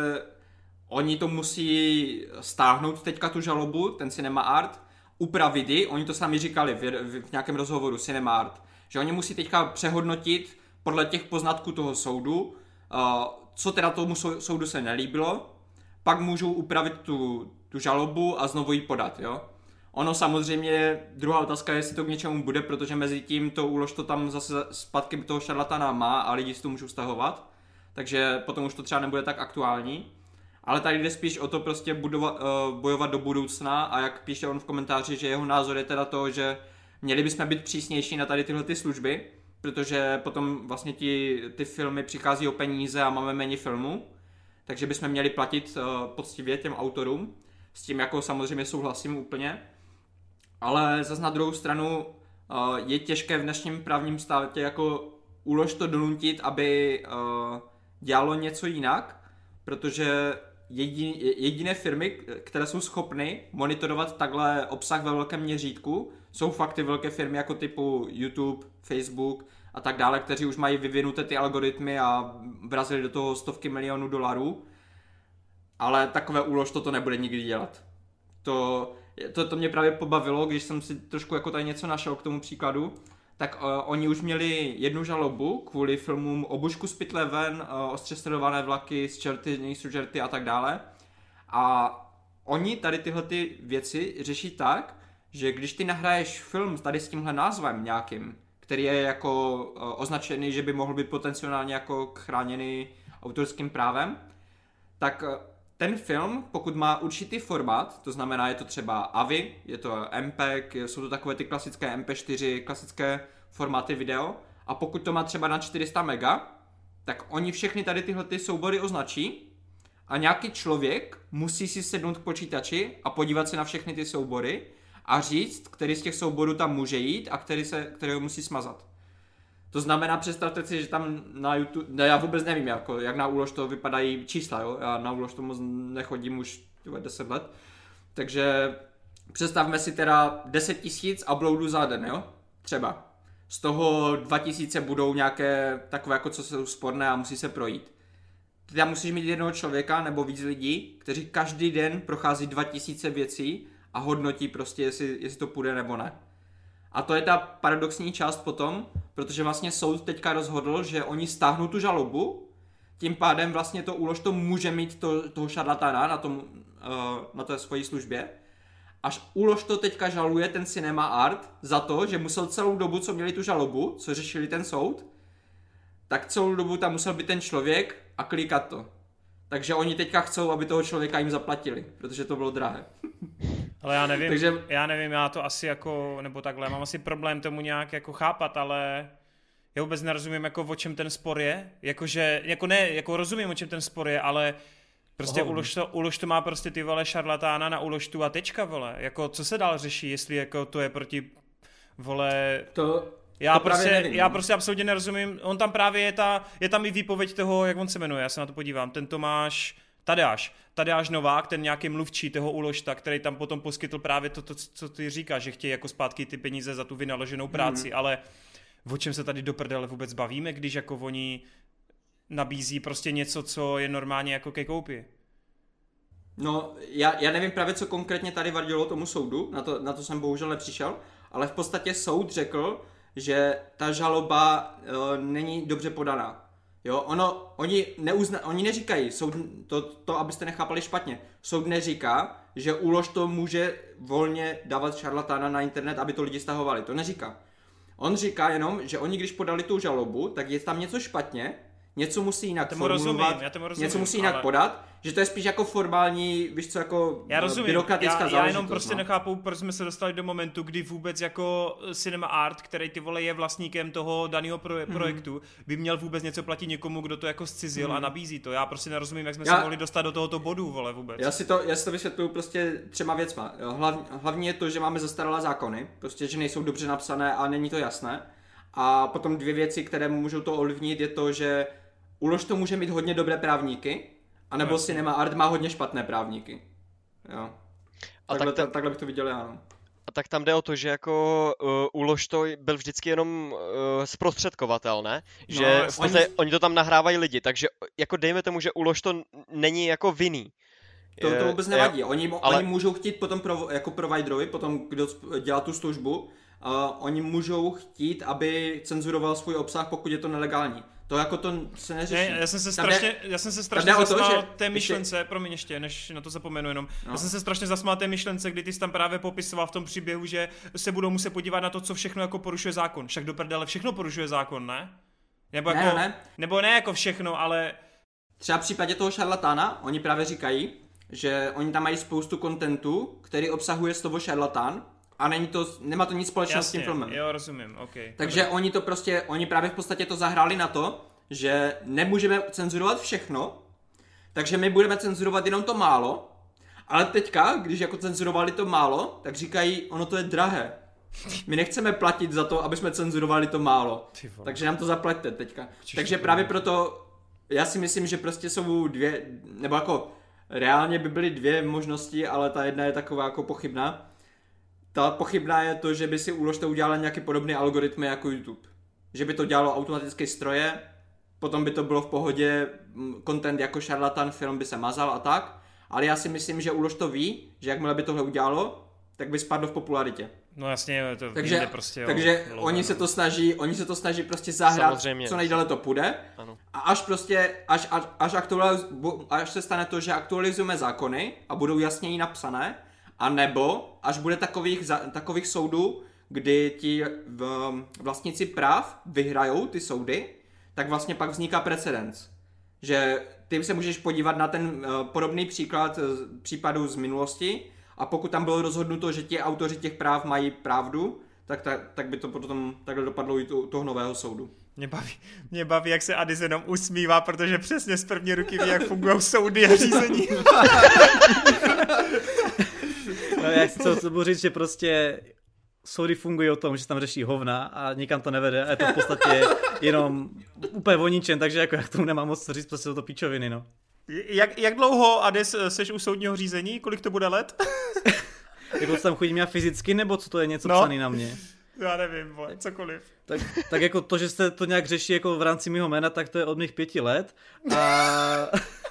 B: oni to musí stáhnout teďka tu žalobu, ten Cinema Art, upravit ji, oni to sami říkali v, v, v nějakém rozhovoru Cinema Art, že oni musí teďka přehodnotit podle těch poznatků toho soudu, co teda tomu soudu se nelíbilo, pak můžou upravit tu, tu žalobu a znovu ji podat, jo. Ono samozřejmě, druhá otázka je, jestli to k něčemu bude, protože mezi tím to úlož to tam zase zpátky toho šarlatana má a lidi si to můžou stahovat, takže potom už to třeba nebude tak aktuální. Ale tady jde spíš o to prostě budovat, uh, bojovat do budoucna a jak píše on v komentáři, že jeho názor je teda to, že měli bychom být přísnější na tady tyhle ty služby, protože potom vlastně ti, ty filmy přichází o peníze a máme méně filmů, takže bychom měli platit uh, poctivě těm autorům. S tím jako samozřejmě souhlasím úplně. Ale zase na druhou stranu uh, je těžké v dnešním právním státě jako ulož to donutit, aby uh, dělalo něco jinak, protože jedin, jediné firmy, které jsou schopny monitorovat takhle obsah ve velkém měřítku, jsou fakt ty velké firmy jako typu YouTube, Facebook a tak dále, kteří už mají vyvinuté ty algoritmy a vrazili do toho stovky milionů dolarů. Ale takové úlož toto nebude nikdy dělat. To, to, to mě právě pobavilo, když jsem si trošku jako tady něco našel k tomu příkladu, tak uh, oni už měli jednu žalobu kvůli filmům Obušku z pytle ven, uh, Ostře vlaky, z čerty, nejsou čerty a tak dále. A oni tady tyhle ty věci řeší tak, že když ty nahraješ film tady s tímhle názvem nějakým, který je jako uh, označený, že by mohl být potenciálně jako chráněný autorským právem, tak uh, ten film, pokud má určitý formát, to znamená, je to třeba AVI, je to MPEG, jsou to takové ty klasické MP4, klasické formáty video, a pokud to má třeba na 400 mega, tak oni všechny tady tyhle ty soubory označí a nějaký člověk musí si sednout k počítači a podívat se na všechny ty soubory a říct, který z těch souborů tam může jít a který se, kterého musí smazat. To znamená, představte si, že tam na YouTube, ne, já vůbec nevím, jako, jak na úlož to vypadají čísla, jo? já na úlož tomu nechodím už 10 let, takže představme si teda 10 tisíc uploadů za den, jo, třeba. Z toho 2000 budou nějaké takové, jako co jsou sporné a musí se projít. Ty tam musíš mít jednoho člověka nebo víc lidí, kteří každý den prochází 2000 věcí a hodnotí prostě, jestli, jestli to půjde nebo ne. A to je ta paradoxní část potom, protože vlastně soud teďka rozhodl, že oni stáhnou tu žalobu, tím pádem vlastně to úlož to může mít to, toho šarlatána na, tom, uh, na té svojí službě. Až úlož to teďka žaluje ten Cinema Art za to, že musel celou dobu, co měli tu žalobu, co řešili ten soud, tak celou dobu tam musel být ten člověk a klikat to. Takže oni teďka chcou, aby toho člověka jim zaplatili, protože to bylo drahé.
A: Ale já nevím, Takže... já nevím, já to asi jako, nebo takhle, mám asi problém tomu nějak jako chápat, ale já vůbec nerozumím, jako o čem ten spor je, jakože, jako ne, jako rozumím, o čem ten spor je, ale prostě oh. ulož, to, ulož to má prostě ty vole šarlatána na ulož tu a tečka, vole, jako co se dál řeší, jestli jako to je proti, vole...
B: To,
A: já, to prostě, nevím, já no. prostě absolutně nerozumím, on tam právě je ta, je tam i výpověď toho, jak on se jmenuje, já se na to podívám, ten Tomáš, Tadeáš, Tadeáš Novák, ten nějaký mluvčí toho uložta, který tam potom poskytl právě to, to co ty říkáš, že chtějí jako zpátky ty peníze za tu vynaloženou práci, mm. ale o čem se tady do prdele vůbec bavíme, když jako oni nabízí prostě něco, co je normálně jako ke koupi.
B: No, já, já nevím právě, co konkrétně tady vadilo tomu soudu, na to, na to jsem bohužel nepřišel, ale v podstatě soud řekl, že ta žaloba uh, není dobře podaná. Jo, ono, oni, neuzna, oni neříkají, soud, to, to, abyste nechápali špatně, soud neříká, že úlož to může volně dávat šarlatána na internet, aby to lidi stahovali, to neříká. On říká jenom, že oni když podali tu žalobu, tak je tam něco špatně, něco musí jinak
A: tomu formulovat, rozumím, já tomu rozumím,
B: něco musí jinak ale... podat že to je spíš jako formální, víš co, jako
A: já rozumím, byrokratická já, já jenom prostě no. nechápu, proč jsme se dostali do momentu, kdy vůbec jako Cinema Art, který ty vole je vlastníkem toho daného pro, mm-hmm. projektu, by měl vůbec něco platit někomu, kdo to jako scizil mm-hmm. a mhm. nabízí to. Já prostě nerozumím, jak jsme já, se mohli dostat do tohoto bodu, vole, vůbec.
B: Já si to, já si to vysvětluju prostě třema věcma. Hlav, hlavně je to, že máme zastaralé zákony, prostě, že nejsou dobře napsané a není to jasné. A potom dvě věci, které můžou to ovlivnit, je to, že Ulož to může mít hodně dobré právníky, a nebo no, Cinema Art má hodně špatné právníky. Jo. A takhle, tak takhle bych to viděl já. No.
C: A tak tam jde o to, že jako uh, Ulož to byl vždycky jenom uh, zprostředkovatel, ne? No, že no, v podstatě, oni... oni to tam nahrávají lidi, takže jako dejme tomu, že Ulož to není jako vinný.
B: To, to vůbec nevadí. Oni, ale... oni můžou chtít potom pro, jako providerovi, potom kdo dělá tu službu, oni můžou chtít, aby cenzuroval svůj obsah, pokud je to nelegální. To jako to se neřeší.
A: Ne, já jsem se strašně, já jsem se strašně zasmál to, že té myšlence, ještě... promiň ještě, než na to zapomenu jenom. No. Já jsem se strašně zasmál té myšlence, kdy ty jsi tam právě popisoval v tom příběhu, že se budou muset podívat na to, co všechno jako porušuje zákon. Však do prdele všechno porušuje zákon, ne? Nebo
B: ne,
A: jako,
B: ne.
A: Nebo ne jako všechno, ale...
B: Třeba v případě toho šarlatána, oni právě říkají, že oni tam mají spoustu kontentu, který obsahuje slovo šarlatán, a není to, nemá to nic společného
A: Jasně,
B: s tím filmem.
A: jo, rozumím, ok.
B: Takže Dobře. oni to prostě, oni právě v podstatě to zahráli na to, že nemůžeme cenzurovat všechno, takže my budeme cenzurovat jenom to málo, ale teďka, když jako cenzurovali to málo, tak říkají, ono to je drahé. My nechceme platit za to, aby jsme cenzurovali to málo. Takže nám to zaplaťte teďka. Čiž takže právě proto já si myslím, že prostě jsou dvě, nebo jako reálně by byly dvě možnosti, ale ta jedna je taková jako pochybná. Ta pochybná je to, že by si úlož to udělala nějaký podobný algoritmy jako YouTube. Že by to dělalo automaticky stroje, potom by to bylo v pohodě, content jako šarlatan film by se mazal a tak, ale já si myslím, že úlož to ví, že jakmile by tohle udělalo, tak by spadlo v popularitě.
A: No jasně, to
B: takže,
A: prostě
B: takže o, oni se to snaží, oni se to snaží prostě zahrát, Samozřejmě. co nejdéle to půjde.
C: Ano.
B: A až prostě, až, až, až, aktualiz, až se stane to, že aktualizujeme zákony a budou jasněji napsané, a nebo až bude takových, takových soudů, kdy ti vlastníci práv vyhrajou ty soudy, tak vlastně pak vzniká precedens. Že ty se můžeš podívat na ten uh, podobný příklad případů z minulosti a pokud tam bylo rozhodnuto, že ti autoři těch práv mají pravdu, tak, tak, tak by to potom takhle dopadlo i u toho nového soudu.
A: Mě baví, mě baví, jak se Adis jenom usmívá, protože přesně z první ruky ví, jak fungují soudy a řízení.
D: no já chci to říct, že prostě soudy fungují o tom, že se tam řeší hovna a nikam to nevede a je to v podstatě jenom úplně o ničem, takže jako já k tomu nemám moc co říct, prostě to píčoviny, no.
A: Jak, jak dlouho, Ades, seš u soudního řízení? Kolik to bude let?
D: jako tam chodím já fyzicky, nebo co to je něco no. psaný na mě?
A: Já nevím, vole, cokoliv.
D: Tak, tak jako to, že jste to nějak řeší jako v rámci mého jména, tak to je od mých pěti let. A...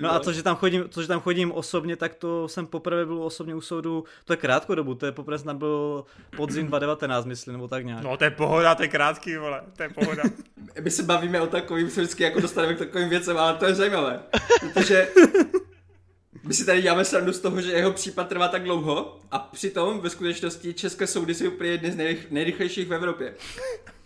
D: No a to, že tam chodím, to, že tam chodím osobně, tak to jsem poprvé byl osobně u soudu, to je krátkou dobu, to je poprvé tam byl podzim 2019, myslím, nebo tak nějak.
A: No to je pohoda, to je krátký, vole, to je pohoda.
B: My se bavíme o takovým, vždycky jako dostaneme k takovým věcem, ale to je zajímavé, protože my si tady děláme srandu z toho, že jeho případ trvá tak dlouho a přitom ve skutečnosti české soudy jsou úplně jedny z nejrych, nejrychlejších v Evropě.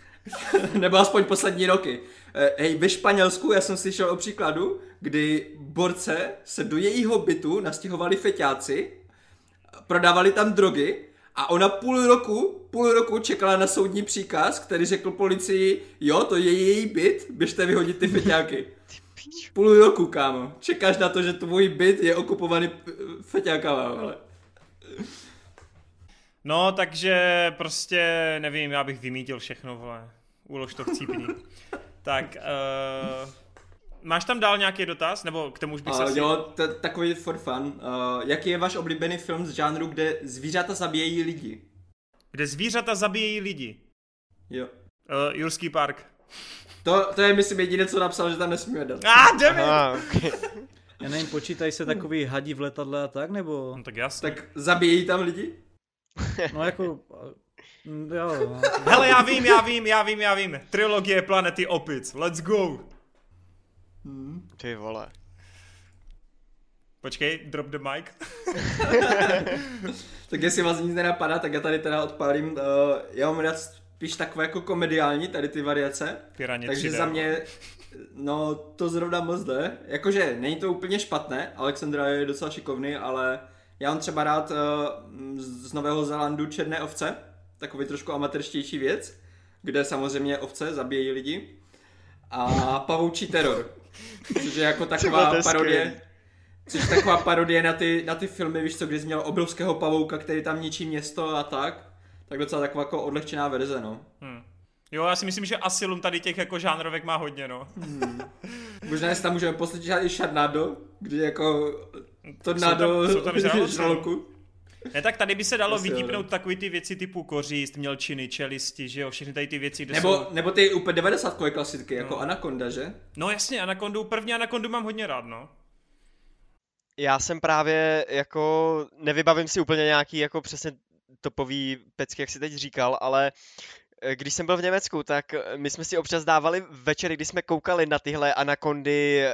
B: Nebo aspoň poslední roky. Eh, hej, ve Španělsku já jsem slyšel o příkladu, kdy borce se do jejího bytu nastěhovali feťáci, prodávali tam drogy a ona půl roku, půl roku čekala na soudní příkaz, který řekl policii, jo, to je její byt, běžte vyhodit ty feťáky. Půl roku, kámo. Čekáš na to, že tvůj byt je okupovaný feťákama, ale...
A: No, takže prostě, nevím, já bych vymítil všechno, vole. Ulož to chcípní. Tak, uh, máš tam dál nějaký dotaz? Nebo k tomu už bych uh, se...
B: Jo, t- takový for fun. Uh, jaký je váš oblíbený film z žánru, kde zvířata zabíjejí lidi?
A: Kde zvířata zabíjejí lidi?
B: Jo.
A: Uh, Jurský park.
B: To, to je, myslím, jediné, co napsal, že tam nesmíme dát.
A: Ah, Aha, okay.
D: Já nevím, počítají se takový hadí v letadle a tak, nebo?
A: No tak jasně.
B: Tak zabíjejí tam lidi?
D: No jako, jo. No.
A: Hele, já vím, já vím, já vím, já vím. Trilogie Planety Opic, let's go.
C: Hmm. Ty vole.
A: Počkej, drop the mic.
B: tak jestli vás nic nenapadá, tak já tady teda odpálím. Uh, já mám rád spíš takové jako komediální, tady ty variace.
A: Piraně
B: Takže 3D. za mě, no to zrovna moc jde. Jakože není to úplně špatné, Alexandra je docela šikovný, ale já mám třeba rád uh, z Nového Zélandu Černé ovce, takový trošku amatérštější věc, kde samozřejmě ovce zabíjejí lidi. A pavoučí teror, což je jako taková parodie, což je taková parodie na ty, na ty filmy, víš co, kdy jsi měl obrovského pavouka, který tam ničí město a tak. Tak docela taková jako odlehčená verze, no. Hmm.
A: Jo, já si myslím, že Asylum tady těch jako žánrovek má hodně, no.
B: Hmm. Možná jestli tam můžeme poslyšet i Sharnado, kdy jako tornádo jsou tam, jsou tam žraloku.
A: Ne, tak tady by se dalo Asi vytípnout takový ty věci typu koříst, mělčiny, čelisti, že jo, všechny tady ty věci,
B: kde nebo, jsou... Nebo ty úplně 90 klasiky, jako no. Anaconda, že?
A: No jasně, Anacondu, první Anacondu mám hodně rád, no.
C: Já jsem právě jako, nevybavím si úplně nějaký jako přesně topový pecky, jak si teď říkal, ale eh, když jsem byl v Německu, tak eh, my jsme si občas dávali večery, kdy jsme koukali na tyhle anakondy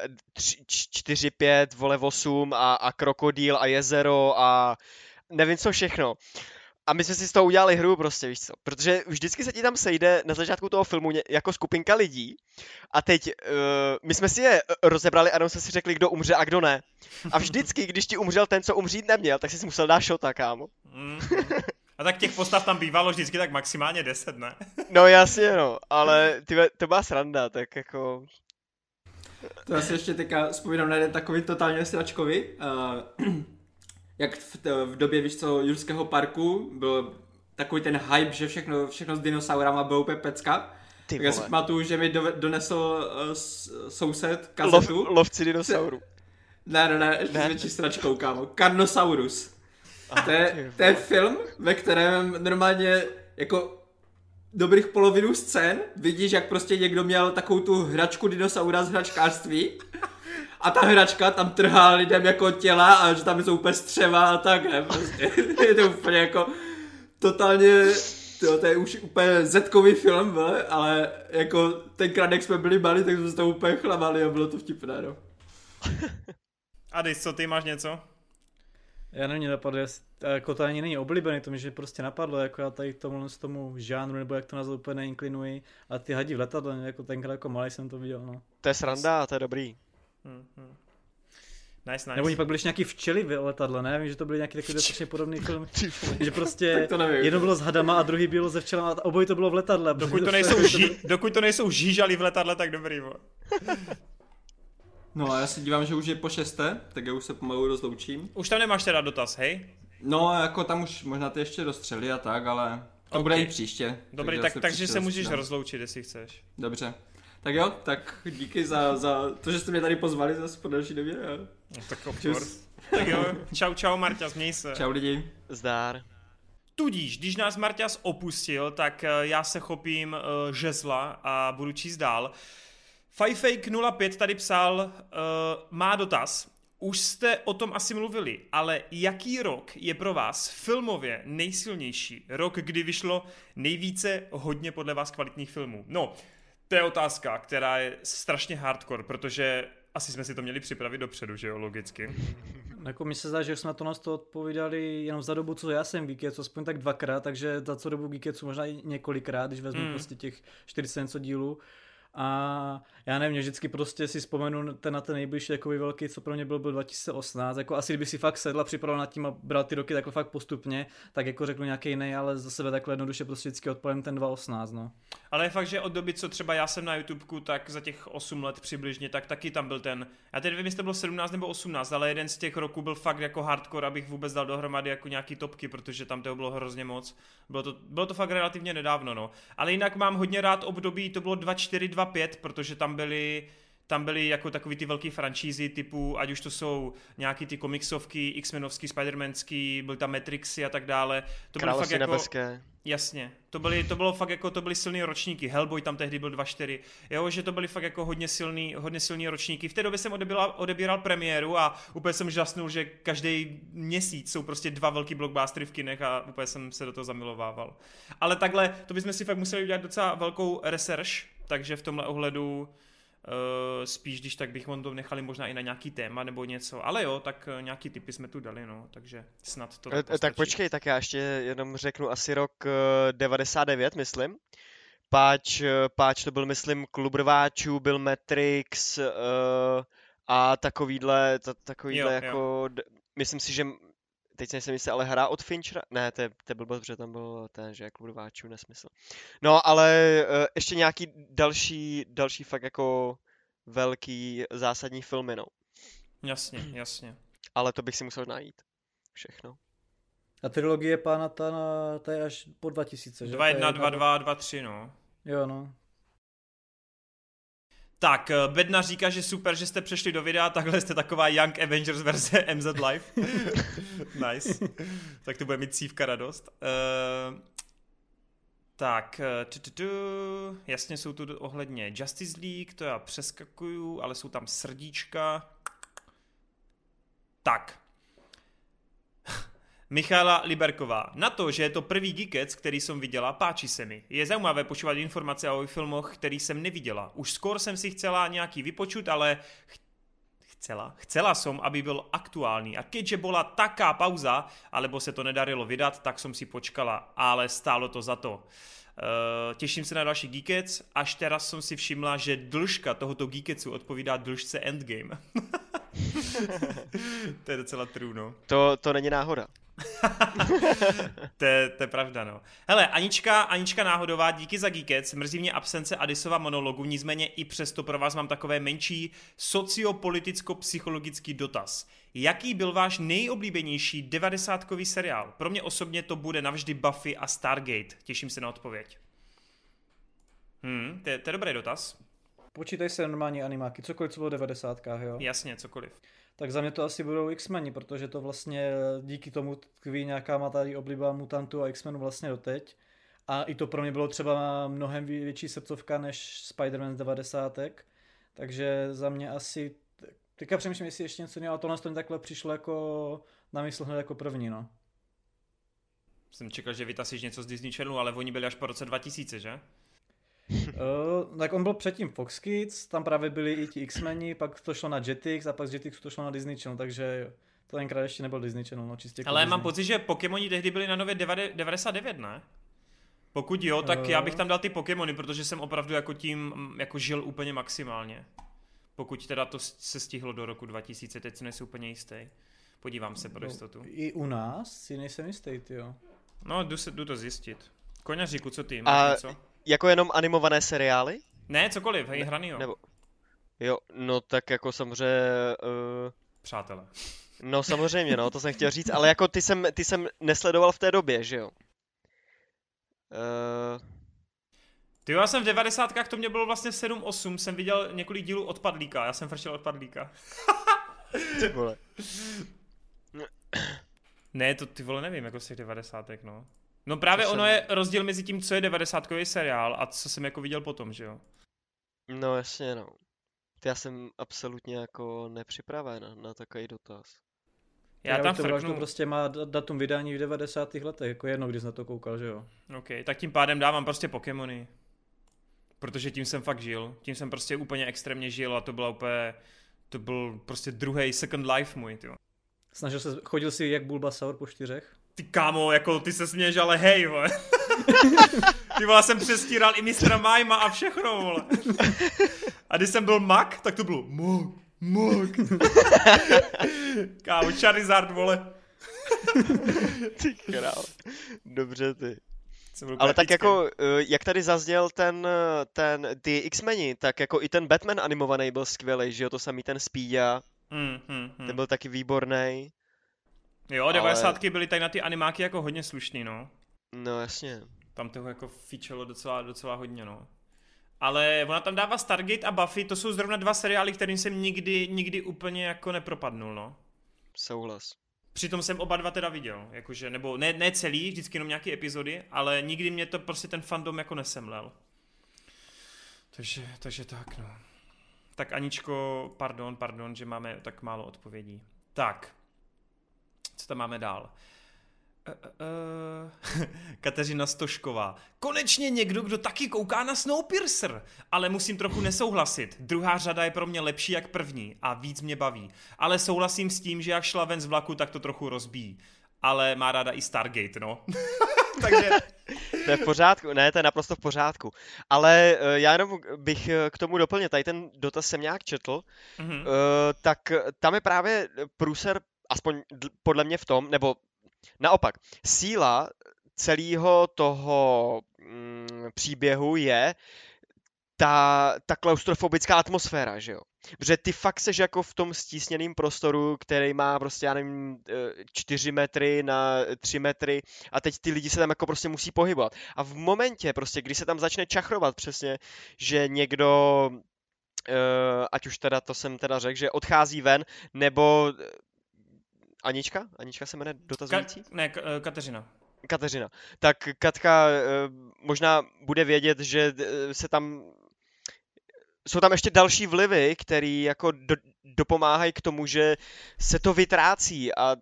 C: 4, 5, vole 8 a, a krokodýl a jezero a nevím co všechno. A my jsme si z toho udělali hru prostě, víš co. Protože vždycky se ti tam sejde na začátku toho filmu jako skupinka lidí a teď uh, my jsme si je rozebrali a jenom jsme si řekli, kdo umře a kdo ne. A vždycky, když ti umřel ten, co umřít neměl, tak jsi musel dát šota, kámo. Mm.
A: A tak těch postav tam bývalo vždycky tak maximálně 10, ne?
C: No jasně, no, ale ty, to byla sranda, tak jako...
B: To já si ještě teďka vzpomínám na jeden takový totálně sračkový. Uh, jak v, v době, víš co, Jurského parku byl takový ten hype, že všechno, všechno s dinosaurama bylo úplně pecka. Ty tak já si pamatuju, že mi do, donesl uh, soused kazetu.
C: Lov, lovci dinosaurů.
B: Ne, ne, ne, ještě ne. s větší stračkou, kámo. Carnosaurus. to, je, to je film, ve kterém normálně jako dobrých polovinu scén vidíš, jak prostě někdo měl takovou tu hračku dinosaura z hračkářství a ta hračka tam trhá lidem jako těla a že tam jsou úplně střeva a tak, ne, prostě. je to úplně jako totálně, to, to je už úplně zetkový film, ne? ale jako tenkrát, jak jsme byli malí, tak jsme se to úplně chlamali a bylo to vtipné, no.
A: Adis, co ty máš něco?
D: Já nevím, napadlo, jako to ani není oblíbený, to mi že prostě napadlo, jako já tady tomu, tomu žánru, nebo jak to nazvat, úplně neinklinuji, a ty hadi v letadle, jako tenkrát jako malý jsem to viděl, no.
C: To je sranda, to je dobrý. Hmm,
A: hmm. Nice, nice.
D: Nebo oni pak byli nějaký včely v letadle, ne? Vím, že to byly nějaký takový strašně podobný film. že prostě to nevím. jedno bylo s hadama a druhý bylo ze včelama a obojí to bylo v letadle.
A: Dokud to, nejsou, ži- dokud to nejsou žížali v letadle, tak dobrý, bo.
B: No a já se dívám, že už je po šesté, tak já už se pomalu rozloučím.
A: Už tam nemáš teda dotaz, hej?
B: No, jako tam už možná ty ještě dostřeli a tak, ale to okay. bude i příště.
A: Dobrý, tak, takže se můžeš rozloučit, jestli chceš.
B: Dobře. Tak jo, tak díky za, za to, že jste mě tady pozvali zase po další době.
A: No, tak of tak jo, čau, čau Marťas, měj se.
B: Čau lidi.
C: Zdár.
A: Tudíž, když nás Marťas opustil, tak eh, já se chopím uh, žezla a budu číst dál. Fifake05 tady psal, uh, má dotaz. Už jste o tom asi mluvili, ale jaký rok je pro vás filmově nejsilnější? Rok, kdy vyšlo nejvíce hodně podle vás kvalitních filmů. No, to je otázka, která je strašně hardcore, protože asi jsme si to měli připravit dopředu, že jo, logicky.
D: Jako mi se zdá, že jsme to nás to odpovídali jenom za dobu, co já jsem Geeketsu, aspoň tak dvakrát, takže za co dobu Geeketsu možná i několikrát, když vezmu mm. prostě těch 40 něco dílů. A já nevím, vždycky prostě si vzpomenu ten, na ten nejbližší takový velký, co pro mě byl, byl 2018. Jako asi kdyby si fakt sedla, připravil nad tím a bral ty roky takhle fakt postupně, tak jako řeknu nějaký jiný, ale za sebe takhle jednoduše prostě vždycky odpalím ten 2018, no.
A: Ale je fakt, že od doby, co třeba já jsem na YouTubeku, tak za těch 8 let přibližně, tak taky tam byl ten, já teď nevím, jestli to bylo 17 nebo 18, ale jeden z těch roků byl fakt jako hardcore, abych vůbec dal dohromady jako nějaký topky, protože tam toho bylo hrozně moc. Bylo to, bylo to fakt relativně nedávno, no. Ale jinak mám hodně rád období, to bylo 2-4, 2-5, protože tam byly tam byly jako takový ty velký franšízy typu, ať už to jsou nějaký ty komiksovky, X-menovský, Spider-manský, byl tam Matrixy a tak dále. To
C: byly fakt jako, nebeské.
A: Jasně, to, byly, to bylo fakt jako, to byly silný ročníky, Hellboy tam tehdy byl 2-4, jo, že to byly fakt jako hodně silný, hodně silný ročníky. V té době jsem odebíral, odebíral premiéru a úplně jsem žasnul, že každý měsíc jsou prostě dva velký blockbustery v kinech a úplně jsem se do toho zamilovával. Ale takhle, to bychom si fakt museli udělat docela velkou research, takže v tomhle ohledu Uh, spíš, když tak bychom to nechali možná i na nějaký téma nebo něco, ale jo, tak uh, nějaký typy jsme tu dali, no, takže snad to
C: e, Tak počkej, tak já ještě jenom řeknu asi rok uh, 99, myslím. Páč, páč to byl, myslím, klub rváčů, byl Matrix uh, a takovýhle, ta, takovýhle jo, jako, jo. myslím si, že teď jsem si myslel, ale hra od Finchera, ne, to je, to byl protože tam byl ten, že jako rváčů, nesmysl. No, ale uh, ještě nějaký další, další fakt jako velký zásadní filmy, no.
A: Jasně, jasně.
C: Ale to bych si musel najít. Všechno.
D: A trilogie pána Tana, to je až po 2000, že?
A: 2, 1, 2, 2, 2, 3, no.
D: Jo, no.
A: Tak, eh, Bedna říká, že super, že jste přešli do videa, takhle jste taková Young Avengers verze MZ Live. nice. tak to bude mít cívka radost. Uh, tak, tu, jasně jsou tu ohledně Justice League, to já přeskakuju, ale jsou tam srdíčka. Tak. Michála Liberková. Na to, že je to první Geekec, který jsem viděla, páči se mi. Je zajímavé počívat informace o filmoch, který jsem neviděla. Už skoro jsem si chcela nějaký vypočut, ale chcela. Chcela som, aby byl aktuální. A keďže bola taká pauza, alebo se to nedarilo vydat, tak som si počkala, ale stálo to za to. Uh, těším se na další Geekec, až teraz jsem si všimla, že dlžka tohoto Geekecu odpovídá dlžce Endgame. to je docela true, no.
C: To, to není náhoda.
A: to, je, to je pravda, no. Hele, Anička, Anička Náhodová, díky za Geekec, mrzí mě absence Adisova monologu, nicméně i přesto pro vás mám takové menší sociopoliticko-psychologický dotaz. Jaký byl váš nejoblíbenější devadesátkový seriál? Pro mě osobně to bude navždy Buffy a Stargate. Těším se na odpověď. Hmm, to je, to je dobrý dotaz.
D: Počítaj se normální animáky, cokoliv, co bylo v 90. jo?
A: Jasně, cokoliv.
D: Tak za mě to asi budou X-meni, protože to vlastně díky tomu tkví nějaká má tady obliba mutantů a X-menů vlastně doteď. A i to pro mě bylo třeba mnohem větší srdcovka než Spider-Man z 90. Takže za mě asi, teďka přemýšlím, jestli ještě něco jiného, ale tohle to takhle přišlo jako na mysl hned jako první, no.
A: Jsem čekal, že vytasíš něco z Disney Channelu, ale oni byli až po roce 2000, že?
D: Uh, tak on byl předtím Fox Kids, tam právě byli i ti X-meni, pak to šlo na Jetix a pak z Jetixu to šlo na Disney Channel, takže to tenkrát ještě nebyl Disney Channel, no čistě
A: Ale
D: Disney.
A: mám pocit, že Pokémoni tehdy byli na nově 99, ne? Pokud jo, tak uh... já bych tam dal ty Pokémony, protože jsem opravdu jako tím jako žil úplně maximálně. Pokud teda to se stihlo do roku 2000, teď si nejsem úplně jistý. Podívám se pro no, jistotu. No,
D: I u nás si nejsem jistý, jo.
A: No, jdu, se, jdu to zjistit. Koňaříku, co ty?
C: Máš A něco? Jako jenom animované seriály?
A: Ne, cokoliv, hej, hraný jo. Nebo...
C: Jo, no tak jako samozřejmě... Uh...
A: Přátelé.
C: No samozřejmě, no, to jsem chtěl říct, ale jako ty jsem, ty jsem nesledoval v té době, že jo?
A: Uh... Ty já jsem v 90. to mě bylo vlastně 7-8, jsem viděl několik dílů odpadlíka, já jsem frčel odpadlíka.
C: ty vole.
A: ne, to ty vole nevím, jako z těch 90. no. No právě co ono jsem... je rozdíl mezi tím, co je 90 seriál a co jsem jako viděl potom, že jo?
C: No jasně, no. Já jsem absolutně jako nepřipraven na, na takový dotaz.
D: Já, Já tam to frknu... prostě má datum vydání v 90. letech, jako jedno, když na to koukal, že jo?
A: OK, tak tím pádem dávám prostě Pokémony. Protože tím jsem fakt žil. Tím jsem prostě úplně extrémně žil a to byla úplně... To byl prostě druhý second life můj, jo.
D: Snažil se, chodil si jak Bulbasaur po čtyřech?
A: Ty kámo, jako ty se směješ, ale hej, vole. Ty vole, jsem přestíral i mistra Majma a všechno, vole. A když jsem byl mak, tak to bylo mok, mok. kámo, Charizard, vole.
C: ty král. Dobře ty. Ale tak jako, eh, jak tady zazněl ten, ten, ty X-meni, tak jako i ten Batman animovaný byl skvělý, že jo, to samý ten Speedia, mm, mm, mm. ten byl taky výborný.
A: Jo, 90. Ale... byly tady na ty animáky jako hodně slušný, no.
C: No jasně.
A: Tam toho jako fičelo docela, docela hodně, no. Ale ona tam dává Stargate a Buffy, to jsou zrovna dva seriály, kterým jsem nikdy, nikdy úplně jako nepropadnul, no.
C: Souhlas.
A: Přitom jsem oba dva teda viděl, jakože, nebo ne, ne celý, vždycky jenom nějaké epizody, ale nikdy mě to prostě ten fandom jako nesemlel. Takže, takže tak, no. Tak Aničko, pardon, pardon, že máme tak málo odpovědí. Tak, co tam máme dál? Uh, uh, Kateřina Stošková. Konečně někdo, kdo taky kouká na Snowpiercer. Ale musím trochu nesouhlasit. Druhá řada je pro mě lepší jak první a víc mě baví. Ale souhlasím s tím, že jak šla ven z vlaku, tak to trochu rozbíjí. Ale má ráda i Stargate, no. Takže...
C: To je v pořádku, ne, to je naprosto v pořádku. Ale uh, já jenom bych k tomu doplnil, tady ten dotaz jsem nějak četl, mm-hmm. uh, tak tam je právě průser aspoň podle mě v tom, nebo naopak, síla celého toho mm, příběhu je ta, ta klaustrofobická atmosféra, že jo. Protože ty fakt seš jako v tom stísněném prostoru, který má prostě, já nevím, 4 e, metry na 3 metry a teď ty lidi se tam jako prostě musí pohybovat. A v momentě prostě, kdy se tam začne čachrovat přesně, že někdo, e, ať už teda to jsem teda řekl, že odchází ven, nebo Anička? Anička se jmenuje dotazující?
A: Ka- ne, eh, Kateřina.
C: Kateřina. Tak Katka eh, možná bude vědět, že eh, se tam jsou tam ještě další vlivy, které jako do, dopomáhají k tomu, že se to vytrácí a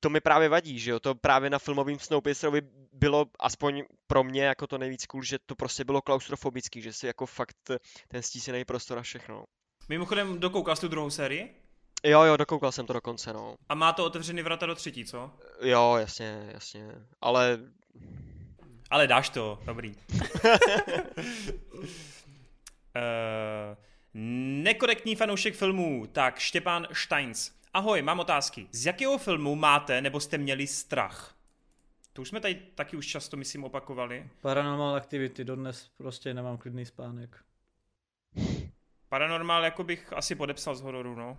C: to mi právě vadí, že jo, to právě na filmovém Snowpiercerovi bylo aspoň pro mě jako to nejvíc cool, že to prostě bylo klaustrofobický, že si jako fakt ten stísený prostor a všechno.
A: Mimochodem, dokoukal jsi tu druhou sérii?
C: Jo, jo, dokoukal jsem to dokonce, no.
A: A má to otevřený vrata do třetí, co?
C: Jo, jasně, jasně. Ale...
A: Ale dáš to, dobrý. uh, nekorektní fanoušek filmů, tak Štěpán Steins. Ahoj, mám otázky. Z jakého filmu máte nebo jste měli strach? To už jsme tady taky už často, myslím, opakovali.
D: Paranormal Activity, dodnes prostě nemám klidný spánek.
A: Paranormal jako bych asi podepsal z hororu, no.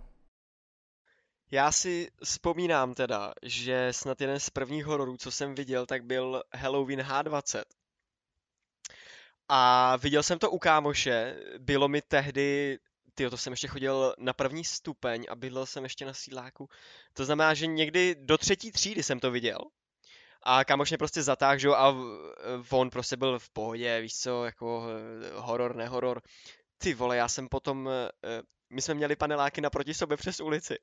C: Já si vzpomínám teda, že snad jeden z prvních hororů, co jsem viděl, tak byl Halloween H20. A viděl jsem to u kámoše, bylo mi tehdy, ty to jsem ještě chodil na první stupeň a bydlel jsem ještě na sídláku. To znamená, že někdy do třetí třídy jsem to viděl. A kámoš mě prostě zatáhl, a on prostě byl v pohodě, víš co, jako eh, horor, nehoror. Ty vole, já jsem potom eh, my jsme měli paneláky naproti sobě přes ulici.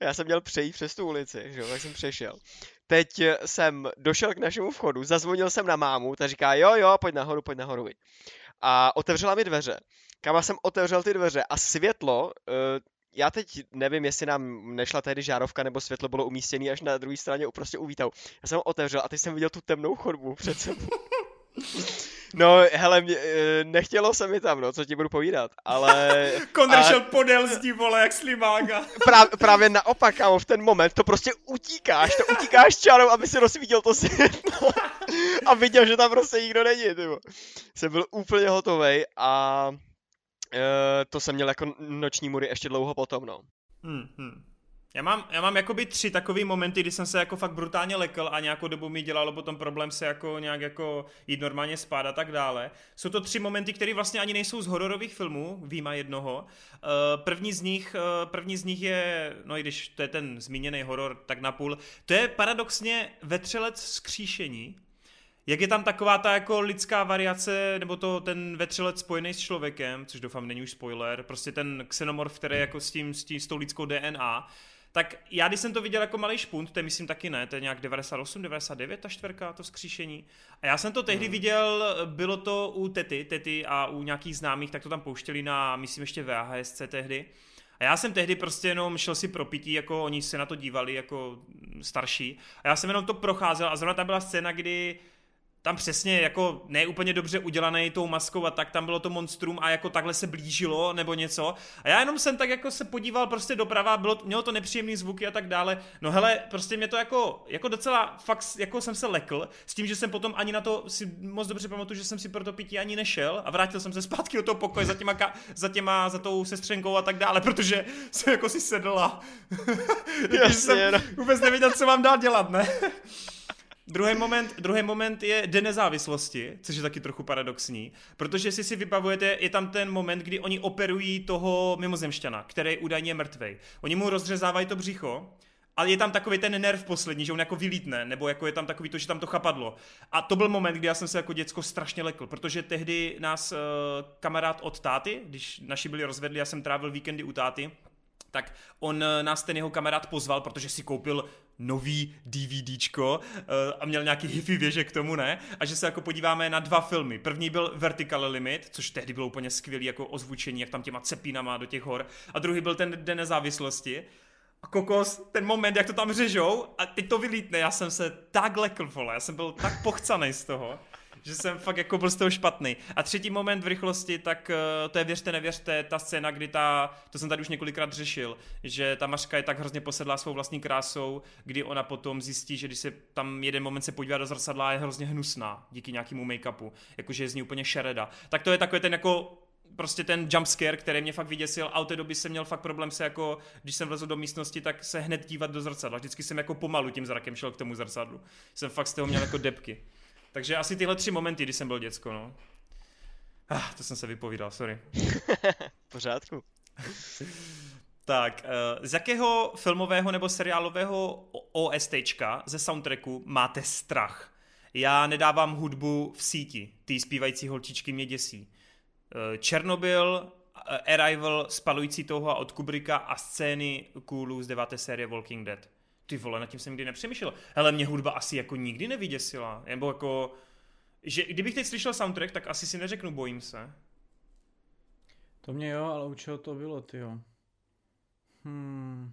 C: Já jsem měl přejít přes tu ulici, že jo, tak jsem přešel. Teď eh, jsem došel k našemu vchodu, zazvonil jsem na mámu, ta říká, jo, jo, pojď nahoru, pojď nahoru. A otevřela mi dveře. Kam jsem otevřel ty dveře a světlo, eh, já teď nevím, jestli nám nešla tehdy žárovka nebo světlo bylo umístěné až na druhé straně prostě uvítal. Já jsem ho otevřel a teď jsem viděl tu temnou chodbu před sebou. No, hele, mě, eh, nechtělo se mi tam, no, co ti budu povídat, ale...
A: Konr a... šel podél zdí, vole, jak slimága.
C: Prá, právě naopak, kámo, v ten moment to prostě utíkáš, to utíkáš čarou, aby si rozsvítil to světlo a viděl, že tam prostě nikdo není, tybo. Jsem byl úplně hotovej a uh, to jsem měl jako noční mury ještě dlouho potom, no.
A: Hmm, hmm. Já mám, já mám jakoby tři takové momenty, kdy jsem se jako fakt brutálně lekl a nějakou dobu mi dělalo potom problém se jako nějak jako jít normálně spát a tak dále. Jsou to tři momenty, které vlastně ani nejsou z hororových filmů, výjima jednoho. Uh, první z nich, uh, první z nich je, no i když to je ten zmíněný horor, tak napůl, to je paradoxně vetřelec skříšení, jak je tam taková ta jako lidská variace, nebo to ten vetřelec spojený s člověkem, což doufám není už spoiler, prostě ten xenomorf, který jako s tím, s tím, s tou lidskou DNA, tak já, když jsem to viděl jako malý špunt, to je myslím taky ne, to je nějak 98, 99 ta čtverka, to skříšení. A já jsem to tehdy hmm. viděl, bylo to u Tety, Tety a u nějakých známých, tak to tam pouštěli na, myslím ještě VHSC tehdy. A já jsem tehdy prostě jenom šel si pro pití, jako oni se na to dívali jako starší. A já jsem jenom to procházel a zrovna tam byla scéna, kdy tam přesně jako ne úplně dobře udělaný tou maskou a tak tam bylo to monstrum a jako takhle se blížilo nebo něco. A já jenom jsem tak jako se podíval prostě doprava, bylo, mělo to nepříjemný zvuky a tak dále. No hele, prostě mě to jako, jako docela fakt, jako jsem se lekl s tím, že jsem potom ani na to si moc dobře pamatuju, že jsem si pro to pití ani nešel a vrátil jsem se zpátky do toho pokoje za těma, ka, za těma, za tou sestřenkou a tak dále, protože jsem jako si sedla. Jasně, jsem no. vůbec nevěděl, co mám dál dělat, ne? Druhý moment, druhý moment je Den nezávislosti, což je taky trochu paradoxní, protože si si vybavujete, je tam ten moment, kdy oni operují toho mimozemšťana, který je údajně mrtvej. Oni mu rozřezávají to břicho, ale je tam takový ten nerv poslední, že on jako vylítne, nebo jako je tam takový to, že tam to chapadlo. A to byl moment, kdy já jsem se jako děcko strašně lekl, protože tehdy nás uh, kamarád od táty, když naši byli rozvedli, já jsem trávil víkendy u táty, tak on eh, nás ten jeho kamarád pozval, protože si koupil nový DVDčko uh, a měl nějaký hifi věže k tomu, ne? A že se jako podíváme na dva filmy. První byl Vertical Limit, což tehdy bylo úplně skvělý jako ozvučení, jak tam těma cepínama do těch hor. A druhý byl ten Den nezávislosti. A kokos, ten moment, jak to tam řežou a teď to vylítne, já jsem se tak lekl, vole, já jsem byl tak pochcaný z toho že jsem fakt jako byl z toho špatný. A třetí moment v rychlosti, tak eh, to je věřte, nevěřte, ta scéna, kdy ta, to jsem tady už několikrát řešil, že ta Mařka je tak hrozně posedlá svou vlastní krásou, kdy ona potom zjistí, že když se tam jeden moment se podívá do zrcadla, je hrozně hnusná díky nějakému make-upu, jakože je z ní úplně šereda. Tak to je takový ten jako prostě ten jumpscare, který mě fakt vyděsil a od té doby jsem měl fakt problém se jako, když jsem vlezl do místnosti, tak se hned dívat do zrcadla. Vždycky jsem jako pomalu tím zrakem šel k tomu zrcadlu. Jsem fakt z toho měl jako depky. Takže asi tyhle tři momenty, kdy jsem byl děcko, no. Ah, to jsem se vypovídal, sorry.
C: Pořádku.
A: tak, uh, z jakého filmového nebo seriálového OSTčka ze soundtracku máte strach? Já nedávám hudbu v síti, ty zpívající holčičky mě děsí. Uh, Černobyl, uh, Arrival, spalující toho od Kubricka a scény coolů z deváté série Walking Dead. Ty vole, nad tím jsem nikdy nepřemýšlel. Ale mě hudba asi jako nikdy nevyděsila. Nebo jako, že kdybych teď slyšel soundtrack, tak asi si neřeknu bojím se.
D: To mě jo, ale u čeho to bylo, ty jo. Hmm.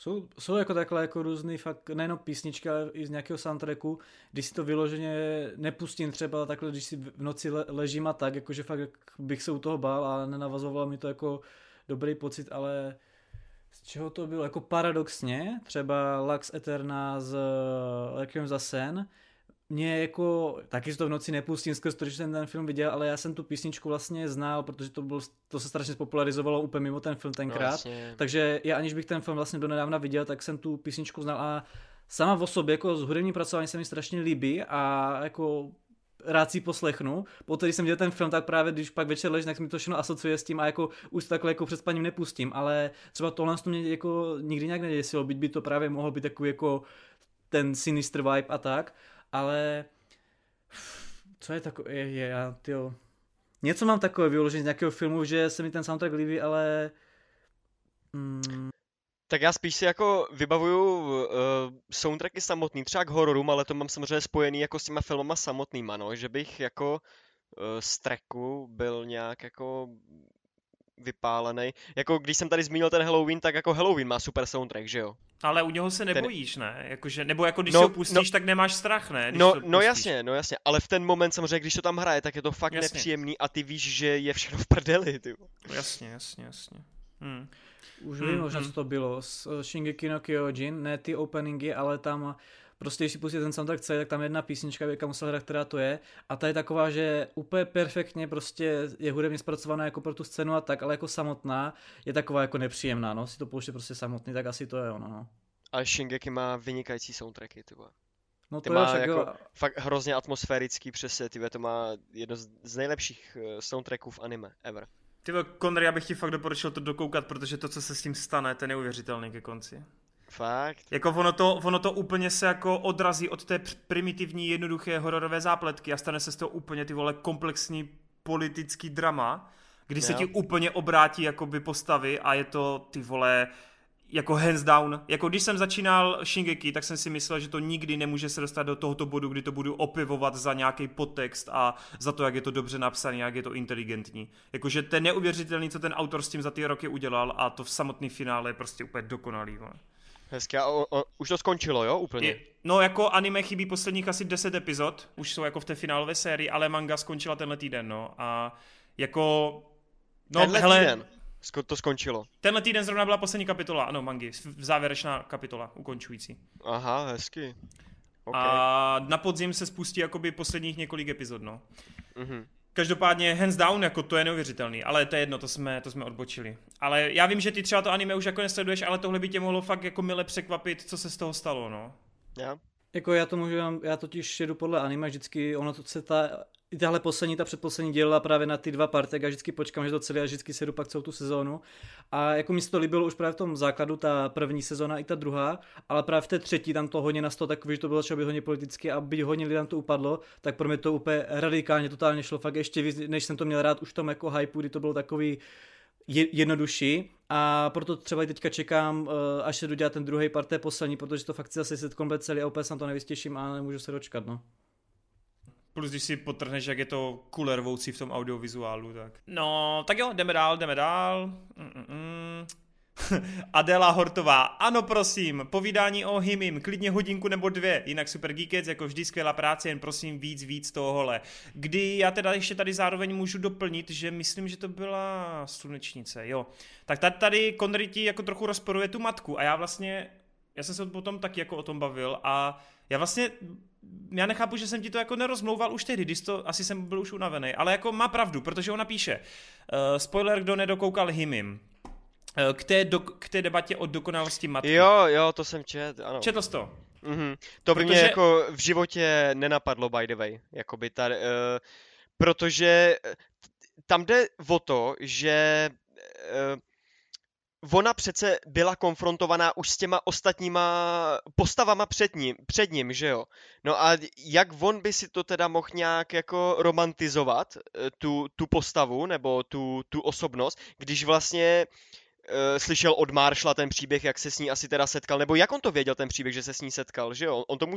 D: Jsou, jsou jako takhle jako různý fakt, nejenom písničky, ale i z nějakého soundtracku, když si to vyloženě nepustím třeba takhle, když si v noci le, ležím a tak, jakože fakt bych se u toho bál a nenavazovalo mi to jako dobrý pocit, ale z čeho to bylo? Jako paradoxně, třeba Lux Eterna z Requiem za sen, mě jako, taky to v noci nepustím skrz to, že jsem ten film viděl, ale já jsem tu písničku vlastně znal, protože to, byl, to se strašně spopularizovalo úplně mimo ten film tenkrát. No, vlastně. takže já aniž bych ten film vlastně do nedávna viděl, tak jsem tu písničku znal a sama v osobě jako z hudební pracování se mi strašně líbí a jako rád si poslechnu. Poté, když jsem viděl ten film, tak právě když pak večer ležím, tak mi to všechno asociuje s tím a jako už takhle jako před spaním nepustím, ale třeba tohle to mě jako nikdy nějak neděsilo, byť by to právě mohlo být takový jako ten sinister vibe a tak ale co je takové, je, je, já, tyjo, něco mám takové vyložené z nějakého filmu, že se mi ten soundtrack líbí, ale
C: mm, tak já spíš si jako vybavuju uh, soundtracky samotný, třeba k hororům, ale to mám samozřejmě spojený jako s těma filmama samotnýma, no, že bych jako uh, z tracku byl nějak jako vypálený. Jako když jsem tady zmínil ten Halloween, tak jako Halloween má super soundtrack, že jo?
A: Ale u něho se nebojíš, ten... ne? Jakože, nebo jako když no, ho pustíš, no, tak nemáš strach, ne? Když
C: no, no jasně, no jasně, ale v ten moment samozřejmě, když to tam hraje, tak je to fakt jasně. nepříjemný a ty víš, že je všechno v prdeli, ty.
A: No, jasně, jasně, jasně. Hmm.
D: Už vím hmm, možná, hmm. co to bylo. S uh, Shingeki no Kyojin, ne ty openingy, ale tam prostě když si pustíte ten soundtrack celý, tak tam je jedna písnička, jak musel hrát, která to je. A ta je taková, že úplně perfektně prostě je hudebně zpracovaná jako pro tu scénu a tak, ale jako samotná je taková jako nepříjemná, no. Si to pouště prostě samotný, tak asi to je ono, no.
C: A Shingeki má vynikající soundtracky, ty
D: No
C: to
D: ty má
C: jako jo. fakt hrozně atmosférický přesně, ty to má jedno z nejlepších eh, soundtracků v anime ever.
A: Ty Konry, já bych ti fakt doporučil to dokoukat, protože to, co se s tím stane, to je neuvěřitelný ke konci.
C: Fakt?
A: Jako ono to, ono to úplně se jako odrazí od té primitivní, jednoduché hororové zápletky a stane se z toho úplně ty vole komplexní politický drama, kdy se ti úplně obrátí jakoby postavy a je to ty vole jako hands down. Jako když jsem začínal Shingeki, tak jsem si myslel, že to nikdy nemůže se dostat do tohoto bodu, kdy to budu opivovat za nějaký podtext a za to, jak je to dobře napsané, jak je to inteligentní. Jakože to je neuvěřitelný, co ten autor s tím za ty roky udělal a to v samotný finále je prostě úplně dokonalý. Vole.
C: Hezky, a o, o, už to skončilo, jo, úplně? Je,
A: no, jako anime chybí posledních asi 10 epizod, už jsou jako v té finálové sérii, ale manga skončila tenhle týden, no, a jako...
C: No, tenhle hele, týden to skončilo.
A: Tenhle týden zrovna byla poslední kapitola, ano, mangy, závěrečná kapitola, ukončující.
C: Aha, hezky.
A: Okay. A na podzim se spustí jakoby posledních několik epizod, no. Mm-hmm. Každopádně hands down, jako to je neuvěřitelný, ale to je jedno, to jsme, to jsme odbočili. Ale já vím, že ty třeba to anime už jako nesleduješ, ale tohle by tě mohlo fakt jako mile překvapit, co se z toho stalo, no.
C: Já.
D: Jako já to můžu, já totiž jedu podle anime, vždycky ono to se ta, i tahle poslední, ta předposlední dělala právě na ty dva party, a vždycky počkám, že to celé a vždycky sedu pak celou tu sezónu. A jako mi se to líbilo už právě v tom základu, ta první sezóna i ta druhá, ale právě v té třetí tam to hodně nastalo takový, že to bylo začalo být hodně politicky a byť hodně lidem to upadlo, tak pro mě to úplně radikálně, totálně šlo fakt ještě víc, než jsem to měl rád už v tom jako hypeu, kdy to bylo takový jednodušší a proto třeba i teďka čekám, eh, až se dodělá ten druhý part poslední, protože to fakt chci zase set komplet celý a úplně se na to nevystěším a nemůžu se dočkat, no.
A: Plus když si potrhneš, jak je to kulervoucí v tom audiovizuálu, tak. No, tak jo, jdeme dál, jdeme dál. Mm-mm. Adela Hortová, ano prosím, povídání o Himim, klidně hodinku nebo dvě, jinak Super Geekets, jako vždy skvělá práce, jen prosím víc, víc tohohle. Kdy já teda ještě tady zároveň můžu doplnit, že myslím, že to byla slunečnice, jo. Tak tady, tady Connery ti jako trochu rozporuje tu matku a já vlastně, já jsem se potom taky jako o tom bavil a já vlastně já nechápu, že jsem ti to jako nerozmlouval už tehdy, když to asi jsem byl už unavený, ale jako má pravdu, protože ona píše, uh, spoiler, kdo nedokoukal Himim, uh, k té, do, k té debatě o dokonalosti matky.
C: Jo, jo, to jsem čet, ano.
A: Četl jsi to?
C: Mm-hmm. To by protože... mě jako v životě nenapadlo, by the way, jakoby tady, uh, protože tam jde o to, že uh, ona přece byla konfrontovaná už s těma ostatníma postavama před ním, před ním, že jo? No a jak on by si to teda mohl nějak jako romantizovat, eh, tu, tu postavu nebo tu, tu osobnost, když vlastně slyšel od Marshalla ten příběh, jak se s ní asi teda setkal, nebo jak on to věděl ten příběh, že se s ní setkal, že jo? On tomu,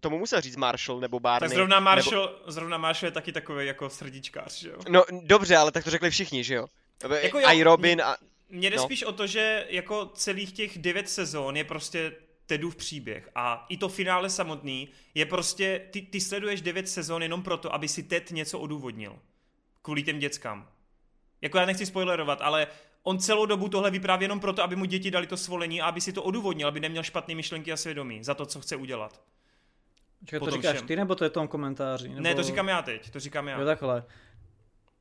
C: tomu musel říct Marshall nebo Barney.
A: Tak zrovna Marshall,
C: nebo...
A: zrovna Marshall je taky takový jako srdíčkář, že jo?
C: No dobře, ale tak to řekli všichni, že jo? Jako I Robin a...
A: Mně jde no. spíš o to, že jako celých těch devět sezón je prostě Tedův příběh. A i to finále samotný je prostě, ty, ty sleduješ devět sezón jenom proto, aby si Ted něco odůvodnil. Kvůli těm dětskám. Jako já nechci spoilerovat, ale on celou dobu tohle vypráví jenom proto, aby mu děti dali to svolení a aby si to odůvodnil, aby neměl špatné myšlenky a svědomí za to, co chce udělat.
D: Čekaj, to říkáš všem. ty, nebo to je v tom komentáři?
A: Nebo... Ne, to říkám já teď, to říkám já.
D: Jo, takhle.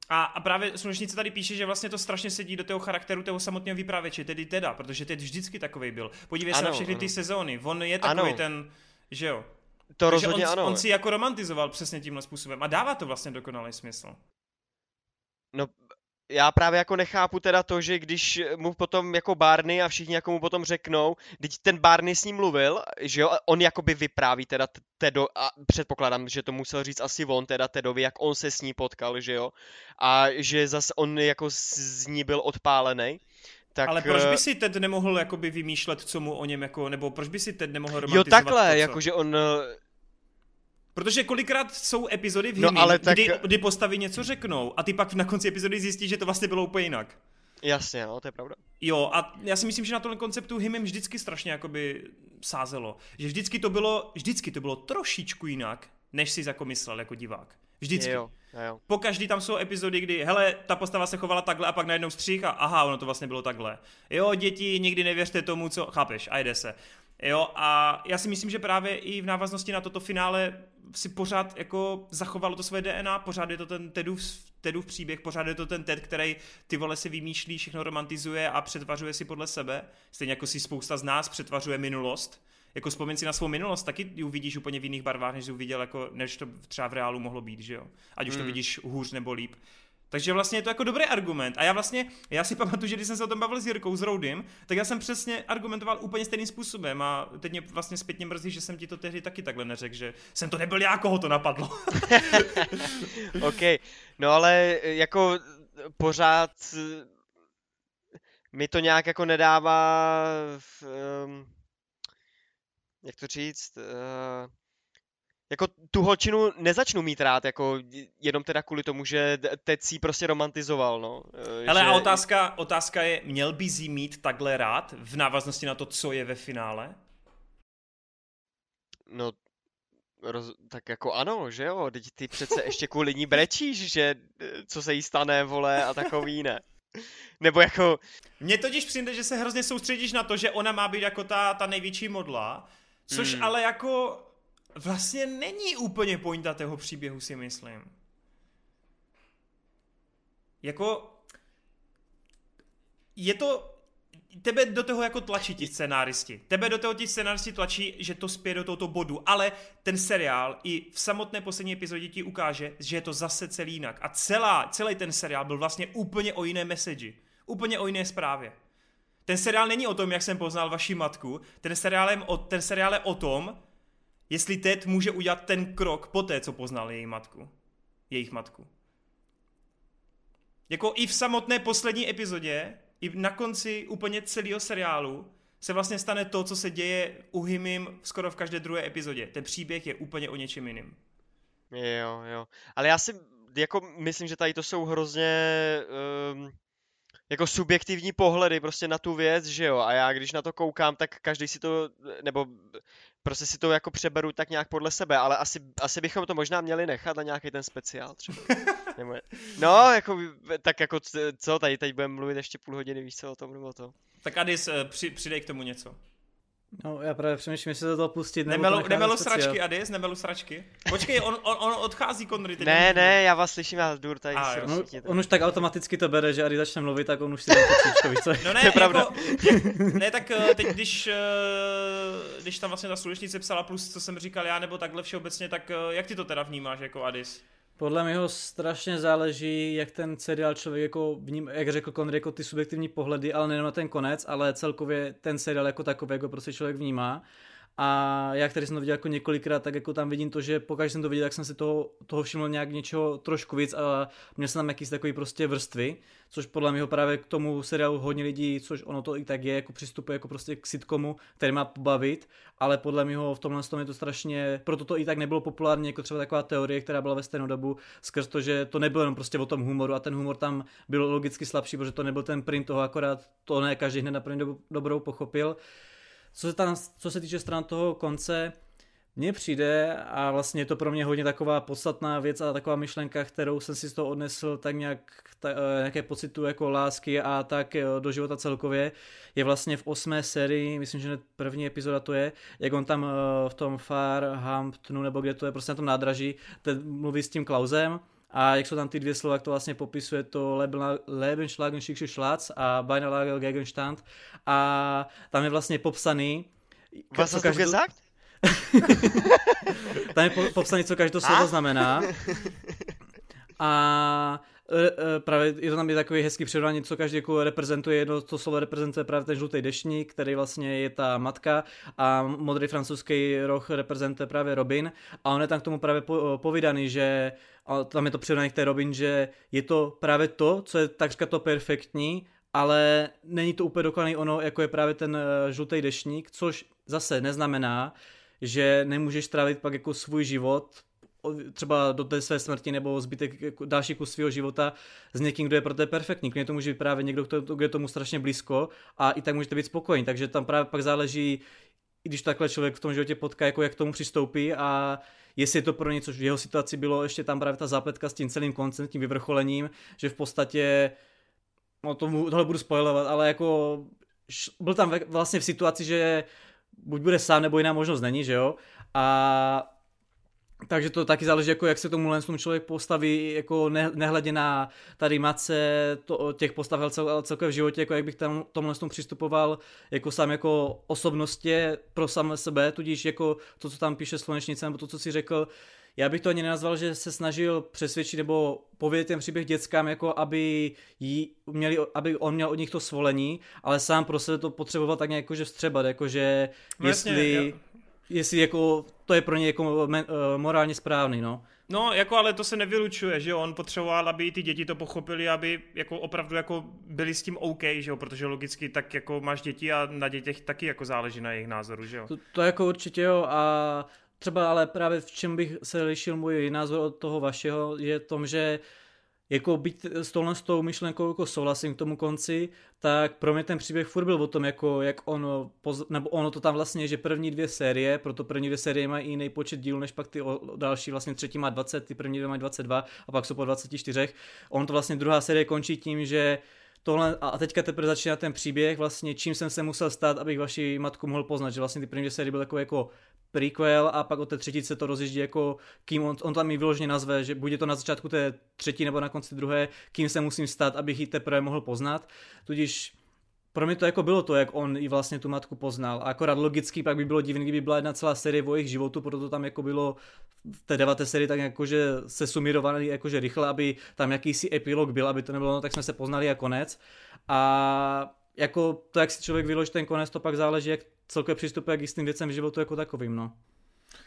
A: A, a právě slunečnice tady píše, že vlastně to strašně sedí do toho charakteru toho samotného vypravěče, tedy Teda, protože Ted vždycky takový byl. Podívej ano, se na všechny ano. ty sezóny, on je takový ano. ten, že jo.
C: To Takže rozhodně
A: on,
C: ano.
A: on si jako romantizoval přesně tímhle způsobem a dává to vlastně dokonalý smysl.
C: No já právě jako nechápu teda to, že když mu potom jako Barney a všichni jako mu potom řeknou, teď ten Barney s ním mluvil, že jo, on jakoby vypráví teda Tedo, a předpokládám, že to musel říct asi on teda Tedovi, jak on se s ní potkal, že jo, a že zase on jako z ní byl odpálený.
A: Tak, Ale proč by eh, si Ted nemohl jakoby vymýšlet, co mu o něm jako, nebo proč by si Ted nemohl romantizovat
C: Jo takhle, jakože on
A: Protože kolikrát jsou epizody v no, ale tak... kdy, kdy postavy něco řeknou a ty pak na konci epizody zjistíš, že to vlastně bylo úplně jinak.
C: Jasně, no, to je pravda.
A: Jo, a já si myslím, že na tomhle konceptu Himem vždycky strašně jakoby sázelo. Že vždycky to bylo, vždycky to bylo trošičku jinak, než si jako myslel jako divák. Vždycky.
C: Jo, jo.
A: Po každý tam jsou epizody, kdy, hele, ta postava se chovala takhle a pak najednou střih a aha, ono to vlastně bylo takhle. Jo, děti, nikdy nevěřte tomu, co, chápeš, a jde se. Jo, a já si myslím, že právě i v návaznosti na toto finále si pořád jako zachovalo to svoje DNA, pořád je to ten Tedův, Tedův příběh, pořád je to ten Ted, který ty vole si vymýšlí, všechno romantizuje a přetvařuje si podle sebe. Stejně jako si spousta z nás přetvařuje minulost. Jako vzpomín si na svou minulost, taky ji uvidíš úplně v jiných barvách, než jsi uviděl, jako, než to třeba v reálu mohlo být, že jo? Ať už to hmm. vidíš hůř nebo líp. Takže vlastně je to jako dobrý argument. A já vlastně, já si pamatuju, že když jsem se o tom bavil s Jirkou, s Roudym, tak já jsem přesně argumentoval úplně stejným způsobem a teď mě vlastně zpětně mrzí, že jsem ti to tehdy taky takhle neřekl, že jsem to nebyl já, koho to napadlo.
C: OK, no ale jako pořád mi to nějak jako nedává v, um, jak to říct, uh, jako tu holčinu nezačnu mít rád, jako jenom teda kvůli tomu, že teď si prostě romantizoval, no.
A: Ale že... a otázka, otázka je, měl by jí mít takhle rád v návaznosti na to, co je ve finále?
C: No, roz, tak jako ano, že jo, teď ty přece ještě kvůli ní brečíš, že co se jí stane, vole, a takový ne. Nebo jako...
A: Mně totiž přijde, že se hrozně soustředíš na to, že ona má být jako ta, ta největší modla, což hmm. ale jako vlastně není úplně pointa toho příběhu, si myslím. Jako, je to, tebe do toho jako tlačí ti scenáristi. Tebe do toho ti scenáristi tlačí, že to spěje do tohoto bodu, ale ten seriál i v samotné poslední epizodě ti ukáže, že je to zase celý jinak. A celá, celý ten seriál byl vlastně úplně o jiné message. Úplně o jiné zprávě. Ten seriál není o tom, jak jsem poznal vaši matku, ten seriál je o, ten seriál je o tom, jestli Ted může udělat ten krok po té, co poznal její matku. Jejich matku. Jako i v samotné poslední epizodě, i na konci úplně celého seriálu, se vlastně stane to, co se děje u Himim skoro v každé druhé epizodě. Ten příběh je úplně o něčem jiným.
C: Jo, jo. Ale já si jako myslím, že tady to jsou hrozně um, jako subjektivní pohledy prostě na tu věc, že jo, a já když na to koukám, tak každý si to, nebo prostě si to jako přeberu tak nějak podle sebe, ale asi, asi bychom to možná měli nechat na nějaký ten speciál třeba. no, jako, tak jako co, tady, tady budeme mluvit ještě půl hodiny, víš co o tom, nebo to.
A: Tak Adis, eh, při, přidej k tomu něco.
D: No, já právě přemýšlím, jestli to toho pustit.
A: Nemelu, to nemelu sračky, Adis, nemelu sračky. Počkej, on, on, on odchází, Konry.
C: Ne, ne, já vás slyším, já jdu tady A,
D: no, On už tak automaticky to bere, že Adi začne mluvit, tak on už si dá to víš co?
A: No ne,
C: to je
A: jako,
C: pravda.
A: ne, tak eh, teď, když, eh, když tam vlastně ta slunečnice psala plus, co jsem říkal já, nebo takhle všeobecně, tak jak ty to teda vnímáš jako Adis?
D: Podle mě strašně záleží, jak ten seriál člověk jako vním, jak řekl Konry, jako ty subjektivní pohledy, ale nejen na ten konec, ale celkově ten seriál jako takový, jako prostě člověk vnímá. A já, který jsem to viděl jako několikrát, tak jako tam vidím to, že pokud jsem to viděl, tak jsem si toho, toho všiml nějak něčeho trošku víc a měl jsem tam jakýsi takový prostě vrstvy, což podle mě právě k tomu seriálu hodně lidí, což ono to i tak je, jako přistupuje jako prostě k sitcomu, který má pobavit, ale podle mě v tomhle tom je to strašně, proto to i tak nebylo populární, jako třeba taková teorie, která byla ve stejnou dobu, skrz to, že to nebylo jenom prostě o tom humoru a ten humor tam byl logicky slabší, protože to nebyl ten print toho, akorát to ne každý hned na první dobrou pochopil. Co se, tam, co se týče stran toho konce, mně přijde a vlastně je to pro mě hodně taková podstatná věc a taková myšlenka, kterou jsem si z toho odnesl tak nějak ta, eh, nějaké pocitu jako lásky a tak eh, do života celkově, je vlastně v osmé sérii, myslím, že první epizoda to je, jak on tam eh, v tom Farhamptonu nebo kde to je, prostě na tom nádraží, ten mluví s tím Klausem a jak jsou tam ty dvě slova, to vlastně popisuje to Lebensschlagen Schicksal Schlatz a Beinalager Gegenstand a tam je vlastně popsaný
C: Was hast každou... gesagt?
D: tam je popsaný, co každé slovo znamená. A právě je to tam je takový hezký přirovnání, co každý jako reprezentuje, jedno to slovo reprezentuje právě ten žlutý dešník, který vlastně je ta matka a modrý francouzský roh reprezentuje právě Robin. A on je tam k tomu právě povídaný, že a tam je to přirovnání k té Robin, že je to právě to, co je takřka to perfektní, ale není to úplně dokonalý ono, jako je právě ten e, žlutý dešník, což zase neznamená, že nemůžeš trávit pak jako svůj život třeba do té své smrti nebo zbytek jako další kus svého života s někým, kdo je pro to perfektní. Klidně to může být právě někdo, kdo, je tomu strašně blízko a i tak můžete být spokojení. Takže tam právě pak záleží, když takhle člověk v tom životě potká, jako jak k tomu přistoupí a jestli je to pro něco, v jeho situaci bylo ještě tam právě ta zápletka s tím celým koncem, tím vyvrcholením, že v podstatě, no tomu, tohle budu spojovat, ale jako byl tam vlastně v situaci, že buď bude sám, nebo jiná možnost není, že jo? A takže to taky záleží, jako jak se tomu tomu člověk postaví, jako ne, nehledě na tady mace to, těch postav cel, celkově v životě, jako jak bych tam tomhle tomu přistupoval jako sám jako osobnostě pro samé sebe, tudíž jako to, co tam píše Slunečnice, nebo to, co si řekl, já bych to ani nenazval, že se snažil přesvědčit nebo povědět ten příběh dětskám, jako aby, jí měli, aby on měl od nich to svolení, ale sám pro sebe to potřeboval tak nějak jakože vstřebat, jakože no jestli, jasně, jestli jako to je pro ně jako uh, morálně správný, no.
A: No, jako ale to se nevylučuje, že jo, on potřeboval, aby ty děti to pochopili, aby jako opravdu jako byli s tím OK, že jo, protože logicky tak jako máš děti a na dětech taky jako záleží na jejich názoru, že jo.
D: To, to jako určitě jo a třeba ale právě v čem bych se lišil můj názor od toho vašeho, je tom, že jako být s tohle s tou myšlenkou jako souhlasím k tomu konci, tak pro mě ten příběh furt byl o tom, jako jak on, nebo ono to tam vlastně, že první dvě série, proto první dvě série mají jiný počet dílů, než pak ty další, vlastně třetí má 20, ty první dvě mají 22 a pak jsou po 24. On to vlastně druhá série končí tím, že tohle, a teďka teprve začíná ten příběh, vlastně čím jsem se musel stát, abych vaši matku mohl poznat, že vlastně ty první série byly jako, jako prequel a pak od té třetice to rozjíždí jako kým on, on tam mi vyloženě nazve, že bude to na začátku té třetí nebo na konci druhé, kým se musím stát, abych ji teprve mohl poznat. Tudíž pro mě to jako bylo to, jak on i vlastně tu matku poznal. A akorát logicky pak by bylo divné, kdyby byla jedna celá série o jejich životu, proto tam jako bylo v té deváté sérii tak jakože se sumírovaný jakože rychle, aby tam jakýsi epilog byl, aby to nebylo, no tak jsme se poznali a konec. A jako to, jak si člověk vyloží ten konec, to pak záleží, jak celkově přistupuje k jistým věcem v životu jako takovým, no.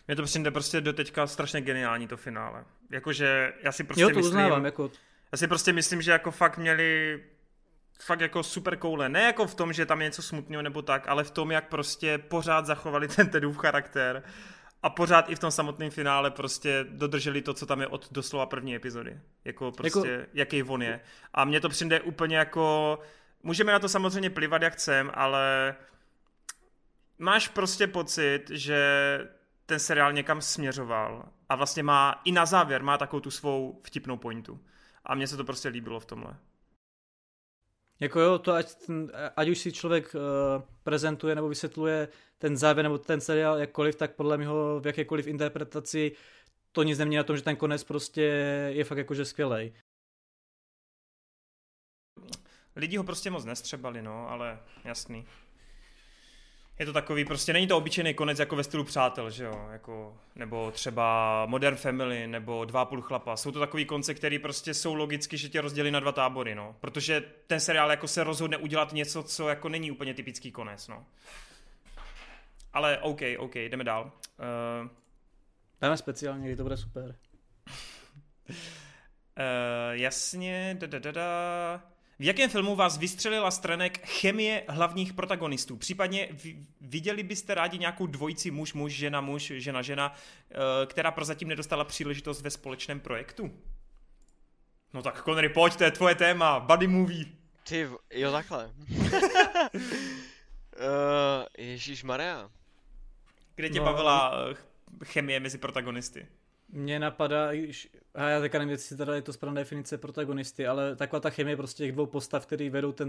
A: Mně to přijde prostě do teďka strašně geniální to finále. Jakože já si prostě
D: jo, to
A: myslím,
D: uznávám, jako...
A: Já si prostě myslím, že jako fakt měli fakt jako super koule. Ne jako v tom, že tam je něco smutného nebo tak, ale v tom, jak prostě pořád zachovali ten Tedův charakter a pořád i v tom samotném finále prostě dodrželi to, co tam je od doslova první epizody. Jako prostě, jako... jaký on je. A mně to přijde úplně jako... Můžeme na to samozřejmě plivat, jak chcem, ale máš prostě pocit, že ten seriál někam směřoval a vlastně má i na závěr má takovou tu svou vtipnou pointu. A mně se to prostě líbilo v tomhle.
D: Jako jo, to ať, ať už si člověk uh, prezentuje nebo vysvětluje ten závěr nebo ten seriál jakkoliv, tak podle mě v jakékoliv interpretaci to nic nemění na tom, že ten konec prostě je fakt jakože skvělej.
A: Lidi ho prostě moc nestřebali, no, ale jasný je to takový, prostě není to obyčejný konec jako ve stylu přátel, že jo, jako, nebo třeba Modern Family, nebo Dva půl chlapa. Jsou to takový konce, které prostě jsou logicky, že tě rozdělí na dva tábory, no. Protože ten seriál jako se rozhodne udělat něco, co jako není úplně typický konec, no. ale OK, OK, jdeme dál. Uh,
D: Dáme speciálně, kdy to bude super.
A: uh, jasně, da, da, da, da. V jakém filmu vás vystřelila stranek chemie hlavních protagonistů? Případně viděli byste rádi nějakou dvojici muž-muž, žena-muž, žena-žena, eh, která prozatím nedostala příležitost ve společném projektu? No tak Connery, pojď, to je tvoje téma, buddy movie.
C: Ty, jo takhle. uh, Ježíš Maria.
A: Kde tě no, bavila eh, chemie mezi protagonisty?
D: Mně napadá, a já teďka nevím, jestli teda je to správná definice protagonisty, ale taková ta chemie prostě těch dvou postav, který vedou ten,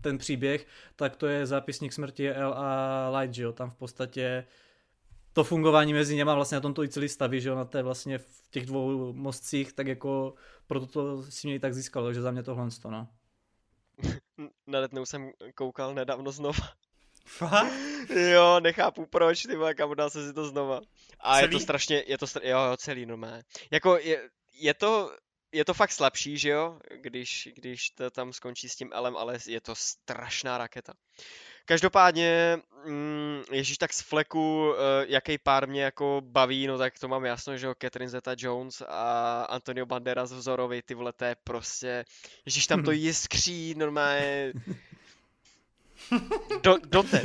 D: ten příběh, tak to je zápisník smrti L a Light, že jo, tam v podstatě to fungování mezi něma vlastně na tomto i celý staví, že jo, na té vlastně v těch dvou mostcích, tak jako proto to si mě i tak získalo, takže za mě tohle to, no.
C: Na Letnou jsem koukal nedávno znova.
A: Fakt?
C: Jo, nechápu proč, ty kam dá se si to znova. A celý? je to strašně, je to stra... jo, jo, celý normálně. Jako je, je to, je to fakt slabší, že jo, když, když to tam skončí s tím Elem, ale je to strašná raketa. Každopádně, mm, ježíš, tak z fleku, uh, jaký pár mě jako baví, no tak to mám jasno, že jo, Catherine Zeta-Jones a Antonio Banderas vzorovi, ty vole, to je prostě, ježíš, tam to jiskří, normálně, do, doteď.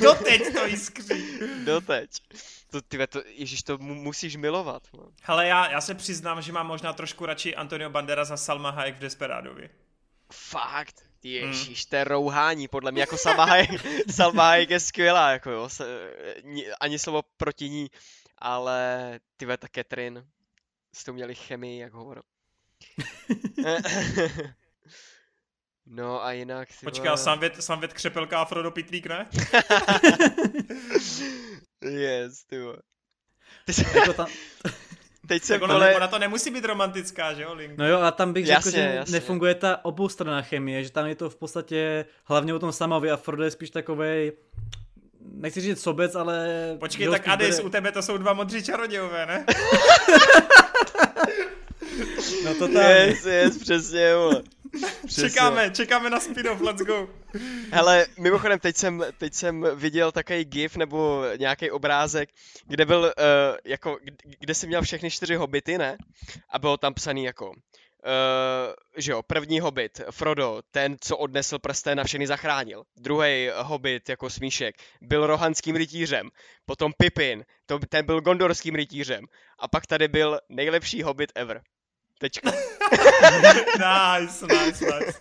A: doteď to jiskří.
C: Doteď. To, tyve, to, ježiš, to mu, musíš milovat. Man.
A: Hele, já, já se přiznám, že mám možná trošku radši Antonio Banderas a Salma Hayek v Desperadovi.
C: Fakt? Ježíš, hmm. to je rouhání, podle mě, jako Salma Hayek, Salma Hayek je skvělá, jako jo, se, ani slovo proti ní, ale tyve, ta Catherine, s tou měli chemii, jak hovor. No a jinak...
A: Počkej, sám věd, sám věd křepelka a Frodo Pitlík, ne?
C: yes, ty
D: Ty jsi... jako tam...
A: Teď se ona, vole... ona to nemusí být romantická, že jo, Link?
D: No jo, a tam bych jasně, řekl, že jasně. nefunguje ta oboustranná chemie, že tam je to v podstatě hlavně o tom samovi a Frodo je spíš takovej nechci říct sobec, ale...
A: Počkej, tak Adis, bude... u tebe to jsou dva modří čarodějové, ne?
D: no to tam.
C: Yes, yes, přesně, vole.
A: Čekáme, čekáme na spin-off, let's go.
C: Hele, mimochodem, teď jsem, teď jsem viděl takový gif nebo nějaký obrázek, kde byl, uh, jako, kde jsem měl všechny čtyři hobity, ne? A bylo tam psaný jako, uh, že jo, první hobit, Frodo, ten, co odnesl prsten a všechny zachránil. Druhý hobit, jako smíšek, byl rohanským rytířem. Potom Pippin, to, ten byl gondorským rytířem. A pak tady byl nejlepší hobit ever. Tečka.
A: nice, nice, nice.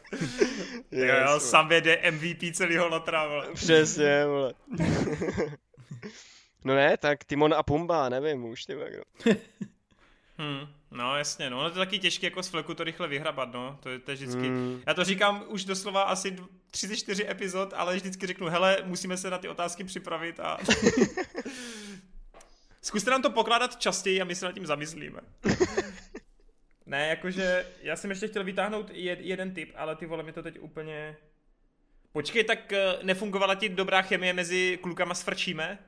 A: Yes, jo, jo, sám vede MVP celého lotra, vole.
C: Přesně, vole. no ne, tak Timon a Pumba, nevím už, ty kdo.
A: hmm, no jasně, no, no to je taky těžké jako z fleku to rychle vyhrabat, no, to, je, to je vždycky, hmm. já to říkám už doslova asi 34 epizod, ale vždycky řeknu, hele, musíme se na ty otázky připravit a... Zkuste nám to pokládat častěji a my se nad tím zamyslíme. Ne, jakože já jsem ještě chtěl vytáhnout jed, jeden tip, ale ty vole mi to teď úplně... Počkej, tak eh, nefungovala ti dobrá chemie mezi klukama s Frčíme?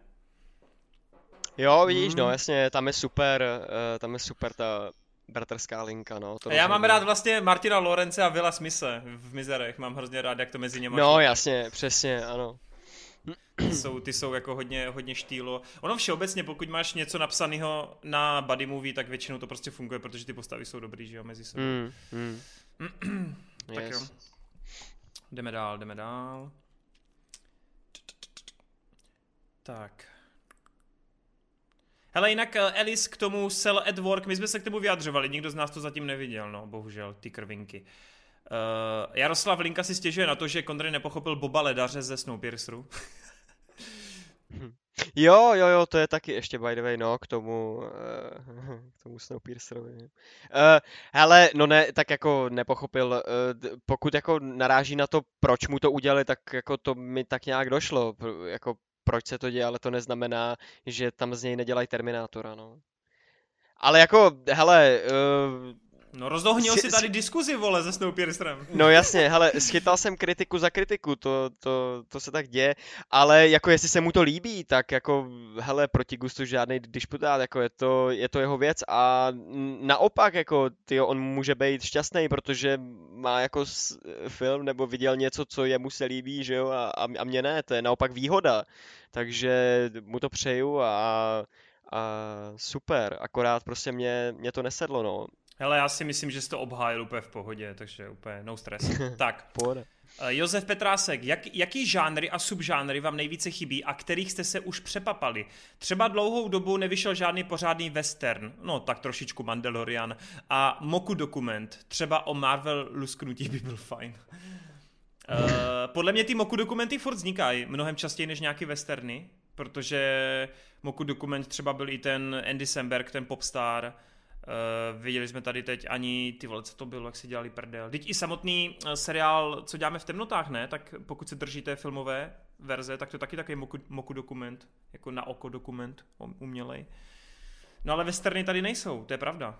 C: Jo, vidíš, no, hmm. no jasně, tam je super, uh, tam je super ta bratrská linka, no.
A: To a já mám rád vlastně Martina Lorence a Vila Smise v Mizerech, mám hrozně rád, jak to mezi něma
C: No, jasně, přesně, ano
A: ty jsou, ty jsou jako hodně, hodně štýlo. Ono všeobecně, pokud máš něco napsaného na buddy movie, tak většinou to prostě funguje, protože ty postavy jsou dobrý, že jo, mezi sebou. Mm, mm. tak yes. jo. Jdeme dál, jdeme dál. Tak. Hele, jinak Alice eh, k tomu Sell at Work, my jsme se k tomu vyjadřovali, nikdo z nás to zatím neviděl, no, bohužel, ty krvinky. Uh, Jaroslav Linka si stěžuje na to, že Kondry nepochopil Boba Ledaře ze Snowpierceru.
C: Jo, jo, jo, to je taky ještě by the way, no, k tomu, uh, k tomu Snowpiercerovi. Uh, hele, no ne, tak jako nepochopil, uh, pokud jako naráží na to, proč mu to udělali, tak jako to mi tak nějak došlo, jako proč se to děje, ale to neznamená, že tam z něj nedělají Terminátora, no. Ale jako, hele, uh,
A: No rozohnil
C: Si-
A: si tady diskuzi, vole, se Snowpiercerem.
C: No jasně, hele, schytal jsem kritiku za kritiku, to, to, to se tak děje, ale jako jestli se mu to líbí, tak jako, hele, proti gustu žádný disputát, jako je to, je to jeho věc a naopak, jako, ty on může být šťastný, protože má jako film nebo viděl něco, co jemu se líbí, že jo, a, a mně ne, to je naopak výhoda, takže mu to přeju a, a super, akorát prostě mě, mě to nesedlo, no,
A: Hele, já si myslím, že jsi to obhájil úplně v pohodě, takže úplně no stres. tak,
C: pohoda.
A: eh, Josef Petrásek, jak, jaký žánry a subžánry vám nejvíce chybí a kterých jste se už přepapali? Třeba dlouhou dobu nevyšel žádný pořádný western, no tak trošičku Mandalorian, a Moku dokument, třeba o Marvel lusknutí by byl fajn. Uh, podle mě ty Moku dokumenty furt vznikají mnohem častěji než nějaký westerny, protože Moku dokument třeba byl i ten Andy Samberg, ten popstar, Uh, viděli jsme tady teď ani, ty vole, co to bylo, jak si dělali prdel. Teď i samotný uh, seriál, co děláme v temnotách, ne? Tak pokud se držíte filmové verze, tak to taky takový moku, moku dokument, jako na oko dokument, umělej. No ale westerny tady nejsou, to je pravda.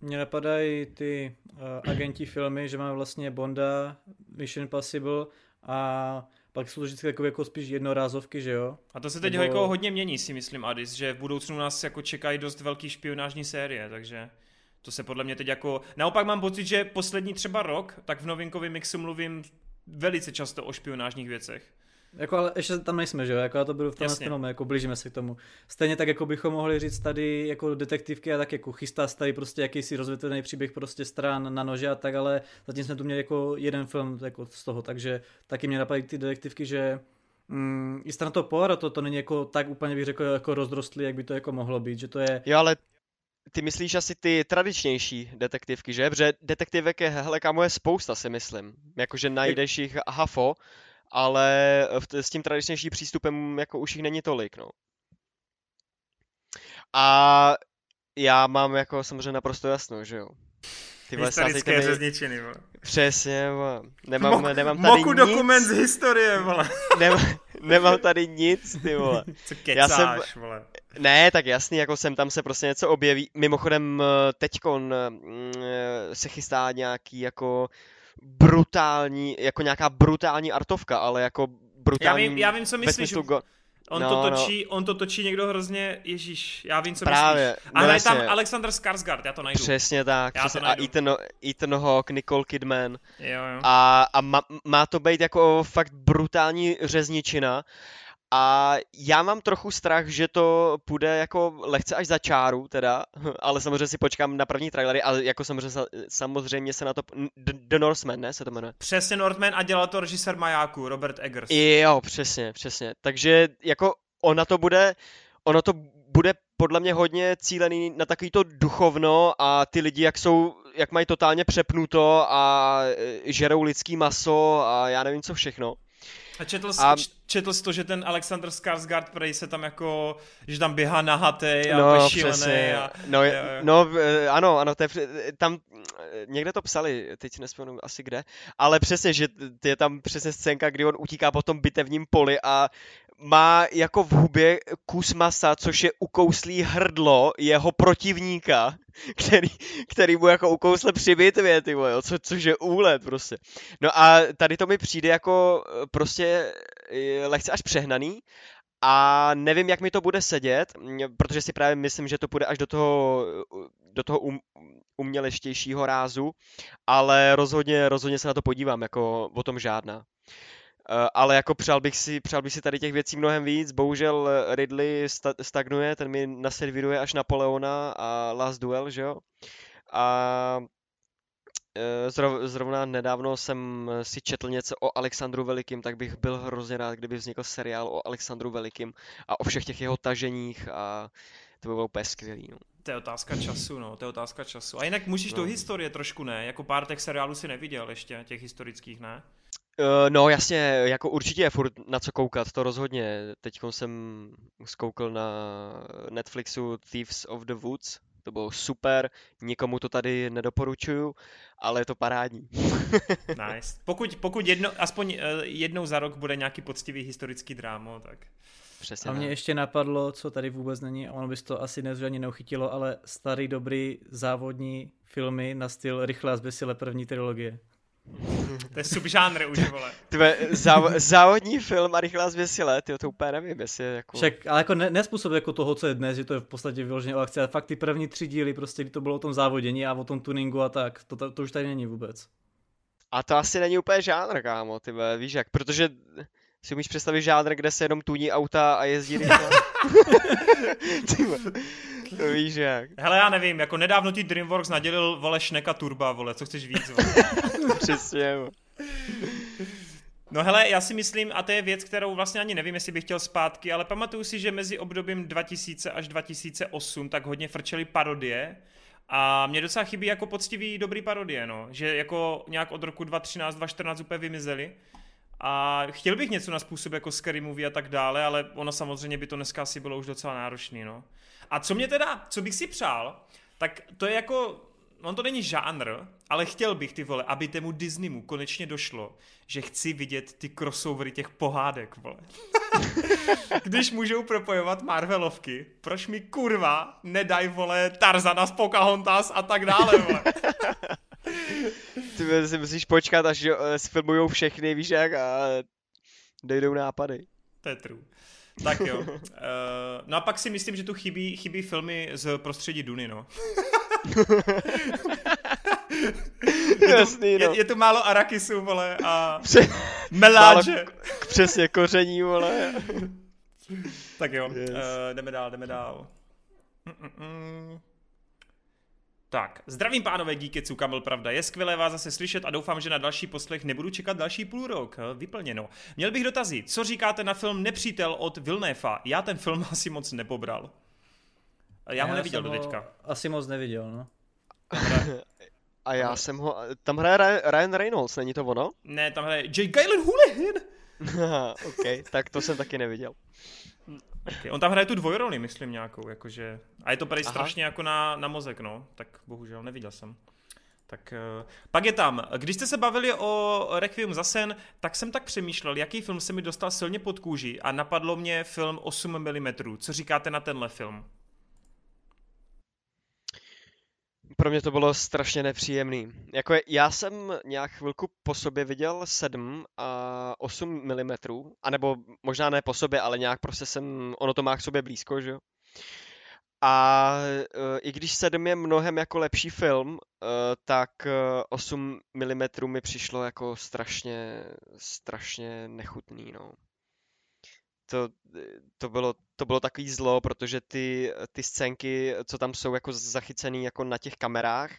D: Mně napadají ty uh, agenti filmy, že máme vlastně Bonda, Mission Impossible a pak jsou to vždycky takové jako spíš jednorázovky, že jo?
A: A to se teď
D: Nebo-
A: jako hodně mění, si myslím, Adis, že v budoucnu nás jako čekají dost velký špionážní série, takže to se podle mě teď jako... Naopak mám pocit, že poslední třeba rok, tak v novinkovém mixu mluvím velice často o špionážních věcech.
D: Jako, ale ještě tam nejsme, že jo? Jako já to beru v tomhle
A: Jasně.
D: film, jako blížíme se k tomu. Stejně tak, jako bychom mohli říct tady jako detektivky a tak jako chystá se tady prostě jakýsi rozvětvený příběh prostě stran na nože a tak, ale zatím jsme tu měli jako jeden film jako z toho, takže taky mě napadají ty detektivky, že mm, i strana toho Poirot to, to není jako tak úplně bych řekl jako rozrostlý, jak by to jako mohlo být, že to je
C: Jo, ale ty myslíš asi ty tradičnější detektivky, že? Protože detektivek je, hele, kámo, je spousta, si myslím. Jakože najdeš jich hafo, ale v- s tím tradičnějším přístupem jako už jich není tolik, no. A já mám jako samozřejmě naprosto jasno, že jo. Ty vole,
A: Historické
C: mi-
A: řezničiny, vole.
C: Přesně, vole. Nemám,
A: Mok-
C: nemám tady
A: Moku
C: nic,
A: dokument z historie, vole.
C: nemám, nemám tady nic, ty vole.
A: Co
C: Já jsem-
A: kecáš, vole.
C: Ne, tak jasný, jako sem tam se prostě něco objeví. Mimochodem eh, teďkon mm, eh, se chystá nějaký jako brutální, jako nějaká brutální artovka, ale jako
A: Já
C: brutální
A: vím, já vím, co myslíš.
C: go...
A: On,
C: No,
A: to
C: no.
A: točí, on to točí někdo hrozně, ježíš, já vím, co
C: Právě,
A: myslíš.
C: no
A: A hraje tam
C: jasně.
A: Alexander Skarsgård, já to najdu.
C: Přesně tak,
A: Já to
C: přesně. A
A: najdu.
C: Ethan, Ethan Hawke, Nicole Kidman.
A: Jo, jo.
C: A, a má, má to být jako fakt brutální řezničina. A já mám trochu strach, že to půjde jako lehce až za čáru teda, ale samozřejmě si počkám na první trailery, ale jako samozřejmě, sa- samozřejmě se na to... The, The Northman, ne, se to jmenuje?
A: Přesně Northman a dělal to režisér Majáku, Robert Eggers.
C: Jo, přesně, přesně. Takže jako ona to bude, ono to bude podle mě hodně cílený na takový to duchovno a ty lidi, jak jsou, jak mají totálně přepnuto a e, žerou lidský maso a já nevím co všechno.
A: A četl, jsi,
C: A-
A: četl jsi to, že ten Alexander Skarsgård prej se tam jako, že tam běhá nahatej a
C: No, přesně.
A: a...
C: No,
A: jo,
C: je-
A: jo.
C: no, e, ano, ano, to je, tam někde to psali, teď si nespomenu asi kde, ale přesně, že je tam přesně scénka, kdy on utíká po tom bitevním poli a má jako v hubě kus masa, což je ukouslý hrdlo jeho protivníka, který, který mu jako ukousle při bitvě, ty vole, co, což je úlet prostě. No a tady to mi přijde jako e, prostě e, lehce až přehnaný, a nevím, jak mi to bude sedět, m, protože si právě myslím, že to půjde až do toho, do toho um, uměleštějšího rázu, ale rozhodně, rozhodně se na to podívám, jako o tom žádná. Eh, Ale jako přál bych, si, přál bych si tady těch věcí mnohem víc, bohužel Ridley sta- stagnuje, ten mi naservíruje až Napoleona a Last Duel, že jo? A eh, zrov, zrovna nedávno jsem si četl něco o Alexandru Velikým, tak bych byl hrozně rád, kdyby vznikl seriál o Alexandru Velikým a o všech těch jeho taženích a to by bylo úplně skvělý. No.
A: To je otázka času, no, to je otázka času. A jinak musíš
C: No.
A: do historie trošku, ne? Jako pár těch seriálů si neviděl ještě, těch historických, ne?
C: Uh, no jasně, jako určitě je furt na co koukat, to rozhodně. Teď jsem zkoukl na Netflixu Thieves of the Woods, to bylo super, nikomu to tady nedoporučuju, ale je to parádní.
A: Nice. Pokud, pokud jedno, aspoň eh, jednou za rok bude nějaký poctivý historický drámo, tak...
C: Přesně
D: A mě ještě napadlo, co tady vůbec není, a ono by to asi dnes ani neuchytilo, ale starý dobrý závodní filmy na styl Rychle a zběsile první trilogie.
A: To je subžánr už, vole.
C: Tvé záv- závodní film a rychlá zvěsile, ty to úplně nevím, jestli je jako...
D: Však, ale jako ne, nespůsob jako toho, co je dnes, že to je v podstatě vyloženě o akci, ale fakt ty první tři díly, prostě kdy to bylo o tom závodění a o tom tuningu a tak, to, to, to už tady není vůbec.
C: A to asi není úplně žánr, kámo, ty víš jak, protože si umíš představit žánr, kde se jenom tuní auta a jezdí rychle. to víš jak,
A: Hele, já nevím, jako nedávno ti DreamWorks nadělil, vole, Šneka Turba, vole, co chceš víc, vole.
C: přesně.
A: No hele, já si myslím, a to je věc, kterou vlastně ani nevím, jestli bych chtěl zpátky, ale pamatuju si, že mezi obdobím 2000 až 2008 tak hodně frčely parodie a mě docela chybí jako poctivý dobrý parodie, no. Že jako nějak od roku 2013, 2014 úplně vymizely. A chtěl bych něco na způsob jako Scary Movie a tak dále, ale ono samozřejmě by to dneska asi bylo už docela náročný, no. A co mě teda, co bych si přál, tak to je jako, on to není žánr, ale chtěl bych ty vole, aby tému Disneymu konečně došlo, že chci vidět ty crossovery těch pohádek, vole. Když můžou propojovat Marvelovky, proč mi kurva nedaj, vole, Tarzana z Pocahontas a tak dále, vole.
C: Ty si musíš počkat, až eh, sfilmujou všechny, víš jak, a dojdou nápady.
A: To je true. Tak jo. Uh, no a pak si myslím, že tu chybí, chybí filmy z prostředí Duny, no.
C: Jasný, no.
A: Je, je tu málo Arakisu, vole, a
C: Pře-
A: meláče.
C: přesně koření, vole.
A: Tak jo,
C: Yes.
A: uh, jdeme dál, jdeme dál. Mm-mm-mm. Tak, zdravím pánové kam byl pravda. Je skvělé vás zase slyšet a doufám, že na další poslech nebudu čekat další půl rok. Eh, Vyplněno. Měl bych dotazy. Co říkáte na film Nepřítel od Vilnéfa? Já ten film asi moc nepobral. Eh, Já ho neviděl do teďka.
D: Asi moc neviděl, no.
C: A já jsem ho, tam hraje Ryan- Ryan Reynolds, není to ono?
A: Ne, tam hraje Jake Gyllenhaal.
C: Haha, ok, tak to jsem taky neviděl.
A: Okay. On tam hraje tu dvojroli, myslím nějakou, jakože. A je to prý
C: Aha.
A: strašně jako na, na mozek, no. Tak bohužel neviděl jsem. Tak uh, pak je tam, když jste se bavili o Requiem za sen, tak jsem tak přemýšlel, jaký film se mi dostal silně pod kůži a napadlo mě film 8 mm. Co říkáte na tenhle film?
C: Pro mě to bylo strašně nepříjemný. Jako já jsem nějak chvilku po sobě viděl 7 a 8 mm, anebo možná ne po sobě, ale nějak prostě jsem, ono to má k sobě blízko, že jo. A e, i když 7 je mnohem jako lepší film, e, tak e, 8 mm mi přišlo jako strašně, strašně nechutný, no. To, to bylo, to bylo takový zlo, protože ty, ty scénky, co tam jsou jako zachycený jako na těch kamerách,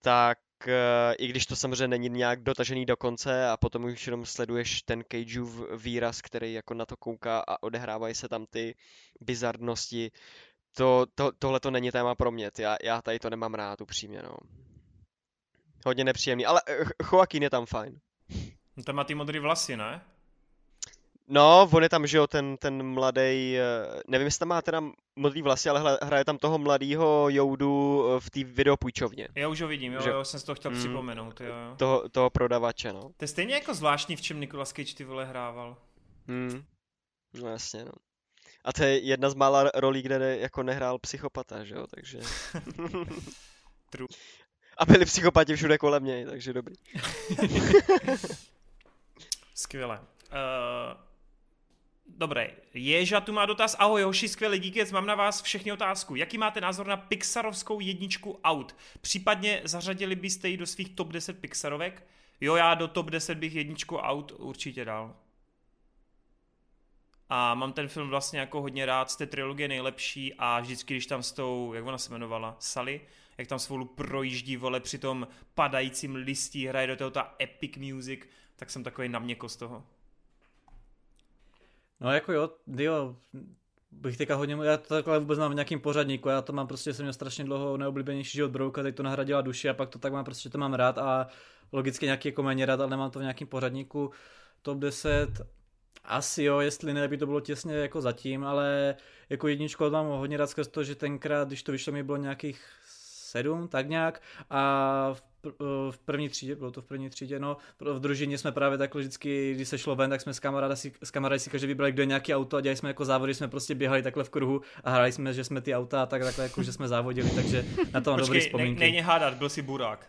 C: tak eh, i když to samozřejmě není nějak dotažený do konce a potom už jenom sleduješ ten Cageův výraz, který jako na to kouká a odehrávají se tam ty bizarnosti, to, to, tohle to není téma pro mě, já, já tady to nemám rád upřímně, no. Hodně nepříjemný, ale eh, Joaquin je tam fajn.
A: No, ten má ty modrý vlasy, ne?
C: No, on je tam, že jo, ten, ten mladý, nevím, jestli tam má teda modrý vlasy, ale hraje tam toho mladýho Joudu eh, v té videopůjčovně.
A: Já už ho vidím, jo,
C: Že-
A: jo, jsem si to chtěl
C: Mm.
A: připomenout, jo.
C: Toho, toho prodavače, no.
A: To je stejně jako zvláštní, v čem Nicolas Cage ty vole hrával.
C: Hmm. No jasně, no. A to je jedna z mála rolí, kde ne, jako nehrál psychopata, že jo, takže...
A: True.
C: A byli psychopati všude kolem něj, takže dobrý.
A: Skvěle. Uh, dobré, Ježa tu má dotaz. Ahoj Joši, skvělý díky, mám na vás všechny otázku. Jaký máte názor na Pixarovskou jedničku aut? Případně zařadili byste ji do svých top 10 Pixarovek? Jo, já do top 10 bych jedničku aut určitě dal. A mám ten film vlastně jako hodně rád, z té trilogie nejlepší a vždycky, když tam s tou, jak ona se jmenovala, Sally, jak tam spolu projíždí, vole, při tom padajícím listí, hraje do toho ta epic music, tak jsem takový na měko z toho.
D: No jako jo, jo, bych teďka hodně, já to takhle vůbec mám v nějakým pořadníku, já to mám prostě, jsem měl strašně dlouho neoblíbenější život Brouka, teď to nahradila duši a pak to tak mám prostě, to mám rád a logicky nějaký jako méně rád, ale nemám to v nějakém pořadníku. Top 10, asi jo, jestli ne, by to bylo těsně jako zatím, ale jako jedničku mám hodně rád skrz to, že tenkrát, když to vyšlo, mi bylo nějakých sedm, tak nějak a pr- v první třídě, bylo to v první třídě, no, v družině jsme právě takhle vždycky, když se šlo ven, tak jsme s kamarády si, s kamarády si každý vybrali, kdo je nějaký auto a dělali jsme jako závody, jsme prostě běhali takhle v kruhu a hráli jsme, že jsme ty auta a tak, takhle jako, že jsme závodili, takže na to mám dobrý vzpomínky.
A: Nej, hádat, byl jsi burák.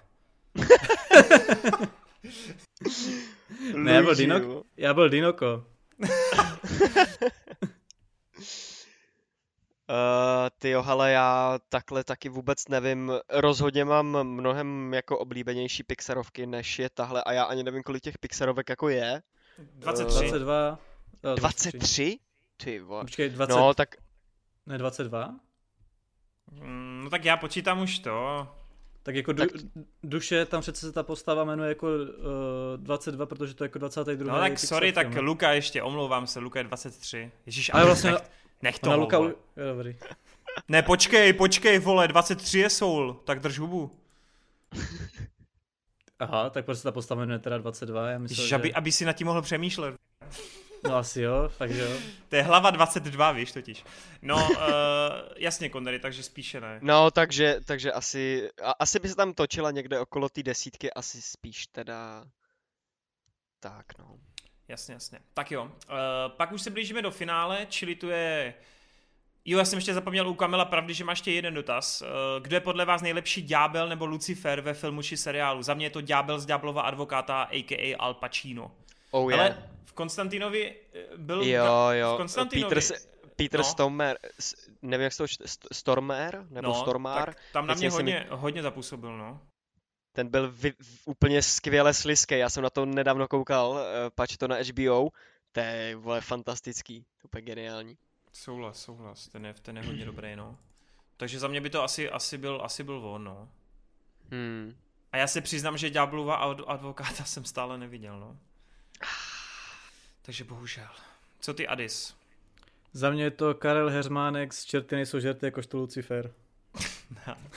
D: ne, já byl, Dinoko, já byl Dinoko.
C: Uh, ty jo, hele, já takhle taky vůbec nevím. Rozhodně mám mnohem jako oblíbenější pixarovky, než je tahle a já ani nevím, kolik těch pixarovek jako je.
A: 23.
D: 22.
C: 23? Ty vole.
D: Počkej, 20.
C: No, tak...
D: Ne, 22?
A: Mm, no tak já počítám už to.
D: Tak jako du- tak... duše, tam přece se ta postava jmenuje jako uh, eh, 22, protože to je jako 22.
A: No tak sorry, tak Luka ještě, omlouvám se, Luka je 23. Ježíš,
D: ale vlastně... Nech,
A: to,
D: Luka... Je dobrý.
A: Ne, počkej, počkej, vole, 23 je Soul, tak drž hubu.
D: Aha, tak proč se ta postava jmenuje teda 22? Já myslel,
A: Ježiš, že... aby, aby si nad tím mohl přemýšlet.
D: No asi jo, takže jo.
A: To je hlava 22, víš totiž. No, uh, jasně, Kondery, takže spíše ne.
C: No, takže, takže asi, a, asi by se tam točila někde okolo té desítky, asi spíš teda tak, no.
A: Jasně, jasně. Tak jo, uh, pak už se blížíme do finále, čili tu je... Jo, já jsem ještě zapomněl u Kamila pravdy, že má ještě jeden dotaz. Uh, kdo je podle vás nejlepší ďábel nebo Lucifer ve filmu či seriálu? Za mě je to ďábel z ďáblova advokáta, a.k.a. Al Pacino.
C: Oh, yeah. Ale
A: v Konstantinovi eh, byl...
C: Jo, jo.
A: V Konstantinovi...
C: Peter, Peter no. Stormer, nevím jak se to Stormer, nebo no, Stormar.
A: tam na mě hodně, hodně zapůsobil, no.
C: Ten byl vy, úplně skvěle sliský, já jsem na to nedávno koukal, uh, pač to na HBO, to je vole fantastický, úplně geniální.
A: Souhlas, souhlas, ten je, ten je hodně dobrý, no. Takže za mě by to asi, asi, byl, asi byl on, no.
C: Hmm.
A: A já se přiznám, že Ďáblova advokáta jsem stále neviděl, no. Takže bohužel. Co ty Adis?
D: Za mě je to Karel Hermánek z Čerty nejsou žerty jakožto Lucifer.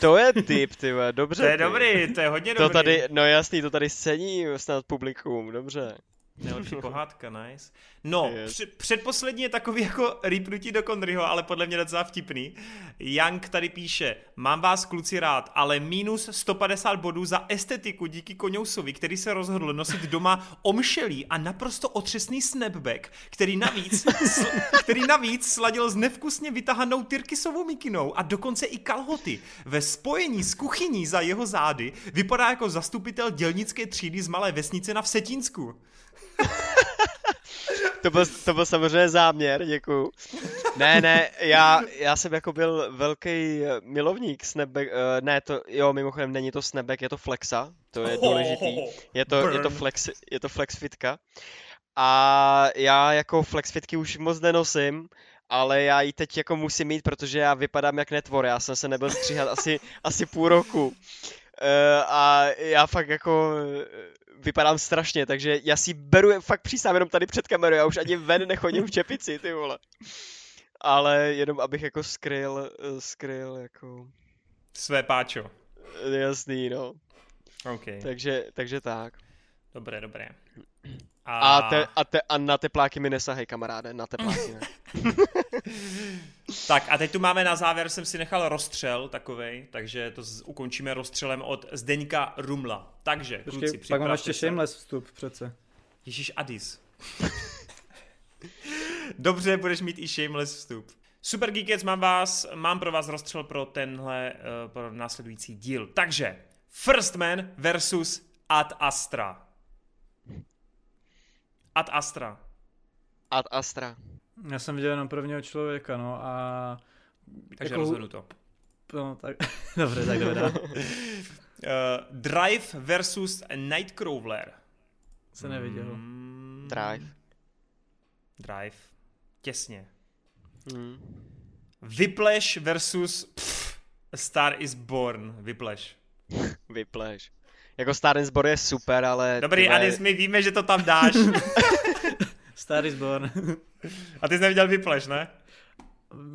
C: To je typ, ty dobře.
A: To je
C: ty.
A: dobrý, to je hodně
C: to
A: dobrý.
C: Tady, no jasný, to tady scení snad publikum, dobře.
A: Nejlepší pohádka, nice. No, před, předposlední je takový jako rýpnutí do Konryho, ale podle mě docela vtipný. Young tady píše, mám vás kluci rád, ale minus 150 bodů za estetiku díky Koňousovi, který se rozhodl nosit doma omšelý a naprosto otřesný snapback, který navíc, sl, který navíc sladil s nevkusně vytahanou tyrkisovou mikinou a dokonce i kalhoty. Ve spojení s kuchyní za jeho zády vypadá jako zastupitel dělnické třídy z malé vesnice na Vsetínsku
C: to, byl, to byl samozřejmě záměr, děkuju. Ne, ne, já, já jsem jako byl velký milovník Snapback, uh, ne, to, jo, mimochodem není to Snapback, je to Flexa, to je důležitý, je to, je to, flex, je to Flex fitka. A já jako Flex fitky už moc nenosím, ale já ji teď jako musím mít, protože já vypadám jak netvor, já jsem se nebyl stříhat asi, asi půl roku. Uh, a já fakt jako vypadám strašně, takže já si beru fakt přísám jenom tady před kamerou, já už ani ven nechodím v čepici, ty vole. Ale jenom abych jako skryl, skryl jako...
A: Své páčo.
C: Jasný, no.
A: OK.
C: Takže, takže tak.
A: Dobré, dobré.
C: A, a, te, a, te, a na tepláky mi nesahej, kamaráde, na tepláky ne.
A: tak a teď tu máme na závěr, jsem si nechal rozstřel takovej, takže to z, ukončíme rozstřelem od Zdeňka Rumla. Takže, Počkej, kluci,
D: pak mám ještě shameless vstup přece.
A: Ježíš Adis. Dobře, budeš mít i shameless vstup. Super Geekets, mám vás, mám pro vás rozstřel pro tenhle, uh, pro následující díl. Takže, First Man versus Ad Astra. Ad Astra.
C: Ad Astra.
D: Já jsem viděl jenom prvního člověka, no a...
A: Takže jako... rozhodnu to.
D: No, tak... Dobře, tak jdeme uh,
A: Drive versus Nightcrawler.
D: Se neviděl. Mm,
C: Drive.
A: Drive. Těsně.
C: Mm.
A: Whiplash versus pff, Star is Born. Whiplash.
C: Whiplash. Jako Star is Born je super, ale...
A: Dobrý, tyhle... Anis, my víme, že to tam dáš.
D: Star is Born.
A: A ty jsi neviděl Whiplash, ne?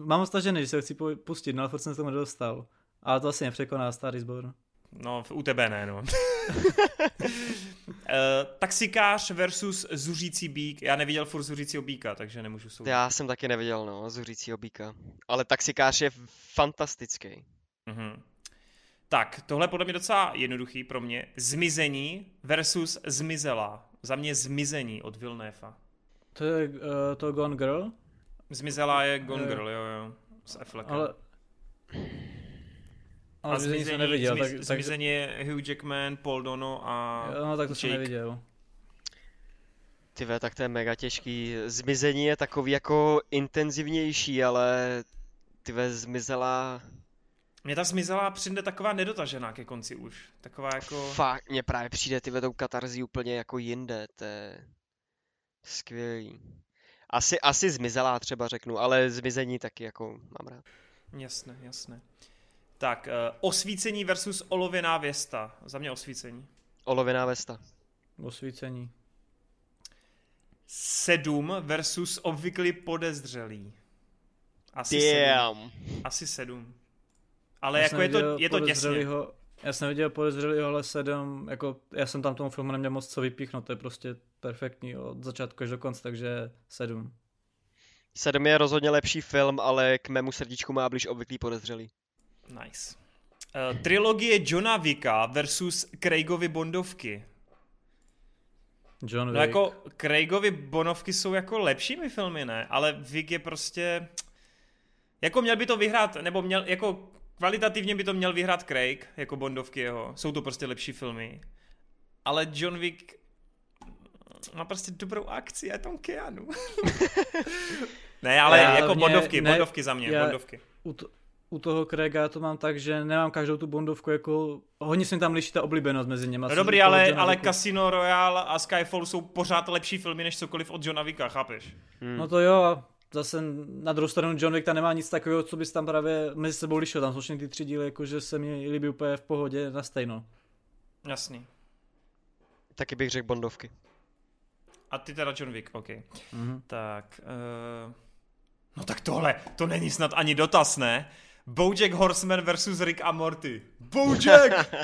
D: Mám stažený, že se chci pustit, no ale furt jsem se tomu nedostal. Ale to asi nepřekoná Star is Born.
A: No, u tebe ne, no. uh, taxikář versus zuřící bík. Já neviděl furt zuřícího bíka, takže nemůžu soudit.
C: Já jsem taky neviděl, no, zuřícího bíka. Ale taxikář je fantastický.
A: Uh-huh. Tak, tohle podle mě docela jednoduchý pro mě. Zmizení versus zmizela. Za mě zmizení od Vilnéfa.
D: To je uh, to Gone Girl?
A: Zmizela je Gone Girl, jo, jo. S Affleckem.
D: Ale... Ale a zmizení, jsem neviděl.
A: Zmiz,
D: tak,
A: zmizení je Hugh Jackman, Paul Dono a
D: No tak to
A: Jake.
D: jsem neviděl.
C: Ty ve, tak to je mega těžký. Zmizení je takový jako intenzivnější, ale ty ve, zmizela...
A: Mně ta zmizela přijde taková nedotažená ke konci už. Taková jako...
C: Fakt, mně právě přijde ty tou katarzí úplně jako jinde, to je skvělý. Asi, asi zmizelá třeba řeknu, ale zmizení taky jako mám rád.
A: Jasné, jasné. Tak, uh, osvícení versus olověná věsta. Za mě osvícení.
C: Olověná vesta.
D: Osvícení.
A: Sedm versus obvyklý podezřelý. Asi sedm.
C: Damn.
A: Asi sedm. Ale
D: Já
A: jako je to, je to těsně.
D: Já jsem viděl podezřelýho, ale sedm, jako já jsem tam tomu filmu neměl moc co vypíchnout, to je prostě perfektní od začátku až do konce, takže sedm.
C: Sedm je rozhodně lepší film, ale k mému srdíčku má blíž obvyklý podezřelý.
A: Nice. Uh, trilogie Johna Vicka versus Craigovy Bondovky.
D: John Wick.
A: No jako Craigovy Bonovky jsou jako lepšími filmy, ne? Ale Vick je prostě... Jako měl by to vyhrát, nebo měl, jako kvalitativně by to měl vyhrát Craig, jako Bondovky jeho. Jsou to prostě lepší filmy. Ale John Wick má prostě dobrou akci, je tam Keanu. ne, ale
D: Já
A: jako
D: mě-
A: Bondovky,
D: ne,
A: Bondovky za mě,
D: já-
A: Bondovky.
D: u, to, u toho Craiga to mám tak, že nemám každou tu bondovku jako, hodně se mi tam liší ta oblíbenost mezi nimi.
A: No dobrý, ale, ale Casino Royale a Skyfall jsou pořád lepší filmy než cokoliv od Johna Vicka, chápeš?
C: Hmm.
D: No to jo, a zase na druhou stranu John Wick tam nemá nic takového, co bys tam právě mezi sebou lišil, tam jsou ty tři díly, jakože se mi líbí úplně v pohodě na stejno.
A: Jasný.
C: Taky bych řekl Bondovky.
A: A ty teda John Wick, OK.
D: Mhm.
A: Tak, uh... no tak tohle, to není snad ani dotaz, ne? Bojack Horseman versus Rick a Morty. Bojack!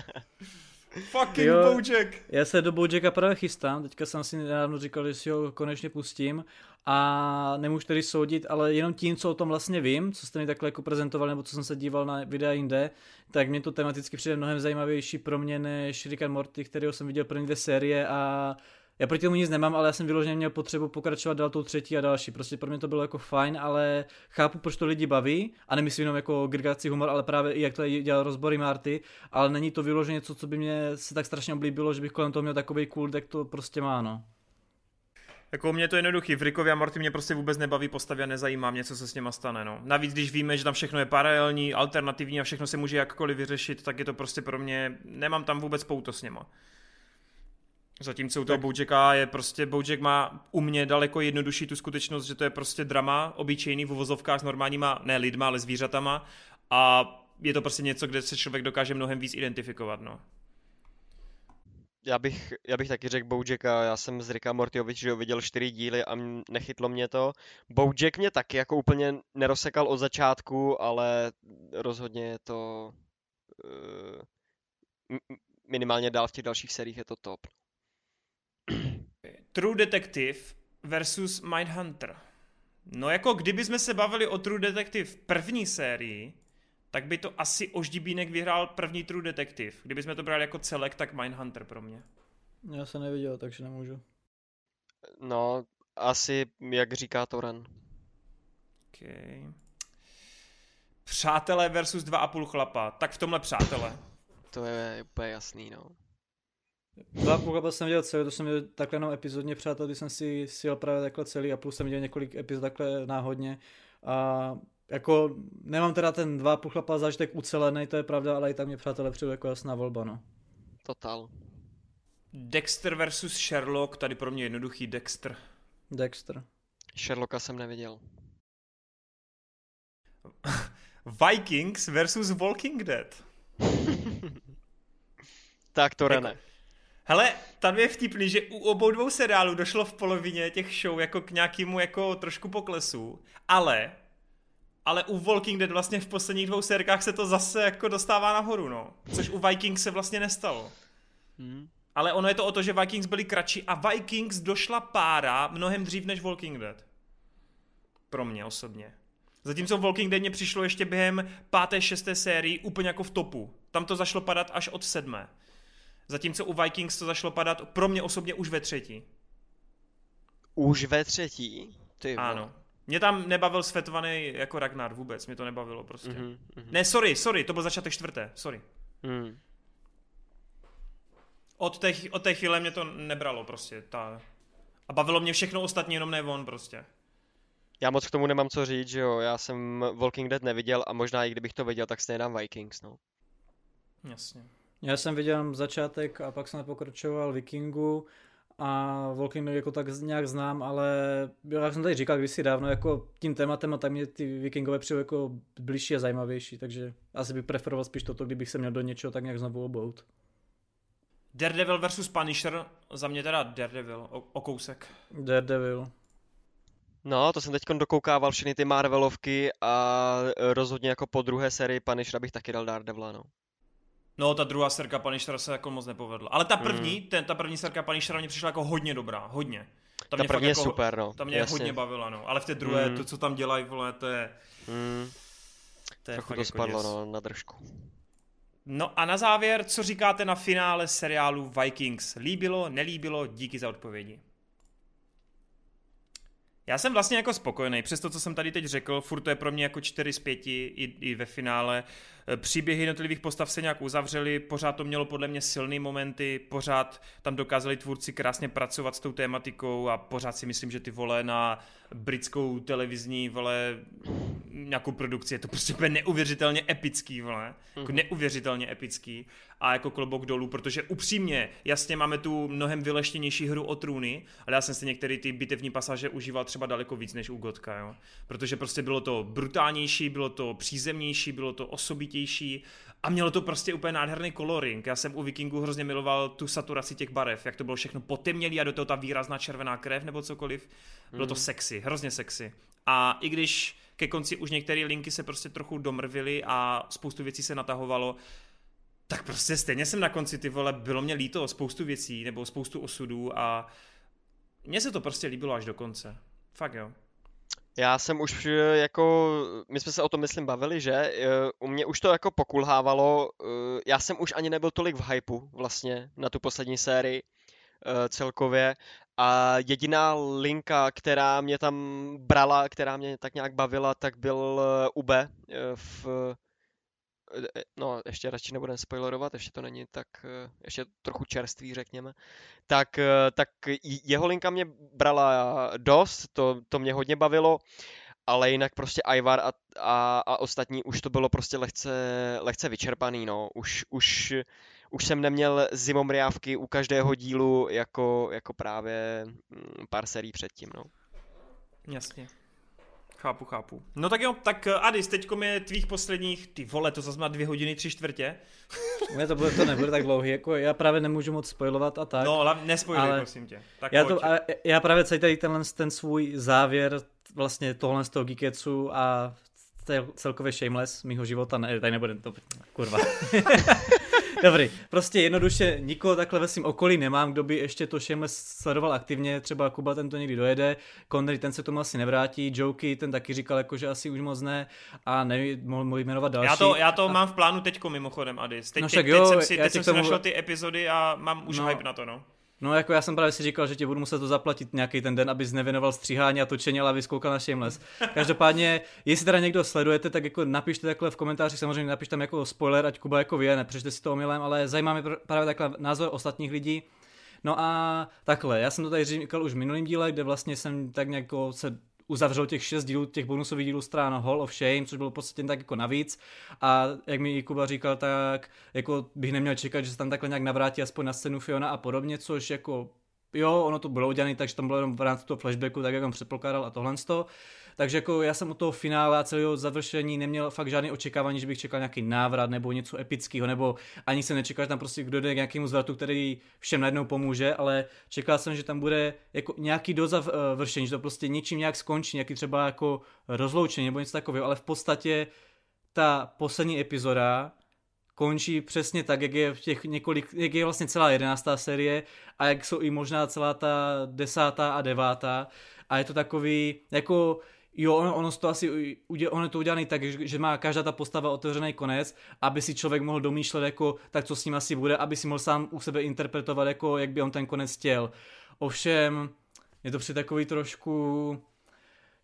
A: Fucking
D: Jo.
A: Bojack!
D: Já se do Bojacka právě chystám, teďka jsem si nedávno říkal, že si ho konečně pustím a nemůžu tedy soudit, ale jenom tím, co o tom vlastně vím, co jste mi takhle jako prezentovali, nebo co jsem se díval na videa jinde, tak mě to tematicky přijde mnohem zajímavější pro mě než Rick and Morty, kterého jsem viděl první dvě série a já proti tomu nic nemám, ale já jsem vyloženě měl potřebu pokračovat dál tou třetí a další. Prostě pro mě to bylo jako fajn, ale chápu, proč to lidi baví a nemyslím jenom jako grgací humor, ale právě i jak to dělal rozbory Marty, ale není to vyloženě něco, co by mě se tak strašně oblíbilo, že bych kolem toho měl takový kult, jak to prostě má, no.
A: Jako u mě je to jednoduchý, v Rickovi a Morty mě prostě vůbec nebaví postavy a nezajímá mě, co se s něma stane, no. Navíc, když víme, že tam všechno je paralelní, alternativní a všechno se může jakkoliv vyřešit, tak je to prostě pro mě, nemám tam vůbec pouto s něma. Zatímco u toho Bojacka je prostě, Bojack má u mě daleko jednodušší tu skutečnost, že to je prostě drama, obyčejný v uvozovkách s normálníma, ne lidma, ale zvířatama a je to prostě něco, kde se člověk dokáže mnohem víc identifikovat, no.
C: Já bych, já bych taky řekl Bojacka, já jsem z že ho viděl čtyři díly a nechytlo mě to. Bojack mě taky jako úplně nerozsekal od začátku, ale rozhodně je to m- minimálně dál v těch dalších seriích je to top.
A: True Detective versus Mindhunter. No jako kdyby jsme se bavili o True Detective první sérii, tak by to asi Oždibínek vyhrál první True Detective. Kdyby jsme to brali jako celek, tak Mindhunter pro mě.
D: Já se neviděl, takže nemůžu.
C: No, asi jak říká Toran.
A: Okay. Přátelé versus dva a půl chlapa. Tak v tomhle přátelé.
C: To je úplně jasný, no.
D: Dva půl jsem viděl celý, to jsem viděl takhle jenom epizodně, přátel, když jsem si sjel právě takhle celý a plus jsem viděl několik epizod takhle náhodně. A jako nemám teda ten dva půl chlapa zážitek ucelený, to je pravda, ale i tam mě přátelé přijde jako jasná volba, no.
C: Total.
A: Dexter versus Sherlock, tady pro mě jednoduchý Dexter.
D: Dexter.
C: Sherlocka jsem neviděl.
A: Vikings versus Walking Dead.
C: tak to
A: Jako-
C: René.
A: Hele, tam je vtipný, že u obou dvou seriálů došlo v polovině těch show jako k nějakému jako trošku poklesu, ale ale u Walking Dead vlastně v posledních dvou sérkách se to zase jako dostává nahoru, no. Což u Vikings se vlastně nestalo.
C: Hmm.
A: Ale ono je to o to, že Vikings byli kratší a Vikings došla pára mnohem dřív než Walking Dead. Pro mě osobně. Zatímco Walking Dead mě přišlo ještě během páté, šesté sérii úplně jako v topu. Tam to zašlo padat až od sedmé. Zatímco u Vikings to zašlo padat pro mě osobně už ve třetí.
C: Už ve třetí? Ty vole.
A: Ano. Mě tam nebavil svetovaný jako Ragnar vůbec, mě to nebavilo prostě.
C: Mhm,
A: Mm-hmm.
C: mhm,
A: Ne, sorry, sorry, to byl začátek čtvrté, sorry.
C: mhm.
A: Od té, od té chvíle mě to nebralo prostě. Ta... A bavilo mě všechno ostatní, jenom ne on prostě.
C: Já moc k tomu nemám co říct, že jo, já jsem Walking Dead neviděl a možná i kdybych to viděl, tak stejně dám Vikings, no.
A: Jasně.
D: Já jsem viděl začátek a pak jsem pokračoval Vikingu a Walking Dead jako tak nějak znám, ale jak jsem tady říkal kdysi dávno, jako tím tématem a tak mě ty Vikingové přijou jako blížší a zajímavější, takže asi bych preferoval spíš toto, kdybych se měl do něčeho tak nějak znovu obout.
A: Daredevil versus Punisher, za mě teda Daredevil, o, o kousek.
D: Daredevil.
C: No, to jsem teď dokoukával všechny ty Marvelovky a rozhodně jako po druhé sérii Punishera bych taky dal Daredevila, no.
A: No, ta druhá serka Punishera se jako moc nepovedla. Ale ta první,
C: Mm.
A: ten, ta první serka Punishera mě přišla jako hodně dobrá, hodně.
C: Ta
A: mě fakt
C: první je
A: jako,
C: super, no.
A: Ta mě
C: jasně.
A: hodně bavila, no. Ale v té druhé,
C: Mm.
A: to, co tam dělají, vole, to je...
C: Mm,
A: To je
C: trochu to
A: jako
C: spadlo,
A: děs.
C: no, na držku.
A: No a na závěr, co říkáte na finále seriálu Vikings? Líbilo, nelíbilo? Díky za odpovědi. Já jsem vlastně jako spokojený, přes to, co jsem tady teď řekl, furt to je pro mě jako 4 z 5 i, i ve finále. E, Příběhy jednotlivých postav se nějak uzavřely, pořád to mělo podle mě silné momenty, pořád tam dokázali tvůrci krásně pracovat s tou tématikou a pořád si myslím, že ty vole na britskou televizní vole nějakou produkci je to prostě neuvěřitelně epický, vole. Jako
C: Mhm.
A: neuvěřitelně epický a jako klobouk dolů, protože upřímně, jasně máme tu mnohem vyleštěnější hru o trůny, ale já jsem si některé ty bitevní pasáže užíval třeba daleko víc než u Gotka, jo. Protože prostě bylo to brutálnější, bylo to přízemnější, bylo to osobitější a mělo to prostě úplně nádherný coloring. Já jsem u Vikingu hrozně miloval tu saturaci těch barev, jak to bylo všechno potemnělé a do toho ta výrazná červená krev nebo cokoliv. Bylo to sexy, hrozně sexy. A i když ke konci už některé linky se prostě trochu domrvily a spoustu věcí se natahovalo, tak prostě stejně jsem na konci ty vole, bylo mě líto spoustu věcí nebo spoustu osudů a mně se to prostě líbilo až do konce. Fakt jo.
C: Já jsem už eh, jako, my jsme se o tom myslím bavili, že Eh, u mě už to jako pokulhávalo, Eh, já jsem už ani nebyl tolik v hypeu vlastně na tu poslední sérii celkově. A jediná linka, která mě tam brala, která mě tak nějak bavila, tak byl eh, v no ještě radši nebudeme spoilerovat, ještě to není tak, eh, ještě trochu čerstvý řekněme, tak, tak jeho linka mě brala dost, to, to mě hodně bavilo, ale jinak prostě Ivar a, a, a ostatní už to bylo prostě lehce, lehce vyčerpaný, no, už, už, už jsem neměl zimomriávky u každého dílu jako, jako právě mm, pár sérií předtím, no.
A: Jasně. Chápu, chápu. No tak jo, tak eh, Adis, teďko je tvých posledních, ty vole, to zase má dvě hodiny, tři čtvrtě.
D: Ne, to, bude, to nebude tak dlouhý, jako já právě nemůžu moc spojovat a tak.
A: No, ale nespojili,
D: ale
A: prosím tě. Tak
D: já,
A: pojď.
D: to, a já právě celý tady tenhle ten svůj závěr vlastně tohle z toho Geeketsu a cel- celkově Shameless mýho života, ne, tady nebude to, kurva. Dobrý, prostě jednoduše nikoho takhle ve svém okolí nemám, kdo by ještě to Shameless sledoval aktivně, třeba Kuba ten to někdy dojede, Connery ten se tomu asi nevrátí, Jokey ten taky říkal jako, že asi už moc ne a nevím, mohl, jmenovat další.
A: Já to, já to mám v plánu teďko mimochodem, Adis. Teď,
D: No
A: teď, teď
D: jo,
A: jsem si, teď jsem si našel ty epizody a mám už
D: No.
A: hype na to, no.
D: No jako já jsem právě si říkal, že ti budu muset to zaplatit nějaký ten den, abys nevěnoval stříhání a točení, ale abys koukal na Shameless. Každopádně, jestli teda někdo sledujete, tak jako napište takhle v komentářích, samozřejmě napište tam jako spoiler, ať Kuba jako ví, nepřečte si to omylem, ale zajímá mě pr- právě takhle názor ostatních lidí. No a takhle, já jsem to tady říkal už v minulém díle, kde vlastně jsem tak nějak jako se uzavřel těch šest dílů, těch bonusových dílů stran Hall of Shame, což bylo v podstatě tak jako navíc. A jak mi Kuba říkal, tak jako bych neměl čekat, že se tam takhle nějak navrátí aspoň na scénu Fiona a podobně, což jako jo, ono to bylo udělané, takže tam bylo jenom v rámci toho flashbacku, tak jak on předpokládal a tohle to. Takže jako já jsem od toho finále a celého završení neměl fakt žádný očekávání, že bych čekal nějaký návrat nebo něco epického, nebo ani se nečekal, že tam prostě kdo jde k nějakému zvratu, který všem najednou pomůže, ale čekal jsem, že tam bude jako nějaký dozavršení, že to prostě něčím nějak skončí, nějaký třeba jako rozloučení nebo něco takového, ale v podstatě ta poslední epizoda končí přesně tak, jak je v těch několik, jak je vlastně celá jedenáctá série a jak jsou i možná celá ta desátá a devátá. A je to takový, jako Jo, ono, ono to asi, ono je to udělané tak, že, má každá ta postava otevřený konec, aby si člověk mohl domýšlet, jako, tak co s ním asi bude, aby si mohl sám u sebe interpretovat, jako, jak by on ten konec chtěl. Ovšem, je to při takový trošku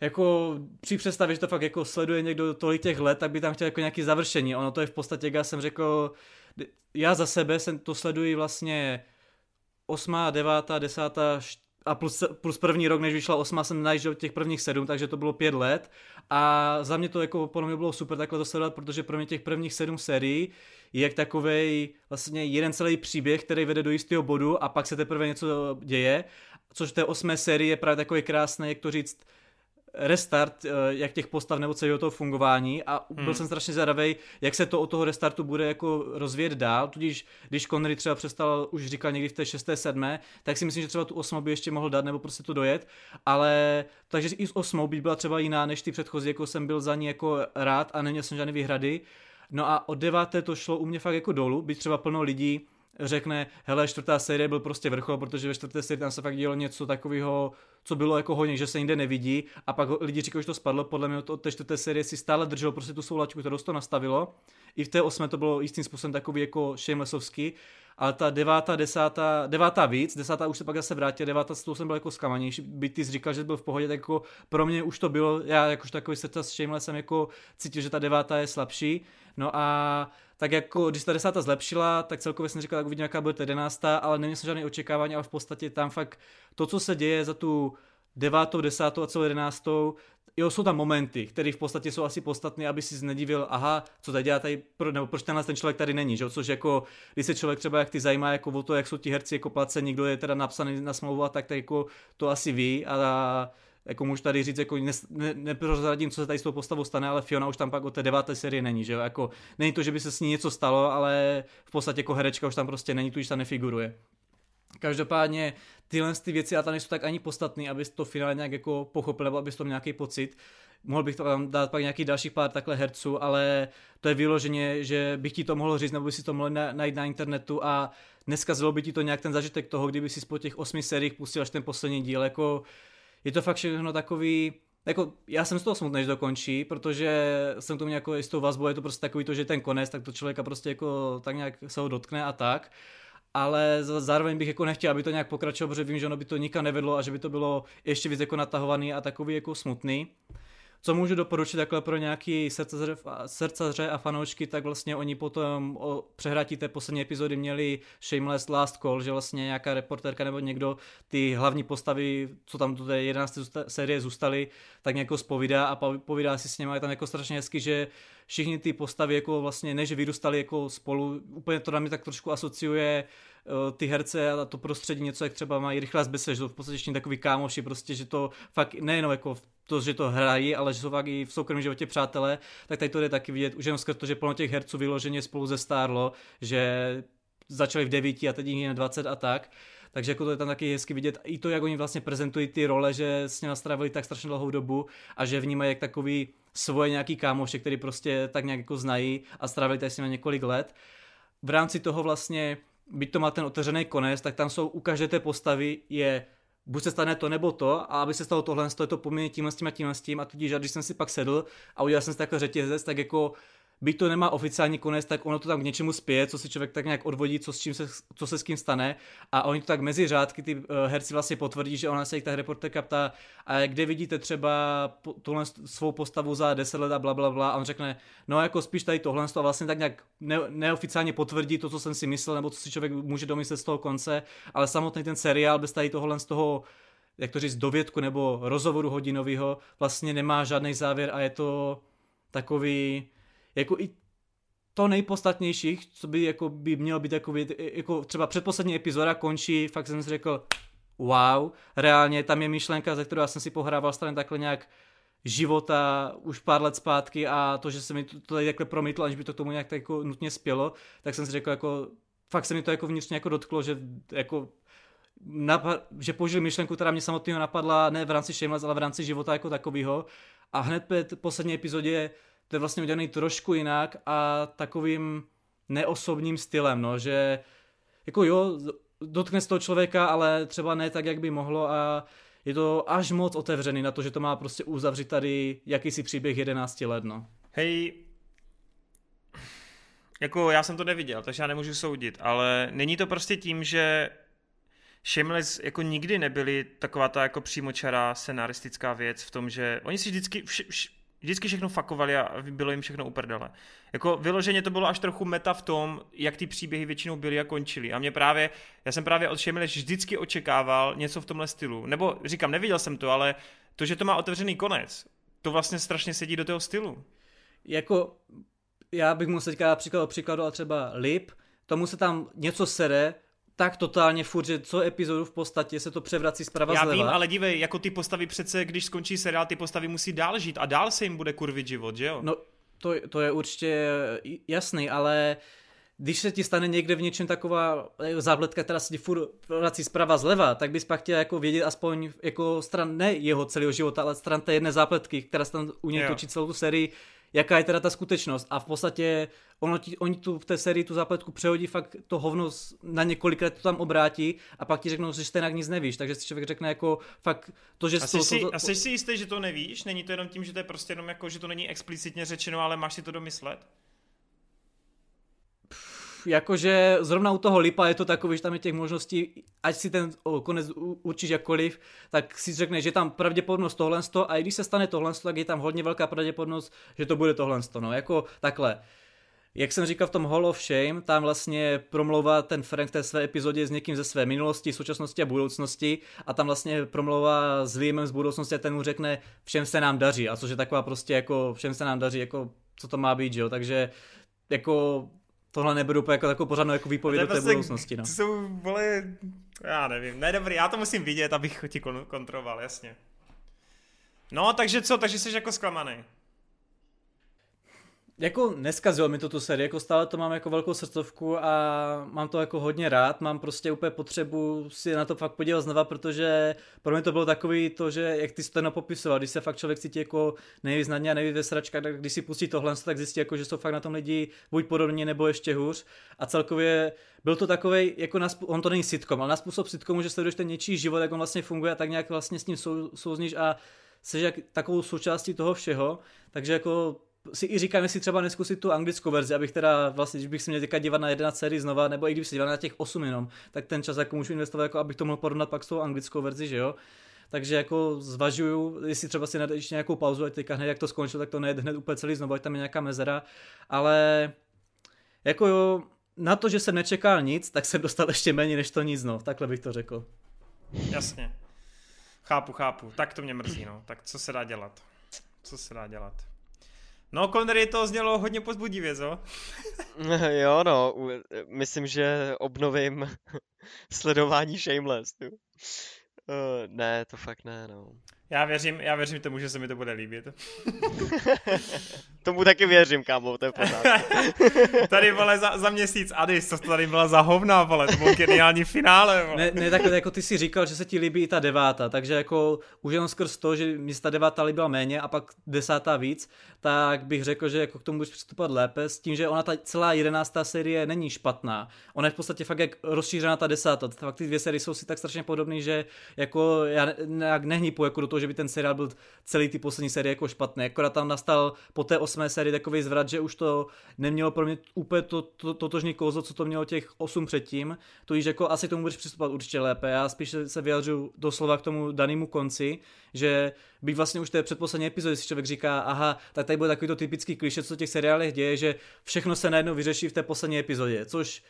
D: jako při představě, že to fakt jako sleduje někdo tolik těch let, tak by tam chtěl jako nějaký završení. Ono to je v podstatě, jak já jsem řekl, já za sebe jsem to sleduji vlastně 8., 9., 10., a plus, plus první rok, než vyšla osma, jsem najížděl těch prvních sedm, takže to bylo pět let. A za mě to jako podle mě bylo super takhle to sledovat, protože pro mě těch prvních sedm sérií je jak takový vlastně jeden celý příběh, který vede do jistého bodu a pak se teprve něco děje. Což té osmé sérii je právě takový krásný, jak to říct, restart eh, jak těch postav nebo celého toho fungování a byl hmm. jsem strašně zvědavý, jak se to od toho restartu bude jako rozvíjet dál, tudíž když Connery třeba přestal, už říkal někdy v té šesté, sedmé, tak si myslím, že třeba tu osmou by ještě mohl dát nebo prostě to dojet, ale takže i s osmou by byla třeba jiná než ty předchozí, jako jsem byl za ní jako rád a neměl jsem žádné výhrady. No a od deváté to šlo u mě fakt jako dolů, být třeba plno lidí, řekne, hele, čtvrtá série byl prostě vrchol, protože ve čtvrté sérii tam se fakt dělo něco takového, co bylo jako hodně, že se jinde nevidí. A pak lidi říkají, že to spadlo, podle mě od té čtvrté série si stále drželo prostě tu soulačku, kterou to nastavilo. I v té osmé to bylo jistým způsobem takový jako shamelessovský, ale ta devátá, desátá, devátá víc, desátá už se pak zase vrátila, devátá s tou jsem byl jako zklamanější, by ty říkal, že byl v pohodě, tak jako pro mě už to bylo, já jakož takový srdce s Shamelessem jako cítil, že ta devátá je slabší, no a tak jako když ta desátá zlepšila, tak celkově jsem říkal, tak uvidím, jaká bude ta jedenáctá, ale neměl jsem žádné očekávání, ale v podstatě tam fakt to, co se děje za tu devátou, desátou a celou jedenáctou, jo, jsou tam momenty, které v podstatě jsou asi podstatné, aby si nedivil, aha, co tady dělá tady, nebo proč tenhle ten člověk tady není, že? což jako, když se člověk třeba jak ty zajímá jako o to, jak jsou ti herci jako placení, kdo je teda napsaný na smlouvu tak, tak jako to asi ví a jako můžu tady říct, jako ne, ne, neprozradím, co se tady s tou postavou stane, ale Fiona už tam pak od té deváté série není, že jo, jako není to, že by se s ní něco stalo, ale v podstatě jako herečka už tam prostě není, tu už tam nefiguruje. Každopádně tyhle ty věci a tam nejsou tak ani podstatný, abys to finále nějak jako pochopil, nebo abys to měl nějaký pocit. Mohl bych tam dát pak nějaký dalších pár takhle herců, ale to je vyloženě, že bych ti to mohl říct, nebo by si to mohl najít na internetu a neskazilo by ti to nějak ten zažitek toho, kdyby si po těch osmi sériích pustil až ten poslední díl, jako je to fakt všechno takový, jako já jsem z toho smutný, že to končí, protože jsem to měl jako jistou vazbu, je to prostě takový to, že ten konec, tak to člověka prostě jako tak nějak se ho dotkne a tak. Ale zároveň bych jako nechtěl, aby to nějak pokračovalo, protože vím, že ono by to nikam nevedlo a že by to bylo ještě víc jako natahovaný a takový jako smutný. Co můžu doporučit takhle pro nějaký srdcaře, a fanoušky, tak vlastně oni potom o přehrátí té poslední epizody měli Shameless Last Call, že vlastně nějaká reporterka nebo někdo ty hlavní postavy, co tam do té 11. série zůstaly, tak nějak zpovídá a povídá si s nimi. Je tam jako strašně hezky, že všichni ty postavy jako vlastně ne, že vyrůstali jako spolu, úplně to na mě tak trošku asociuje Eh, ty herce a to prostředí něco, jak třeba mají rychlá zbese, že to v podstatě ještě takový kámoši, prostě, že to fakt nejenom jako to, že to hrají, ale že jsou fakt i v soukromém životě přátelé, tak tady to jde taky vidět, už jenom skrz to, že plno těch herců vyloženě spolu zestárlo, že začali v devíti a teď jich je 20 a tak. Takže jako to je tam taky hezky vidět. I to, jak oni vlastně prezentují ty role, že s nimi strávili tak strašně dlouhou dobu a že vnímají jak takový svoje nějaký kámoše, který prostě tak nějak jako znají a strávili tady s nimi několik let. V rámci toho vlastně byť to má ten otevřený konec, tak tam jsou u každé té postavy je buď se stane to nebo to, a aby se stalo tohle, to je to poměrně tímhle s tím a tímhle s tím a tudíž, když jsem si pak sedl a udělal jsem si takhle řetězec, tak jako byť to nemá oficiální konec, tak ono to tam k něčemu spěje, co si člověk tak nějak odvodí, co, s čím se, co se s kým stane. A oni to tak mezi řádky, ty uh, herci vlastně potvrdí, že ona se jich ta reporterka ptá, a kde vidíte třeba tuhle svou postavu za 10 let a bla, bla, bla. A on řekne, no jako spíš tady tohle a vlastně tak nějak ne, neoficiálně potvrdí to, co jsem si myslel, nebo co si člověk může domyslet z toho konce, ale samotný ten seriál bez tady tohle z toho jak to říct, dovědku nebo rozhovoru hodinového vlastně nemá žádný závěr a je to takový, jako i to nejpodstatnější, co by, jako by mělo být jako, jako třeba předposlední epizoda končí, fakt jsem si řekl, wow, reálně tam je myšlenka, ze kterou já jsem si pohrával straně takhle nějak života už pár let zpátky a to, že se mi to, tady takhle promítlo, aniž by to k tomu nějak tak jako nutně spělo, tak jsem si řekl jako, fakt se mi to jako vnitřně jako dotklo, že jako napad, že použil myšlenku, která mě samotného napadla ne v rámci Shameless, ale v rámci života jako takového. A hned po poslední epizodě to je vlastně udělaný trošku jinak a takovým neosobním stylem, no, že jako jo, dotkne se toho člověka, ale třeba ne tak, jak by mohlo a je to až moc otevřený na to, že to má prostě uzavřít tady jakýsi příběh 11 let, no.
A: Hej, jako já jsem to neviděl, takže já nemůžu soudit, ale není to prostě tím, že Shameless jako nikdy nebyli taková ta jako přímočará scenaristická věc v tom, že oni si vždycky, vš, vš, vždycky všechno fakovali a bylo jim všechno uprdele. Jako vyloženě to bylo až trochu meta v tom, jak ty příběhy většinou byly a končily. A mě právě, já jsem právě od Shameless vždycky očekával něco v tomhle stylu. Nebo říkám, neviděl jsem to, ale to, že to má otevřený konec, to vlastně strašně sedí do toho stylu.
D: Jako, já bych musel teďka příklad příkladu a třeba Lip, tomu se tam něco sere, tak totálně furt, že co epizodu v podstatě se to převrací zprava
A: Já
D: zleva.
A: vím, ale dívej, jako ty postavy přece, když skončí seriál, ty postavy musí dál žít a dál se jim bude kurvit život, že jo?
D: No, to, to je určitě jasný, ale když se ti stane někde v něčem taková eh, zábletka, která se ti furt vrací zprava zleva, tak bys pak chtěl jako vědět aspoň jako stran ne jeho celého života, ale stran té jedné zápletky, která se tam u něj točí celou tu sérii, jaká je teda ta skutečnost. A v podstatě ono ti, oni tu v té sérii tu zápletku přehodí fakt to hovno na několik let to tam obrátí a pak ti řeknou, že stejně nic nevíš. Takže si člověk řekne jako fakt to, že...
A: A jsi, to, si, to, a jsi si jistý, že to nevíš? Není to jenom tím, že to je prostě jenom jako, že to není explicitně řečeno, ale máš si to domyslet?
D: Jakože zrovna u toho Lipa je to takový, že tam je těch možností, ať si ten konec určíš jakkoliv, tak si řekne, že tam pravděpodobnost tohle a i když se stane tohle, tak je tam hodně velká pravděpodobnost, že to bude tohle. No, jako takhle. Jak jsem říkal v tom Hall of Shame, tam vlastně promlouvá ten Frank v té své epizodě s někým ze své minulosti, současnosti a budoucnosti a tam vlastně promlouvá s Liamem z budoucnosti a ten mu řekne, všem se nám daří a což je taková prostě jako všem se nám daří, jako co to má být, že jo, takže jako tohle neberu jako takovou pořádnou jako výpověď do té prostě, budoucnosti. No.
A: To jsou, vole, já nevím, ne dobrý, já to musím vidět, abych ti kontroval, jasně. No, takže co, takže jsi jako zklamaný
D: jako neskazilo mi to tu sérii, jako stále to mám jako velkou srdcovku a mám to jako hodně rád, mám prostě úplně potřebu si na to fakt podívat znova, protože pro mě to bylo takový to, že jak ty jsi to popisoval, když se fakt člověk cítí jako nejvíc na a nejvíc ve sračkách, tak když si pustí tohle, tak zjistí jako, že jsou fakt na tom lidi buď podobně nebo ještě hůř. A celkově byl to takový, jako na, on to není sitcom, ale na způsob sitcomu, že sleduješ ten něčí život, jak on vlastně funguje a tak nějak vlastně s ním sou, souzníš a jsi jak takovou součástí toho všeho, takže jako si i říkám, jestli třeba neskusit tu anglickou verzi, abych teda vlastně, když bych si měl dívat na 11 sérii znova, nebo i kdybych si díval na těch 8 jenom, tak ten čas jako můžu investovat, jako abych to mohl porovnat pak s tou anglickou verzi, že jo. Takže jako zvažuju, jestli třeba si ještě nějakou pauzu, ať teďka hned jak to skončilo, tak to nejde hned úplně celý znovu, ať tam je nějaká mezera, ale jako jo, na to, že jsem nečekal nic, tak jsem dostal ještě méně než to nic, no, takhle bych to řekl.
A: Jasně. Chápu, chápu. Tak to mě mrzí, no. Tak co se dá dělat? Co se dá dělat? No, Connery to znělo hodně pozbudivě, co?
C: jo, no, myslím, že obnovím sledování Shameless. Uh, ne, to fakt ne, no.
A: Já věřím, já věřím tomu, že se mi to bude líbit.
C: Tomu taky věřím, kámo, to je
A: Tady, vole, za, za měsíc Adis, co to tady byla za hovna, vole, to byl geniální finále, vole.
D: Ne, ne, takhle, jako ty si říkal, že se ti líbí i ta devátá, takže jako už jenom skrz to, že mi ta devátá líbila méně a pak desátá víc, tak bych řekl, že jako k tomu budeš přistupovat lépe s tím, že ona ta celá jedenáctá série není špatná. Ona je v podstatě fakt jak rozšířená ta desátá. Fakt ty dvě série jsou si tak strašně podobné, že jako já nějak nehnípu jako do toho, že by ten seriál byl celý ty poslední série jako špatný. Akorát tam nastal po té osmé sérii takový zvrat, že už to nemělo pro mě úplně to, to, totožný kouzlo, co to mělo těch osm předtím. To již jako asi k tomu budeš přistupovat určitě lépe. Já spíš se vyjadřu doslova k tomu danému konci, že bych vlastně už té předposlední epizody si člověk říká, aha, tak tady bude takový to typický kliše, co v těch seriálech děje, že všechno se najednou vyřeší v té poslední epizodě, což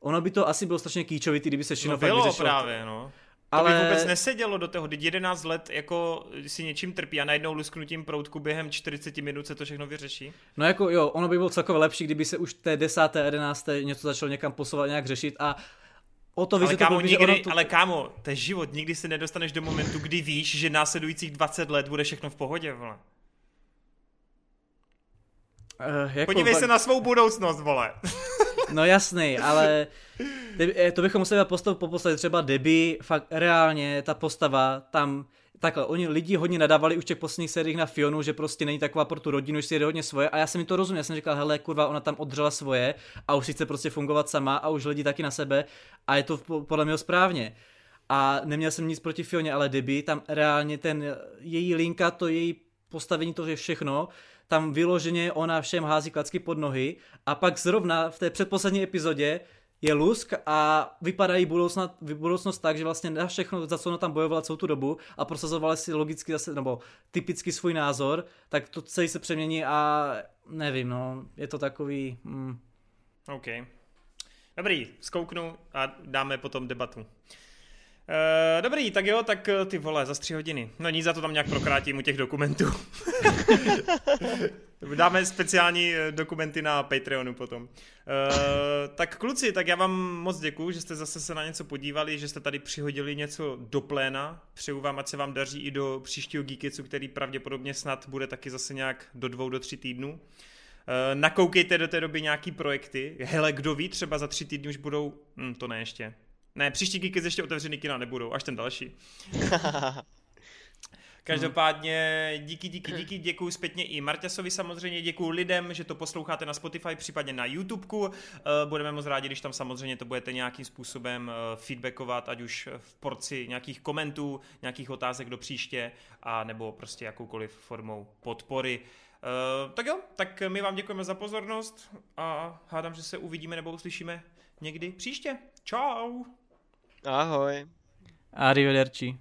D: ono by to asi bylo strašně kýčovitý, kdyby se všechno
A: no bylo vyřešilo. právě, no. Ale... To by vůbec nesedělo do toho, teď 11 let jako si něčím trpí a najednou lusknutím proutku během 40 minut se to všechno vyřeší.
D: No jako jo, ono by bylo celkově lepší, kdyby se už té 10. 11. něco začalo někam posouvat, nějak řešit a o to
A: ale, kámo, to nikdy, ono to... ale kámo, to je život, nikdy se nedostaneš do momentu, kdy víš, že následujících 20 let bude všechno v pohodě, vole. Uh, jako Podívej se na svou budoucnost, vole.
D: No jasný, ale eh, to bychom museli postavu po postavě. Třeba Debbie, fakt reálně ta postava tam takhle, oni lidi hodně nadávali už těch posledních sériích na Fionu, že prostě není taková pro tu rodinu, že si jede hodně svoje. A já jsem mi to rozuměl, já jsem říkal, hele, kurva, ona tam odřela svoje a už si chce prostě fungovat sama a už lidi taky na sebe. A je to podle mě správně. A neměl jsem nic proti Fioně, ale Debbie, tam reálně ten její linka, to její postavení, to je všechno, tam vyloženě ona všem hází klacky pod nohy a pak zrovna v té předposlední epizodě je lusk a vypadá jí budoucnost, budoucnost tak, že vlastně na všechno, za co ona tam bojovala celou tu dobu a prosazovala si logicky zase, nebo typicky svůj názor, tak to celý se přemění a nevím, no, je to takový... Mm.
A: OK. Dobrý, zkouknu a dáme potom debatu. Uh, dobrý, tak jo, tak ty vole, za tři hodiny. No nic, za to tam nějak prokrátím u těch dokumentů. Dáme speciální eh, dokumenty na Patreonu potom. Uh, tak kluci, tak já vám moc děkuju, že jste zase se na něco podívali, že jste tady přihodili něco do pléna. Přeju vám, ať se vám daří i do příštího Geekicu, který pravděpodobně snad bude taky zase nějak do dvou, do tří týdnů. Uh, nakoukejte do té doby nějaký projekty. Hele, kdo ví, třeba za tři týdny už budou... Hm, to ne ještě. Ne, příští Geekic ještě otevřený kina nebudou, až ten další. Každopádně díky, díky, díky, děkuji zpětně i Marťasovi samozřejmě, děkuji lidem, že to posloucháte na Spotify, případně na YouTubeku. Eh, budeme moc rádi, když tam samozřejmě to budete nějakým způsobem eh, feedbackovat, ať už v porci nějakých komentů, nějakých otázek do příště, a nebo prostě jakoukoliv formou podpory. Uh, tak jo, tak my vám děkujeme za pozornost a hádám, že se uvidíme nebo uslyšíme někdy příště. Ciao!
C: Ahoj.
D: Arrivederci.